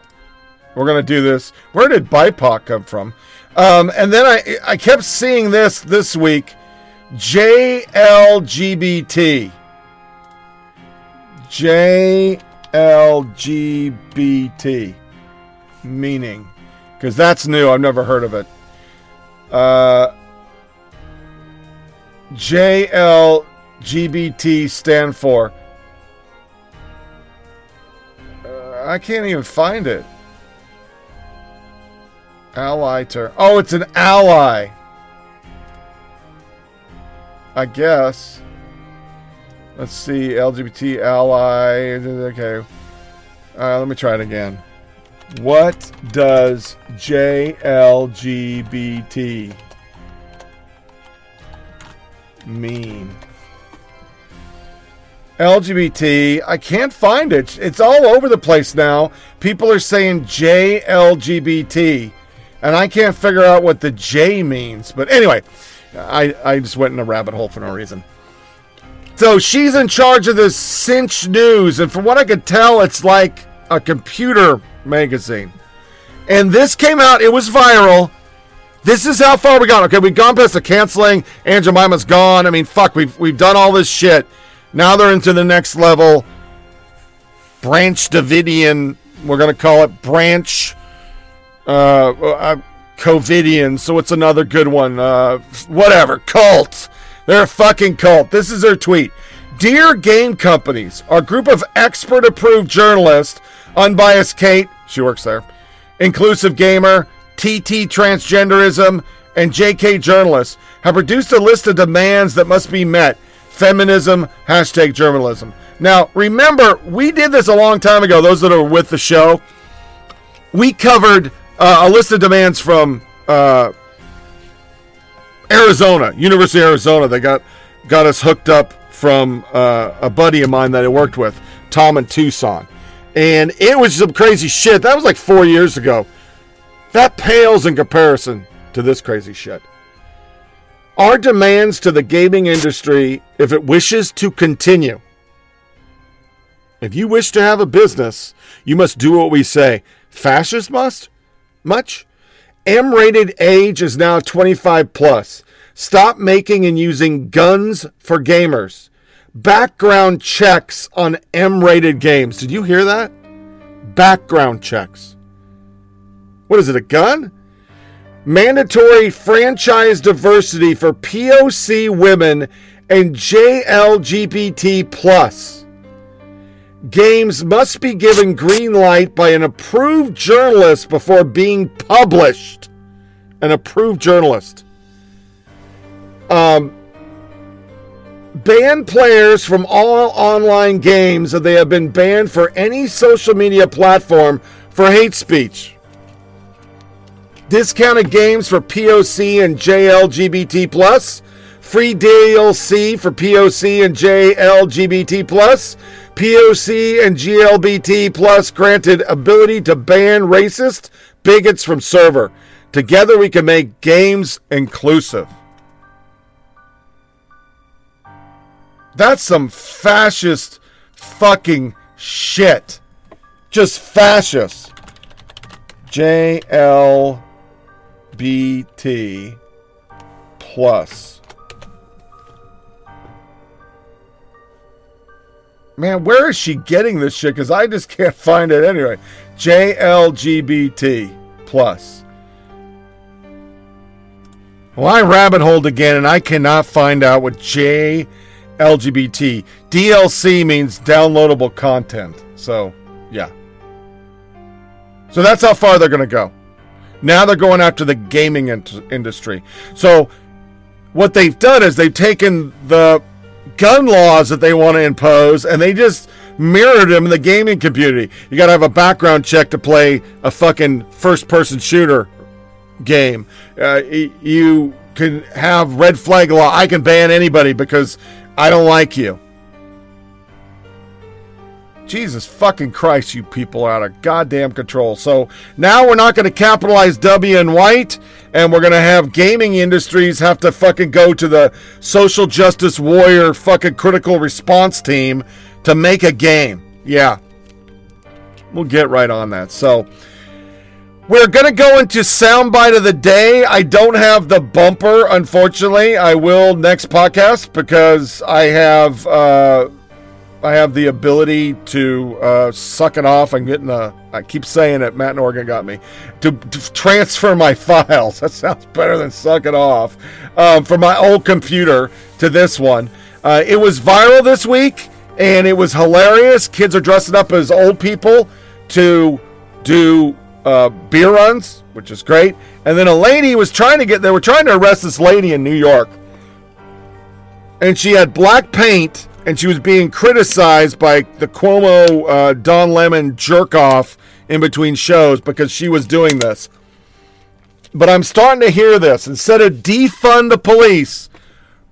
We're gonna do this. Where did BIPOC come from? Um, and then I I kept seeing this this week. JLGBT. JLGBT. Meaning. Because that's new. I've never heard of it. Uh, JL GBT stand for? Uh, I can't even find it. Ally term. Oh, it's an ally. I guess. Let's see. LGBT ally. Okay. Uh, let me try it again. What does JLGBT mean? LGBT. I can't find it. It's all over the place now. People are saying JLGBT, and I can't figure out what the J means. But anyway, I, I just went in a rabbit hole for no reason. So she's in charge of this Cinch News, and from what I could tell, it's like a computer magazine. And this came out, it was viral. This is how far we got. Okay, we've gone past the canceling. Aunt Jemima's gone. I mean, fuck, we've we've done all this shit. Now they're into the next level. Branch Davidian, we're to call it Branch uh, uh, Covidian. So it's another good one. Uh, whatever. Cult. They're a fucking cult. This is their tweet. Dear game companies, our group of expert approved journalists, Unbiased Kate, she works there, Inclusive Gamer, TT Transgenderism, and JK Journalists have produced a list of demands that must be met feminism, hashtag journalism. Now, remember, we did this a long time ago, those that are with the show. We covered uh, a list of demands from uh, Arizona, University of Arizona. They got, got us hooked up from uh, a buddy of mine that I worked with, Tom in Tucson. And it was some crazy shit. That was like four years ago. That pales in comparison to this crazy shit. Our demands to the gaming industry, if it wishes to continue, if you wish to have a business, you must do what we say. Fascist must? Much? M rated age is now 25 plus. Stop making and using guns for gamers. Background checks on M rated games. Did you hear that? Background checks. What is it, a gun? mandatory franchise diversity for POC women and JLGBT plus. Games must be given green light by an approved journalist before being published. An approved journalist. Um, ban players from all online games if they have been banned for any social media platform for hate speech. Discounted games for POC and JLGBT plus. free DLC for POC and JLGBT plus. POC and GLBT plus granted ability to ban racist bigots from server. Together we can make games inclusive. That's some fascist fucking shit. Just fascist. JLBT plus. Man, where is she getting this shit? Because I just can't find it anyway. JLGBT plus. Well, I rabbit holed again and I cannot find out what JLGBT. DLC means downloadable content. So, yeah. So that's how far they're going to go. Now they're going after the gaming in- industry. So what they've done is they've taken the gun laws that they want to impose and they just mirrored them in the gaming community. You got to have a background check to play a fucking first person shooter game. Uh, you can have red flag law. I can ban anybody because I don't like you. Jesus fucking Christ, you people are out of goddamn control. So now we're not going to capitalize W and white, and we're going to have gaming industries have to fucking go to the social justice warrior fucking critical response team to make a game. Yeah. We'll get right on that. So we're going to go into soundbite of the day. I don't have the bumper, unfortunately. I will next podcast because I have. Uh, I have the ability to uh, suck it off I'm getting the. I keep saying it. Matt Norgan got me to, to transfer my files. That sounds better than suck it off um, from my old computer to this one. Uh, it was viral this week and it was hilarious. Kids are dressing up as old people to do uh, beer runs, which is great. And then a lady was trying to get. They were trying to arrest this lady in New York, and she had black paint and she was being criticized by the Cuomo uh, Don Lemon jerk off in between shows because she was doing this. But I'm starting to hear this. Instead of defund the police,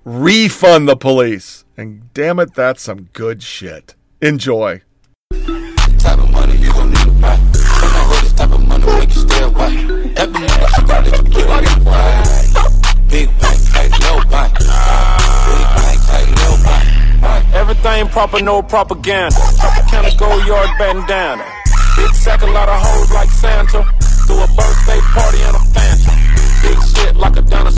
refund the police. And damn it, that's some good shit. Enjoy. Big bank. Everything proper, no propaganda. Tropicana go yard bandana. Big sack, a lot of hoes like Santa. Do a birthday party and a phantom. Big shit like a dinosaur.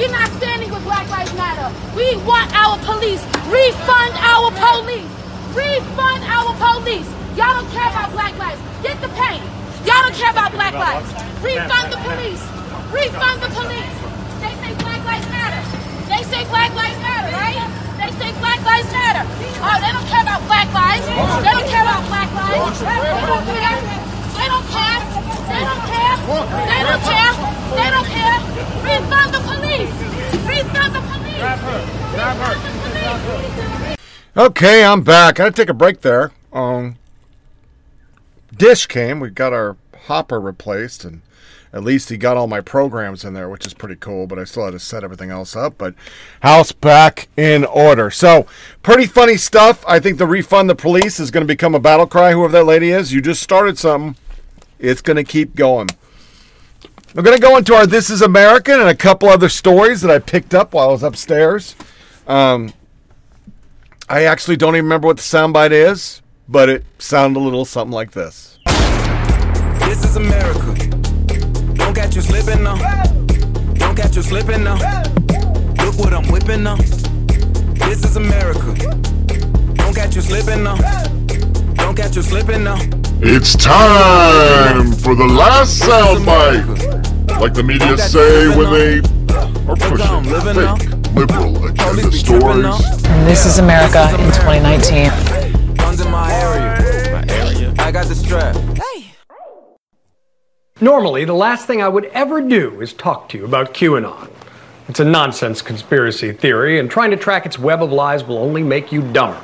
We're not standing with Black Lives Matter. We want our police. Refund our police. Refund our police. Y'all don't care about black lives. Get the pain. Y'all don't care about black lives. Refund the police. Refund the police. They say Black Lives Matter. They say Black Lives Matter, right? They say Black Lives Matter. Oh, they don't care about black lives. They don't care about black lives. They don't care. They don't care. They don't care. They don't care. They don't care. Refund the police. Refund the police. Refund the police. Okay, I'm back. I had to take a break there. Um, Dish came. We got our hopper replaced, and at least he got all my programs in there, which is pretty cool. But I still had to set everything else up. But house back in order. So pretty funny stuff. I think the refund the police is going to become a battle cry. Whoever that lady is, you just started something. It's going to keep going. We're going to go into our This Is American and a couple other stories that I picked up while I was upstairs. Um, I actually don't even remember what the soundbite is, but it sounded a little something like this. This is America. Don't catch you slipping now. Don't catch you slipping now. Look what I'm whipping now. This is America. Don't catch you slipping now. Don't catch you slipping now. It's time for the last soundbite. Like the media say when they are pushing fake liberal agenda stories. And this is America in 2019. Guns in my area. I got the strap. Normally, the last thing I would ever do is talk to you about QAnon. It's a nonsense conspiracy theory, and trying to track its web of lies will only make you dumber.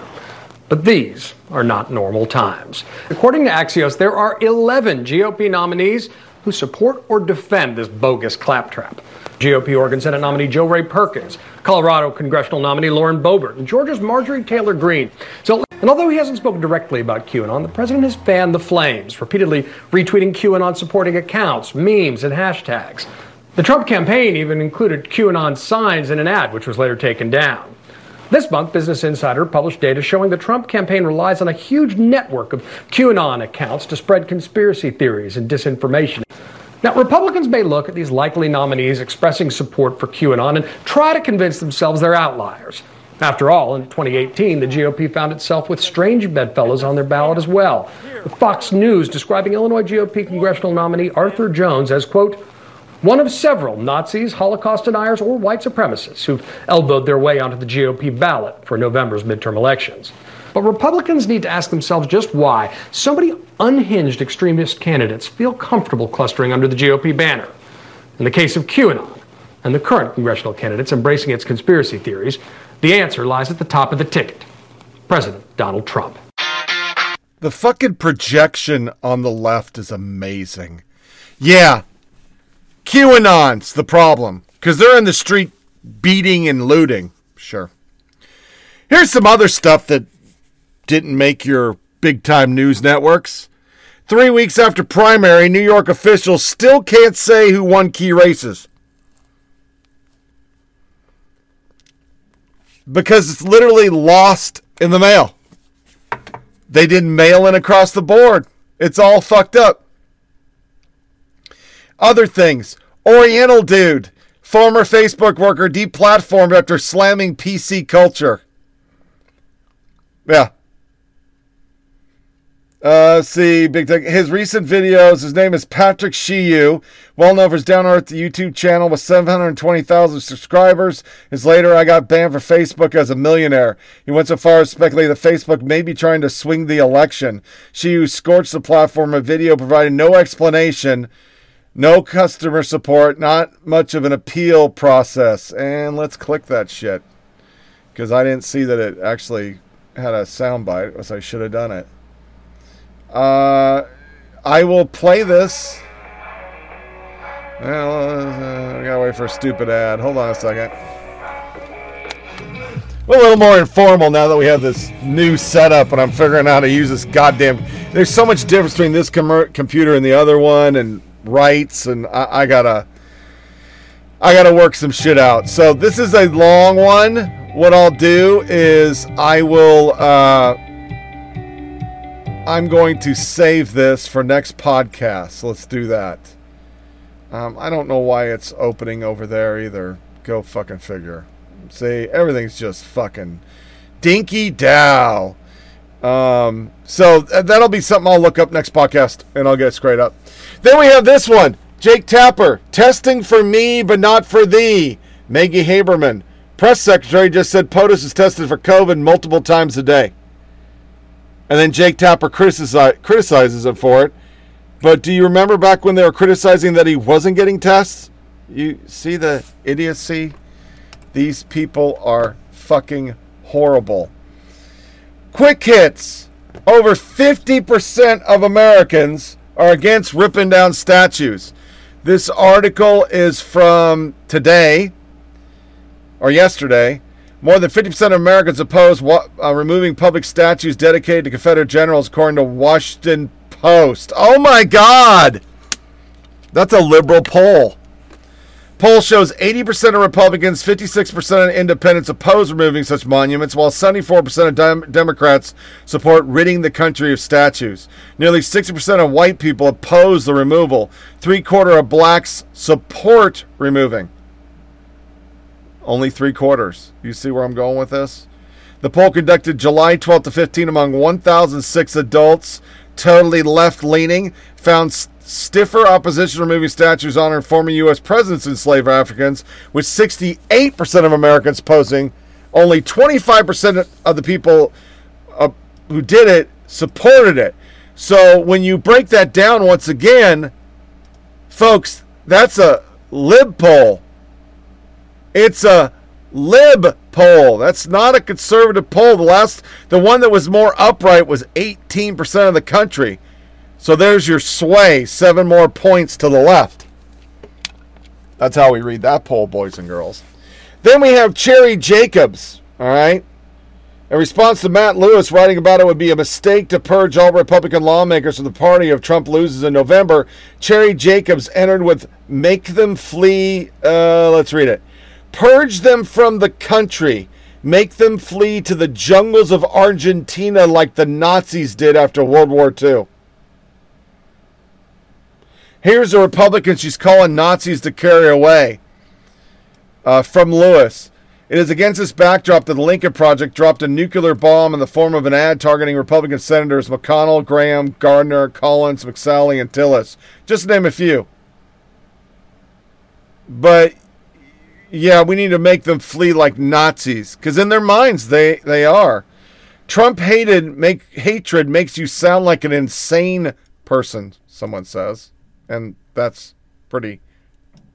But these are not normal times. According to Axios, there are 11 GOP nominees who support or defend this bogus claptrap. GOP Oregon Senate nominee Jo Rae Perkins, Colorado congressional nominee Lauren Boebert, and Georgia's Marjorie Taylor Greene. So, and although he hasn't spoken directly about QAnon, the president has fanned the flames, repeatedly retweeting QAnon supporting accounts, memes, and hashtags. The Trump campaign even included QAnon signs in an ad, which was later taken down. This month, Business Insider published data showing the Trump campaign relies on a huge network of QAnon accounts to spread conspiracy theories and disinformation. Now, Republicans may look at these likely nominees expressing support for QAnon and try to convince themselves they're outliers. After all, in 2018, the GOP found itself with strange bedfellows on their ballot as well, Fox News describing Illinois GOP congressional nominee Arthur Jones as, quote, one of several Nazis, Holocaust deniers, or white supremacists who've elbowed their way onto the GOP ballot for November's midterm elections. But Republicans need to ask themselves just why so many unhinged extremist candidates feel comfortable clustering under the GOP banner. In the case of QAnon and the current congressional candidates embracing its conspiracy theories, the answer lies at the top of the ticket President Donald Trump. The fucking projection on the left is amazing. Yeah, QAnon's the problem because they're in the street beating and looting. Sure. Here's some other stuff that didn't make your big time news networks. Three weeks after primary, New York officials still can't say who won key races. Because it's literally lost in the mail. They didn't mail in across the board. It's all fucked up. Other things. Oriental dude, former Facebook worker, deplatformed after slamming PC culture. Yeah. Uh, see, big tech. His recent videos. His name is Patrick Shyu, well known for his Down Earth YouTube channel with 720,000 subscribers. His later, I got banned for Facebook as a millionaire. He went so far as to speculate that Facebook may be trying to swing the election. Shyu scorched the platform. A video providing no explanation, no customer support, not much of an appeal process. And let's click that shit because I didn't see that it actually had a soundbite, so I should have done it. Uh, I will play this. Well, uh, I gotta wait for a stupid ad. Hold on a second. We're a little more informal now that we have this new setup and I'm figuring out how to use this goddamn. There's so much difference between this com- computer and the other one, and rights, and I, I gotta. I gotta work some shit out. So this is a long one. What I'll do is I will. Uh, I'm going to save this for next podcast. Let's do that. Um, I don't know why it's opening over there either. Go fucking figure. See, everything's just fucking dinky dow. Um, so that'll be something I'll look up next podcast and I'll get it straight up. Then we have this one Jake Tapper, testing for me but not for thee. Maggie Haberman, press secretary, just said POTUS is tested for COVID multiple times a day. And then Jake Tapper criticize, criticizes him for it. But do you remember back when they were criticizing that he wasn't getting tests? You see the idiocy? These people are fucking horrible. Quick hits. Over 50% of Americans are against ripping down statues. This article is from today or yesterday. More than 50% of Americans oppose wa- uh, removing public statues dedicated to Confederate generals, according to Washington Post. Oh my God! That's a liberal poll. Poll shows 80% of Republicans, 56% of independents oppose removing such monuments, while 74% of dem- Democrats support ridding the country of statues. Nearly 60% of white people oppose the removal. Three quarter of blacks support removing. Only three quarters. You see where I'm going with this? The poll conducted July 12 to 15 among 1,006 adults, totally left leaning, found stiffer opposition to removing statues honoring former U.S. presidents and slave Africans, with 68% of Americans opposing. Only 25% of the people uh, who did it supported it. So when you break that down once again, folks, that's a lib poll. It's a lib poll. That's not a conservative poll. The last, the one that was more upright was 18% of the country. So there's your sway, seven more points to the left. That's how we read that poll, boys and girls. Then we have Cheri Jacobus, all right? In response to Matt Lewis writing about it would be a mistake to purge all Republican lawmakers from the party if Trump loses in November, Cheri Jacobus entered with make them flee. Uh, let's read it. Purge them from the country. Make them flee to the jungles of Argentina like the Nazis did after World War II. Here's a Republican she's calling Nazis to carry away uh, from Lewis. It is against this backdrop that the Lincoln Project dropped a nuclear bomb in the form of an ad targeting Republican senators McConnell, Graham, Gardner, Collins, McSally, and Tillis, just to name a few. But yeah, we need to make them flee like Nazis because in their minds they they are. Trump hated make hatred makes you sound like an insane person. Someone says, and that's pretty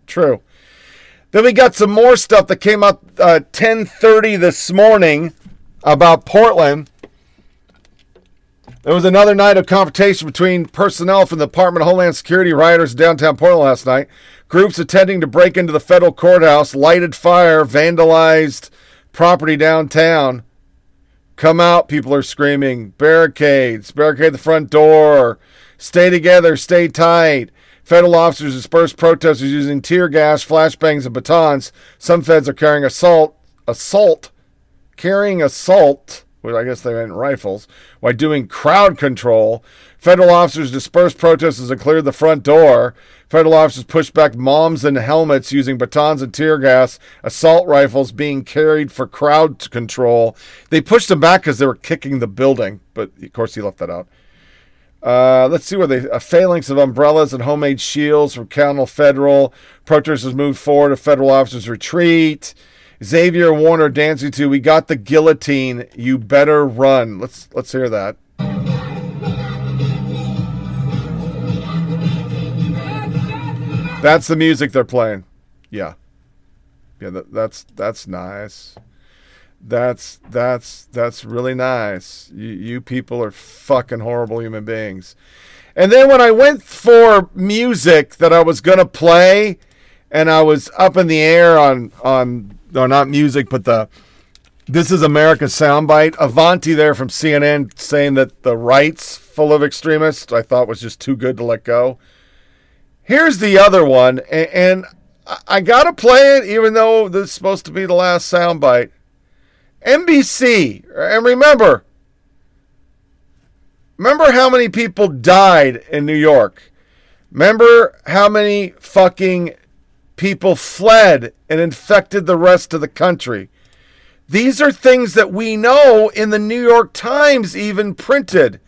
true. Then we got some more stuff that came up uh, 10:30 this morning about Portland. There was another night of confrontation between personnel from the Department of Homeland Security rioters downtown Portland last night. Groups attempting to break into the federal courthouse lighted fire, vandalized property downtown. Come out, people are screaming. Barricades, barricade the front door. Stay together, stay tight. Federal officers dispersed protesters using tear gas, flashbangs, and batons. Some feds are carrying assault, assault, carrying assault, well, I guess they meant rifles, while doing crowd control. Federal officers dispersed protesters and cleared the front door. Federal officers pushed back moms in helmets using batons and tear gas, assault rifles being carried for crowd control. They pushed them back because they were kicking the building, but of course he left that out. Uh, let's see where they a phalanx of umbrellas and homemade shields from County Federal. Protesters moved forward. A federal officers retreat. Xavier Warner dancing to "We Got the Guillotine." You better run. Let's let's hear that. That's the music they're playing. Yeah, yeah. That, that's that's nice. That's that's that's really nice. You you people are fucking horrible human beings. And then when I went for music that I was gonna play, and I was up in the air on on or not music, but the this is America soundbite. Avanti there from CNN saying that the right's full of extremists. I thought was just too good to let go. Here's the other one, and, and I gotta play it, even though this is supposed to be the last soundbite. NBC, and remember, remember how many people died in New York. Remember how many fucking people fled and infected the rest of the country. These are things that we know in the New York Times even printed.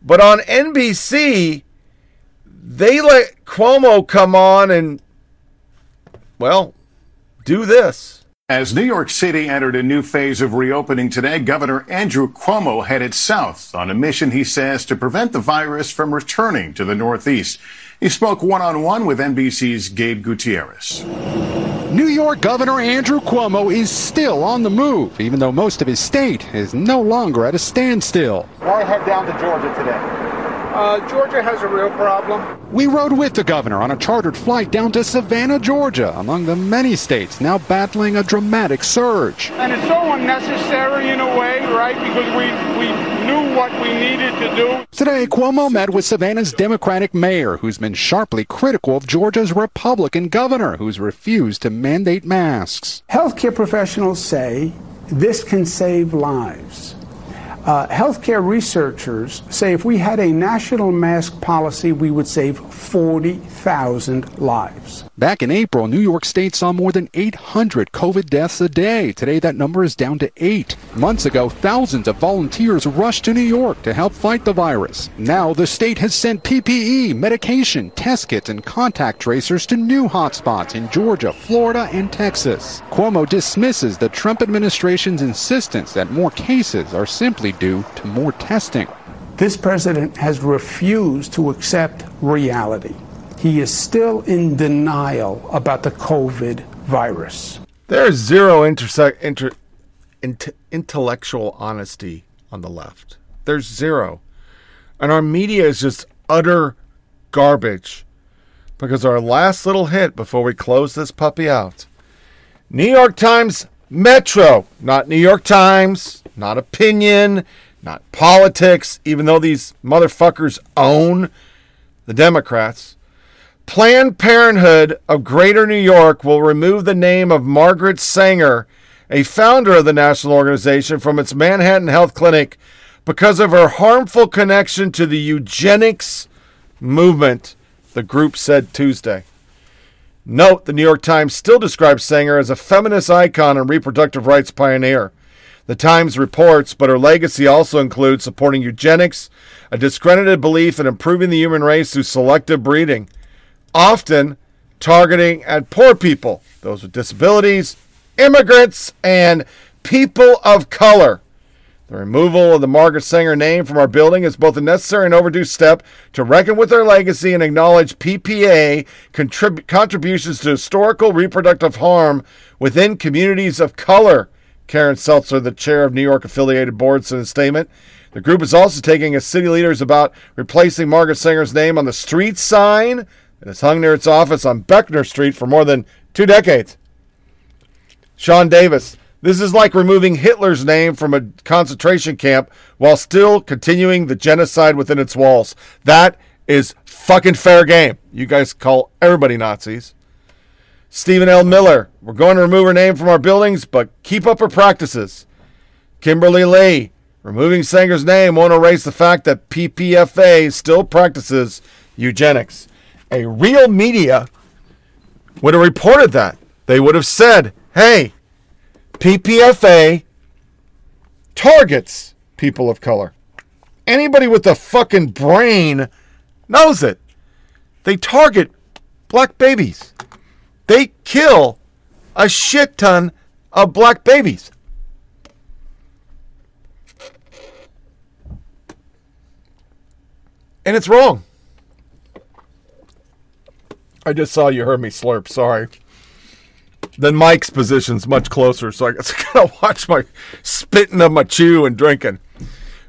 But on NBC, they let Cuomo come on and, well, do this. As New York City entered a new phase of reopening today, Governor Andrew Cuomo headed south on a mission, he says, to prevent the virus from returning to the Northeast. He spoke one on one with NBC's Gabe Gutierrez. New York Governor Andrew Cuomo is still on the move, even though most of his state is no longer at a standstill. Why head down to Georgia today? Uh, Georgia has a real problem. We rode with the governor on a chartered flight down to Savannah, Georgia, among the many states now battling a dramatic surge. And it's so unnecessary in a way, right? Because we, we knew what we needed to do. Today, Cuomo met with Savannah's Democratic mayor, who's been sharply critical of Georgia's Republican governor, who's refused to mandate masks. Healthcare professionals say this can save lives. Uh, healthcare researchers say if we had a national mask policy, we would save 40,000 lives. Back in April, New York State saw more than 800 COVID deaths a day. Today, that number is down to eight. Months ago, thousands of volunteers rushed to New York to help fight the virus. Now, the state has sent PPE, medication, test kits, and contact tracers to new hotspots in Georgia, Florida, and Texas. Cuomo dismisses the Trump administration's insistence that more cases are simply due to more testing. This president has refused to accept reality. He is still in denial about the COVID virus. There is zero intersect inter, int, intellectual honesty on the left. There's zero. And our media is just utter garbage. Because our last little hit before we close this puppy out New York Times Metro, not New York Times, not opinion, not politics, even though these motherfuckers own the Democrats. Planned Parenthood of Greater New York will remove the name of Margaret Sanger, a founder of the national organization, from its Manhattan Health Clinic because of her harmful connection to the eugenics movement, the group said Tuesday. Note the New York Times still describes Sanger as a feminist icon and reproductive rights pioneer. The Times reports, but her legacy also includes supporting eugenics, a discredited belief in improving the human race through selective breeding, often targeting at poor people, those with disabilities, immigrants, and people of color. The removal of the Margaret Sanger name from our building is both a necessary and overdue step to reckon with our legacy and acknowledge PPA contrib- contributions to historical reproductive harm within communities of color. Karen Seltzer, the chair of New York affiliated boards, said in a statement. The group is also taking as city leaders about replacing Margaret Sanger's name on the street sign that has hung near its office on Bleecker Street for more than two decades. Sean Davis, this is like removing Hitler's name from a concentration camp while still continuing the genocide within its walls. That is fucking fair game. You guys call everybody Nazis. Stephen L. Miller, we're going to remove her name from our buildings, but keep up her practices. Kimberly Lee, removing Sanger's name won't erase the fact that PPFA still practices eugenics. A real media would have reported that. They would have said, hey, PPFA targets people of color. Anybody with a fucking brain knows it. They target black babies. They kill a shit ton of black babies. And it's wrong. I just saw you heard me slurp. Sorry. Then Mike's position's much closer, so I guess I gotta watch my spitting of my chew and drinking.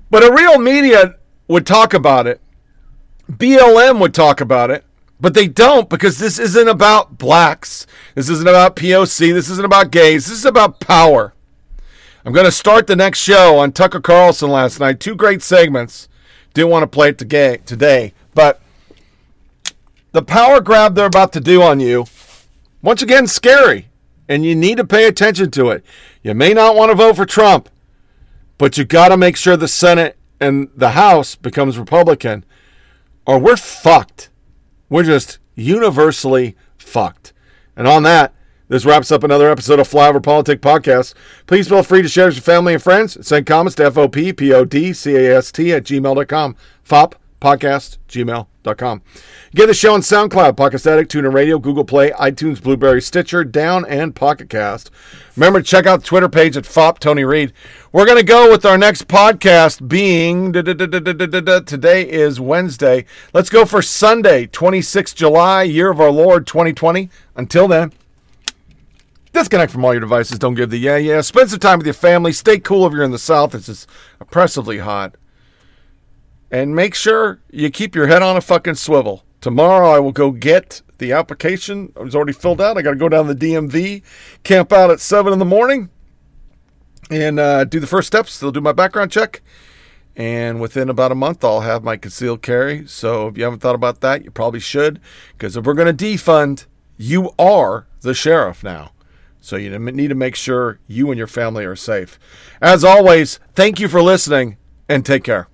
But a real media would talk about it. BLM would talk about it. But they don't because this isn't about blacks. This isn't about POC. This isn't about gays. This is about power. I'm going to start the next show on Tucker Carlson last night. Two great segments. Didn't want to play it today, but the power grab they're about to do on you, once again, scary. And you need to pay attention to it. You may not want to vote for Trump, but you got to make sure the Senate and the House becomes Republican, or we're fucked. We're just universally fucked. And on that, this wraps up another episode of Flyover Politic Podcast. Please feel free to share with your family and friends. Send comments to FOPPODCAST at gmail.com. FOP podcast, gmail.com. Get the show on SoundCloud, Podcast Addict, TuneIn Radio, Google Play, iTunes, Blubrry, Stitcher, Down, and Pocket Cast. Remember to check out the Twitter page at FOP Tony Reed. We're going to go with our next podcast being today is Wednesday. Let's go for Sunday, 26 July, year of our Lord 2020. Until then, disconnect from all your devices. Don't give the yeah, yeah. Spend some time with your family. Stay cool if you're in the South. It's just oppressively hot. And make sure you keep your head on a fucking swivel. Tomorrow I will go get the application. It was already filled out. I got to go down to the DMV, camp out at 7 in the morning, and uh, do the first steps. They'll do my background check. And within about a month, I'll have my concealed carry. So if you haven't thought about that, you probably should. Because if we're going to defund, you are the sheriff now. So you need to make sure you and your family are safe. As always, thank you for listening and take care.